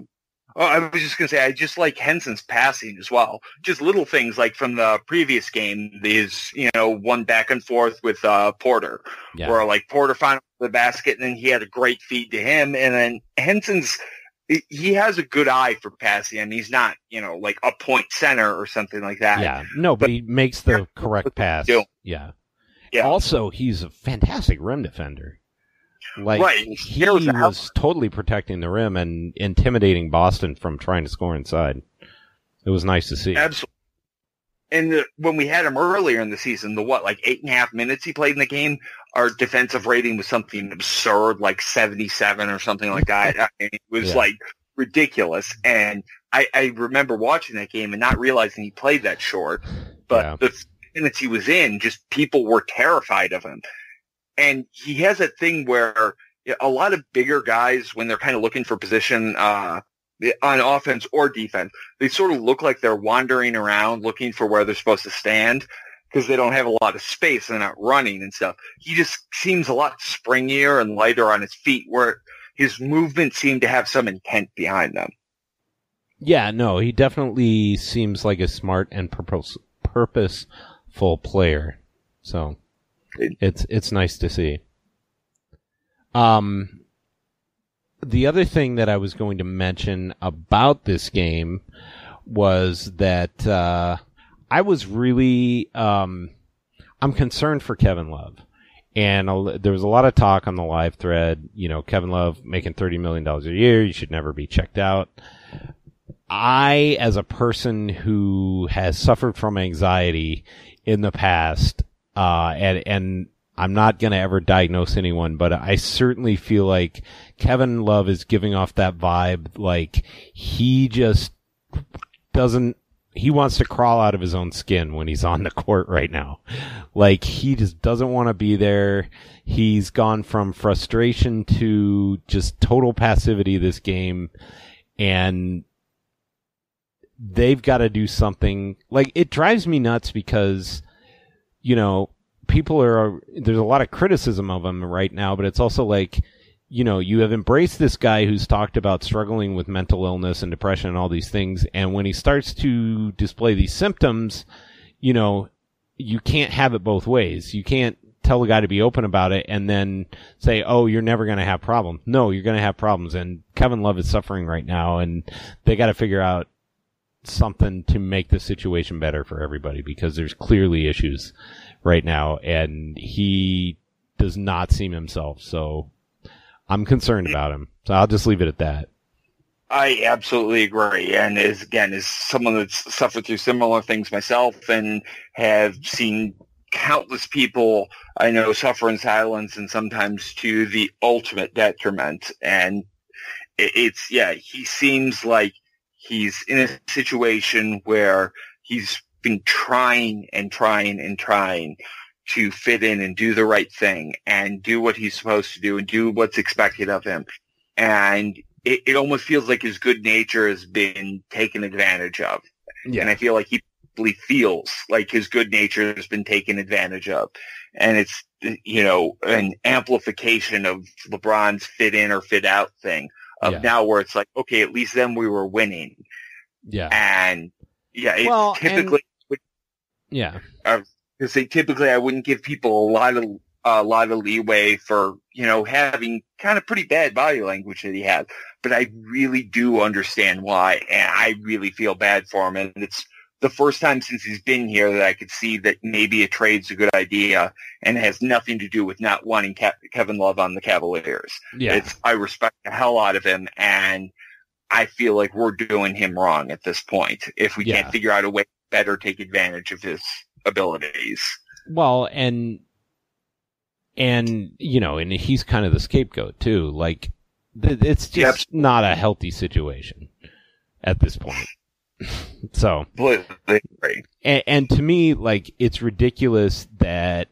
Oh, I was just gonna say I just like Henson's passing as well. Just little things like from the previous game, his you know one back and forth with uh, Porter, Yeah. where like Porter found the basket and then he had a great feed to him, and then Henson's he- he has a good eye for passing, and he's not you know like a point center or something like that. Yeah. No, but he makes the correct pass. Yeah. Yeah. Also, he's a fantastic rim defender. Like Right. he how- was totally protecting the rim and intimidating Boston from trying to score inside. It was nice to see. Absolutely. And the, when we had him earlier in the season, the what, like eight and a half minutes he played in the game, our defensive rating was something absurd, like 77 or something like that. I mean, it was Yeah. like ridiculous. And I, I remember watching that game and not realizing he played that short, but Yeah. the minutes he was in, just people were terrified of him. And he has that thing where a lot of bigger guys, when they're kind of looking for position, uh, on offense or defense, they sort of look like they're wandering around looking for where they're supposed to stand because they don't have a lot of space and they're not running and stuff. He just seems a lot springier and lighter on his feet where his movements seem to have some intent behind them. Yeah, no, he definitely seems like a smart and purpose, purposeful player. So it's it's nice to see. Um, the other thing that I was going to mention about this game was that uh, I was really um, I'm concerned for Kevin Love. And there was a lot of talk on the live thread, you know, Kevin Love making $30 million a year. You should never be checked out. I, as a person who has suffered from anxiety in the past, uh, and, and I'm not going to ever diagnose anyone, but I certainly feel like Kevin Love is giving off that vibe like he just doesn't, he wants to crawl out of his own skin when he's on the court right now. Like he just doesn't want to be there. He's gone from frustration to just total passivity this game and they've got to do something. Like it drives me nuts because you know, people are there's a lot of criticism of him right now, but it's also like you know, you have embraced this guy who's talked about struggling with mental illness and depression and all these things. And when he starts to display these symptoms, you know, you can't have it both ways. You can't tell the guy to be open about it and then say, "Oh, you're never going to have problems." No, you're going to have problems and Kevin Love is suffering right now and they got to figure out something to make the situation better for everybody because there's clearly issues right now and he does not seem himself. So I'm concerned about him. So I'll just leave it at that. I absolutely agree. And as again, as someone that's suffered through similar things myself and have seen countless people I know suffer in silence and sometimes to the ultimate detriment. And it's, yeah, he seems like he's in a situation where he's been trying and trying and trying to fit in and do the right thing and do what he's supposed to do and do what's expected of him. And it, it almost feels like his good nature has been taken advantage of. Yeah. And I feel like he really feels like his good nature has been taken advantage of. And it's, you know, an amplification of LeBron's fit in or fit out thing of Yeah. now where it's like, okay, at least then we were winning. Yeah. And yeah, it's Well, and- typically, Yeah. Uh, because they typically I wouldn't give people a lot of a lot of leeway for you know having kind of pretty bad body language that he had, but I really do understand why, and I really feel bad for him, and it's the first time since he's been here that I could see that maybe a trade's a good idea, and has nothing to do with not wanting Ke- Kevin Love on the Cavaliers. Yeah. It's I respect the hell out of him, and I feel like we're doing him wrong at this point if we Yeah. can't figure out a way to better take advantage of his abilities. Well, and and you know, and he's kind of the scapegoat too. Like it's just not a healthy situation at this point. so, and, and to me, like it's ridiculous that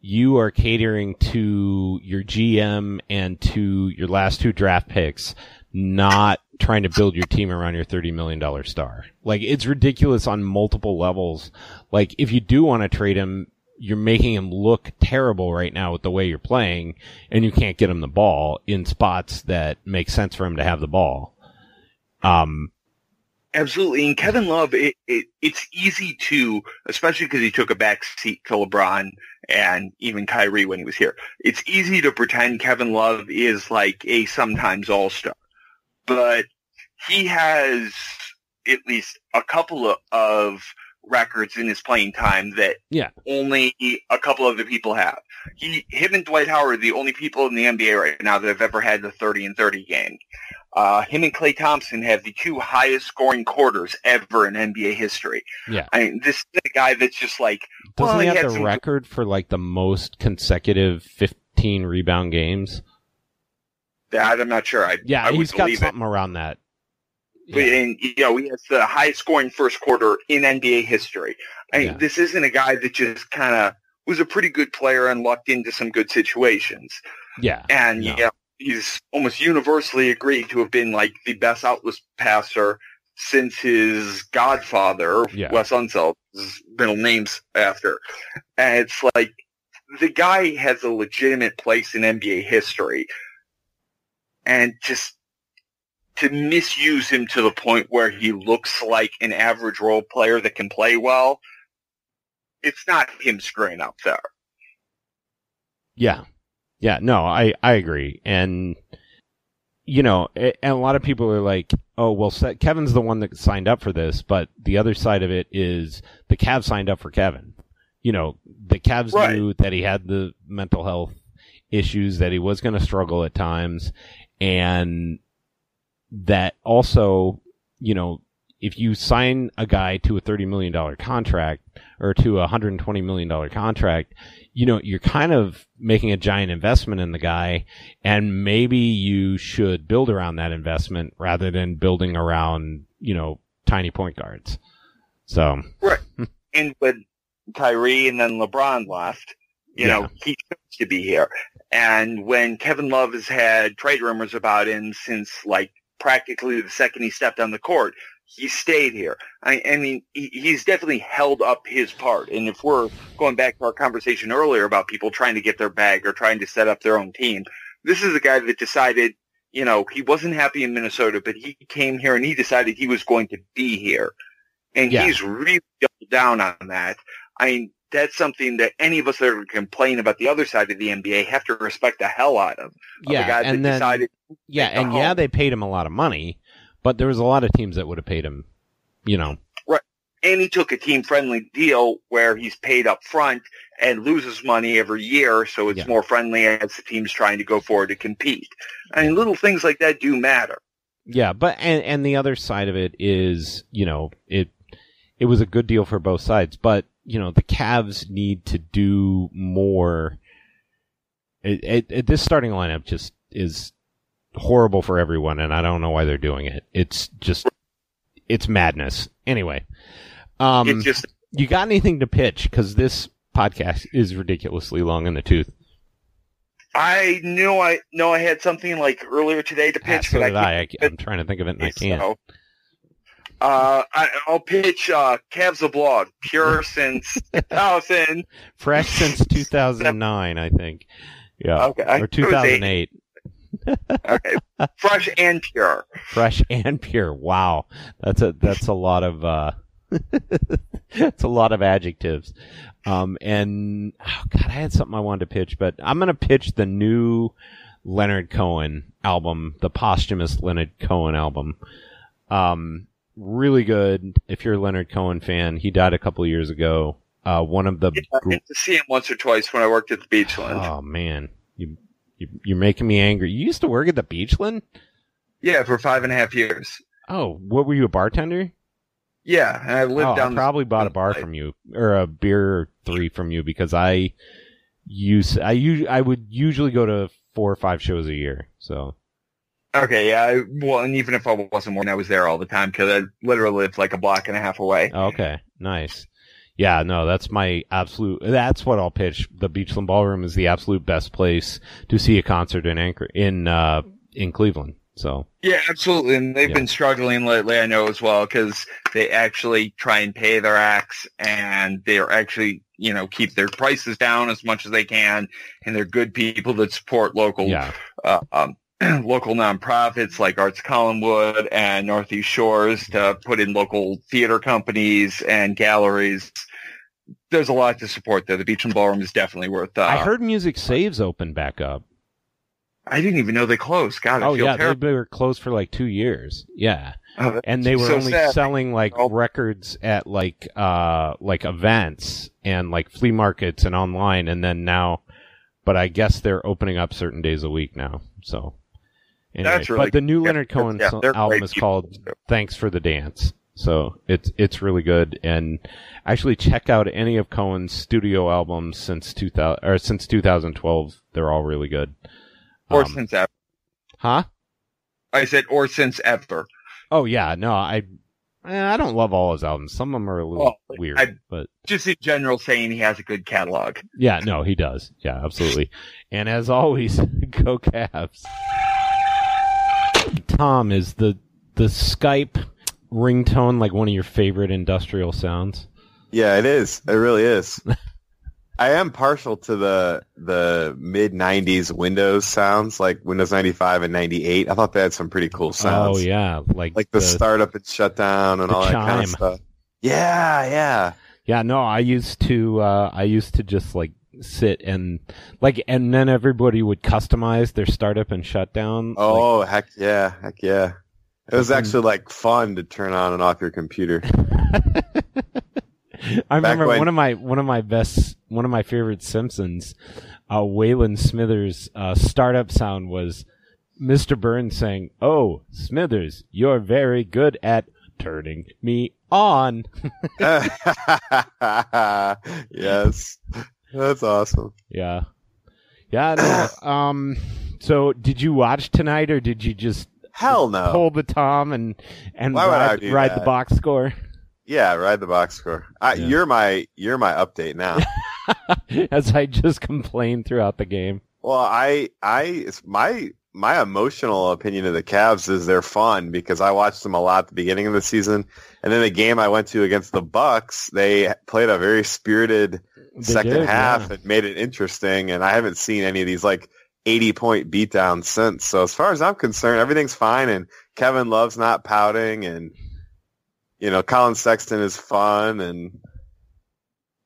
you are catering to your GM and to your last two draft picks, not trying to build your team around your $30 million star. Like it's ridiculous on multiple levels. Like if you do want to trade him, you're making him look terrible right now with the way you're playing and you can't get him the ball in spots that make sense for him to have the ball. Um, Absolutely. And Kevin Love, it, it, it's easy to, especially because he took a back seat to LeBron and even Kyrie when he was here. It's easy to pretend Kevin Love is like a sometimes all-star, but he has at least a couple of, of records in his playing time that Yeah. only a couple of the people have. He, him and Dwight Howard are the only people in the NBA right now that have ever had the 30 and 30 game. Uh, him and Klay Thompson have the two highest scoring quarters ever in NBA history. yeah. I mean, this is a guy that's just like, Doesn't well, he had have the some- record for like the most consecutive 15 rebound games? That I'm not sure. I, Yeah, I would he's got believe it. something around that. But, and you know, he has the highest scoring first quarter in NBA history. I mean, Yeah. this isn't a guy that just kind of was a pretty good player and lucked into some good situations. Yeah. And No. know, he's almost universally agreed to have been like the best outlet passer since his godfather, Yeah. Wes Unseld, his middle name's after. And it's like the guy has a legitimate place in NBA history. And just to misuse him to the point where he looks like an average role player that can play well, it's not him screwing up there. Yeah. Yeah. No, I, I agree. And, you know, a- and a lot of people are like, oh, well, Kevin's the one that signed up for this, but the other side of it is the Cavs signed up for Kevin. You know, the Cavs Right. knew that he had the mental health issues, that he was going to struggle at times, and that also, you know, if you sign a guy to a $30 million contract or to a $120 million contract, you know, you're kind of making a giant investment in the guy and maybe you should build around that investment rather than building around, you know, tiny point guards. So, Right. and when Kyrie and then LeBron left, you Yeah. know, he chose to be here. And when Kevin Love has had trade rumors about him since like practically the second he stepped on the court, he stayed here. I, I mean, he, he's definitely held up his part. And if we're going back to our conversation earlier about people trying to get their bag or trying to set up their own team, This is a guy that decided, you know, he wasn't happy in Minnesota, but he came here and he decided he was going to be here. And Yeah. he's really doubled down on that. I mean, that's something that any of us that are complaining about the other side of the NBA have to respect the hell out of. Yeah, a and then- decided, Yeah, the and yeah, they paid him a lot of money, but there was a lot of teams that would have paid him, you know. Right, and he took a team-friendly deal where he's paid up front and loses money every year, so it's Yeah. more friendly as the team's trying to go forward to compete. I mean, little things like that do matter. Yeah, but and and the other side of it is, you know, it it was a good deal for both sides, but you know, the Cavs need to do more. It, it, it, this starting lineup just is horrible for everyone, and I don't know why they're doing it. It's just it's madness. Anyway, um, it's just you got anything to pitch? Because this podcast is ridiculously long in the tooth. I knew I know I had something like earlier today to Ah, pitch, so but I I. I'm trying to think of it, and I can't. so. Uh, I, I'll pitch uh, Cavs a blog, pure since 2000. Fresh since 2009, I think. Yeah. Okay, Or It was eight. 2008. Okay, fresh and pure. Fresh and pure. Wow. That's a that's a lot of uh that's a lot of adjectives. Um and oh god, I had something I wanted to pitch, but I'm gonna pitch the new Leonard Cohen album, the posthumous Leonard Cohen album. Um really good if you're a Leonard Cohen fan. He died a couple of years ago. Uh one of the I gr- to see him once or twice when I worked at the Beachland. Oh man. You, you you're making me angry. You used to work at the Beachland? Yeah, for five and a half years. Oh, what were you a bartender? Yeah, and I lived oh, down. I probably bought a bar from you or a beer or three from you because I use I us- I would usually go to four or five shows a year. So Okay, yeah. I, well, and even if I wasn't working, I was there all the time because I literally lived like a block and a half away. okay, nice. Yeah, no, that's my absolute. That's what I'll pitch. The Beachland Ballroom is the absolute best place to see a concert in Anchor in uh in Cleveland. So Yeah, absolutely. And they've Yeah. been struggling lately, I know as well, because they actually try and pay their acts and they're actually, you know, keep their prices down as much as they can. And they're good people that support local, yeah, uh, um, local nonprofits like Arts Collinwood and Northeast Shores to put in local theater companies and galleries. There's a lot to support there. The Beachland Ballroom is definitely worth. Uh, I heard Music Saves open back up. I didn't even know they closed. God, I Oh feel yeah, terrible. they were closed for like two years. Yeah. Oh, and they were so only sad. selling like Oh. records at like uh like events and like flea markets and online and then now but I guess they're opening up certain days a week now. So anyway, That's really but the new Leonard Cohen yeah, album is people. called Thanks for the Dance. So it's it's really good and actually check out any of Cohen's studio albums since 2000 or since 2012. They're all really good. or Um, since ever. huh? I said or since ever. Oh yeah, no, I eh, I don't love all his albums. Some of them are a little Well, weird, I- but Just in general, saying he has a good catalog. yeah, no, he does. Yeah, absolutely. and as always, go Cavs. Tom, is the the Skype ringtone like one of your favorite industrial sounds? Yeah, it is. It really is. I am partial to the the mid '90s Windows sounds, like Windows 95 and 98. I thought they had some pretty cool sounds. Oh yeah, like like the, startup and shutdown and all that kind of stuff. Yeah, yeah. Yeah, no, I used to uh I used to just like sit and like and then everybody would customize their startup and shutdown. like, Oh, heck yeah, heck yeah. It was actually like fun to turn on and off your computer. I remember when- one of my one of my best one of my favorite Simpsons, uh, Waylon Smithers' uh, startup sound was Mr. Burns saying, "Oh, Smithers, you're very good at turning me on." yes, that's awesome. Yeah, yeah. No, um. So, did you watch tonight, or did you just Hell no. pull the tom and and Why ride, ride the box score? Yeah, ride the box score. I, Yeah. You're my you're my update now. As I just complained throughout the game. well, I I it's my my emotional opinion of the Cavs is they're fun because I watched them a lot at the beginning of the season, and then the game I went to against the Bucks, they played a very spirited They second did, half yeah. and made it interesting. And I haven't seen any of these like 80 point beatdowns since. So as far as I'm concerned, everything's fine. And Kevin Love's not pouting and, you know, Collin Sexton is fun. And,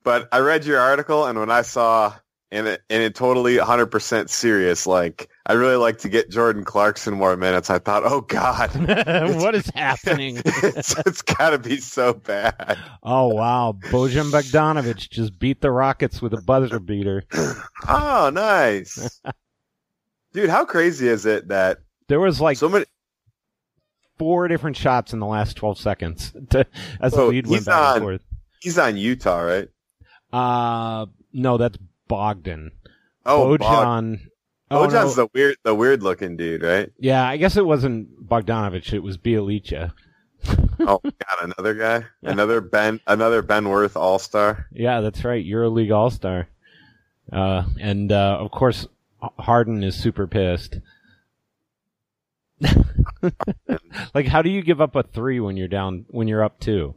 but I read your article and when I saw and it, and it totally 100% serious, like I really like to get Jordan Clarkson more minutes. I thought, oh God, what is happening? it's, it's gotta be so bad. Oh wow, Bojan Bogdanovic just beat the Rockets with a buzzer beater. Oh, nice. Dude, how crazy is it that There was like so many four different shots in the last 12 seconds to, as the lead went he's back on- and forth. he's on Utah, right? Uh, no, that's Bogdan. Oh, Bog- Bojan. Oh, Bojan's no. the weird the weird looking dude, right? Yeah, I guess it wasn't Bogdanovich. It was Bjelica. Oh god, another guy? Another Ben another Ben Worth all star. Yeah, that's right. EuroLeague All Star. Uh, and uh, of course, Harden is super pissed. like, how do you give up a three when you're down when you're up two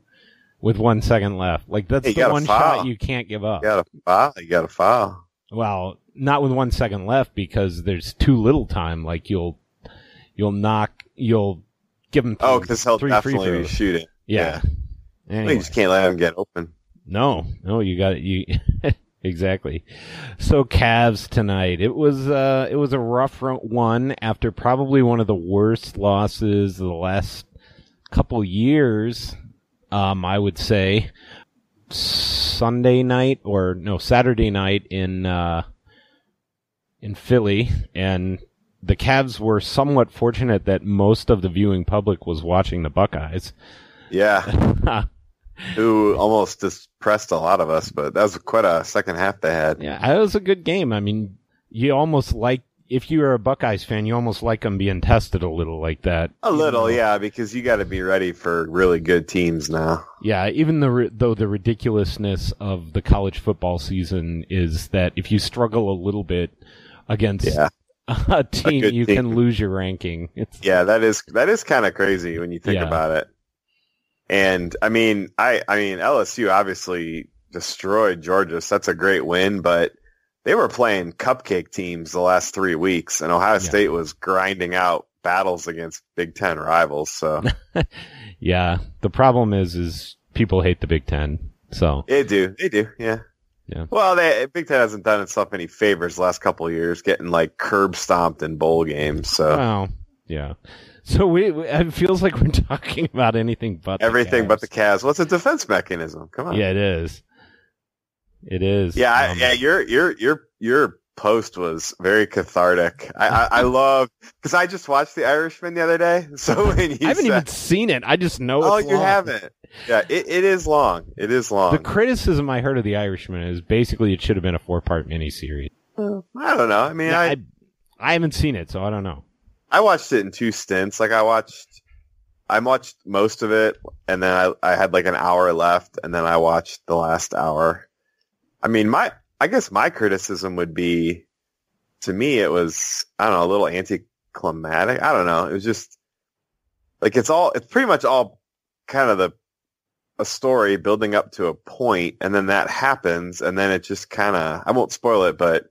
with one second left? Like that's Hey, the one foul. shot you can't give up. You gotta foul. You gotta foul. Well, not with one second left because there's too little time. Like you'll you'll knock you'll give him Oh, because he'll three definitely free be shooting. Yeah. You Anyway. just can't let him get open. No, no, you got it. you exactly. So Cavs tonight. It was uh it was a rough one after probably one of the worst losses of the last couple years. Um, I would say Sunday night or no Saturday night in uh in Philly, and the Cavs were somewhat fortunate that most of the viewing public was watching the Buckeyes. Yeah. Who almost depressed a lot of us, but that was quite a second half they had. Yeah, it was a good game. I mean, you almost like if you're a Buckeyes fan, you almost like them being tested a little like that. A little, yeah, because you got to be ready for really good teams now. Yeah, even the though the ridiculousness of the college football season is that if you struggle a little bit against Yeah. a team, good you team. can lose your ranking. It's Yeah, that is that is kind of crazy when you think Yeah. about it. And I mean, I I mean LSU obviously destroyed Georgia. So that's a great win, but they were playing cupcake teams the last three weeks, and Ohio State was grinding out battles against Big Ten rivals. So yeah. The problem is, is people hate the Big Ten. So they do, they do, yeah. Yeah. Well, they, Big Ten hasn't done itself any favors the last couple of years, getting like curb stomped in bowl games. So well, yeah. So we, we it feels like we're talking about anything but the everything but Cavs. the Cavs. What's a defense mechanism? Come on. Yeah, it is. It is. Yeah, I, Um, yeah. Your your your your post was very cathartic. I I, I love because I just watched The Irishman the other day. So when you I haven't said, even seen it. I just know. oh, it's you long. haven't. Yeah, it, it is long. It is long. The criticism I heard of The Irishman is basically it should have been a four-part miniseries. Uh, I don't know. I mean, Yeah, I, I, I haven't seen it, so I don't know. I watched it in two stints. Like I watched, I watched most of it, and then I I had like an hour left, and then I watched the last hour. I mean, my I guess my criticism would be, to me, it was I don't know a little anticlimactic. I don't know. It was just like it's all it's pretty much all kind of the a story building up to a point, and then that happens, and then it just kind of I won't spoil it, but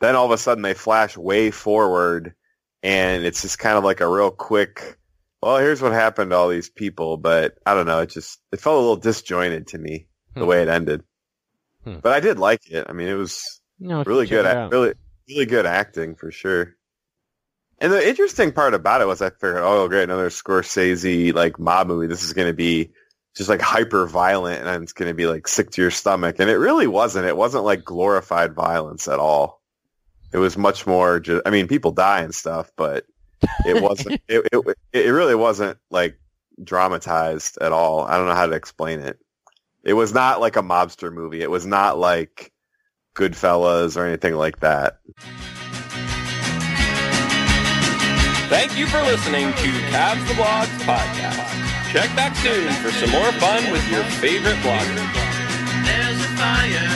then all of a sudden they flash way forward and it's just kind of like a real quick well here's what happened to all these people but i don't know it just it felt a little disjointed to me the Hmm. way it ended Hmm. but i did like it. I mean it was No, really good act- really really good acting for sure. And the interesting part about it was i figured oh great another scorsese like mob movie. This is going to be just like hyper violent and it's going to be like sick to your stomach. And it really wasn't. It wasn't like glorified violence at all. It was much more just i mean people die and stuff but it wasn't it, it it really wasn't like dramatized at all. I don't know how to explain it it was not like a mobster movie it was not like goodfellas or anything like that Thank you for listening to Cavs the Blogs podcast. Check back soon for some more fun with your favorite bloggers. There's a fire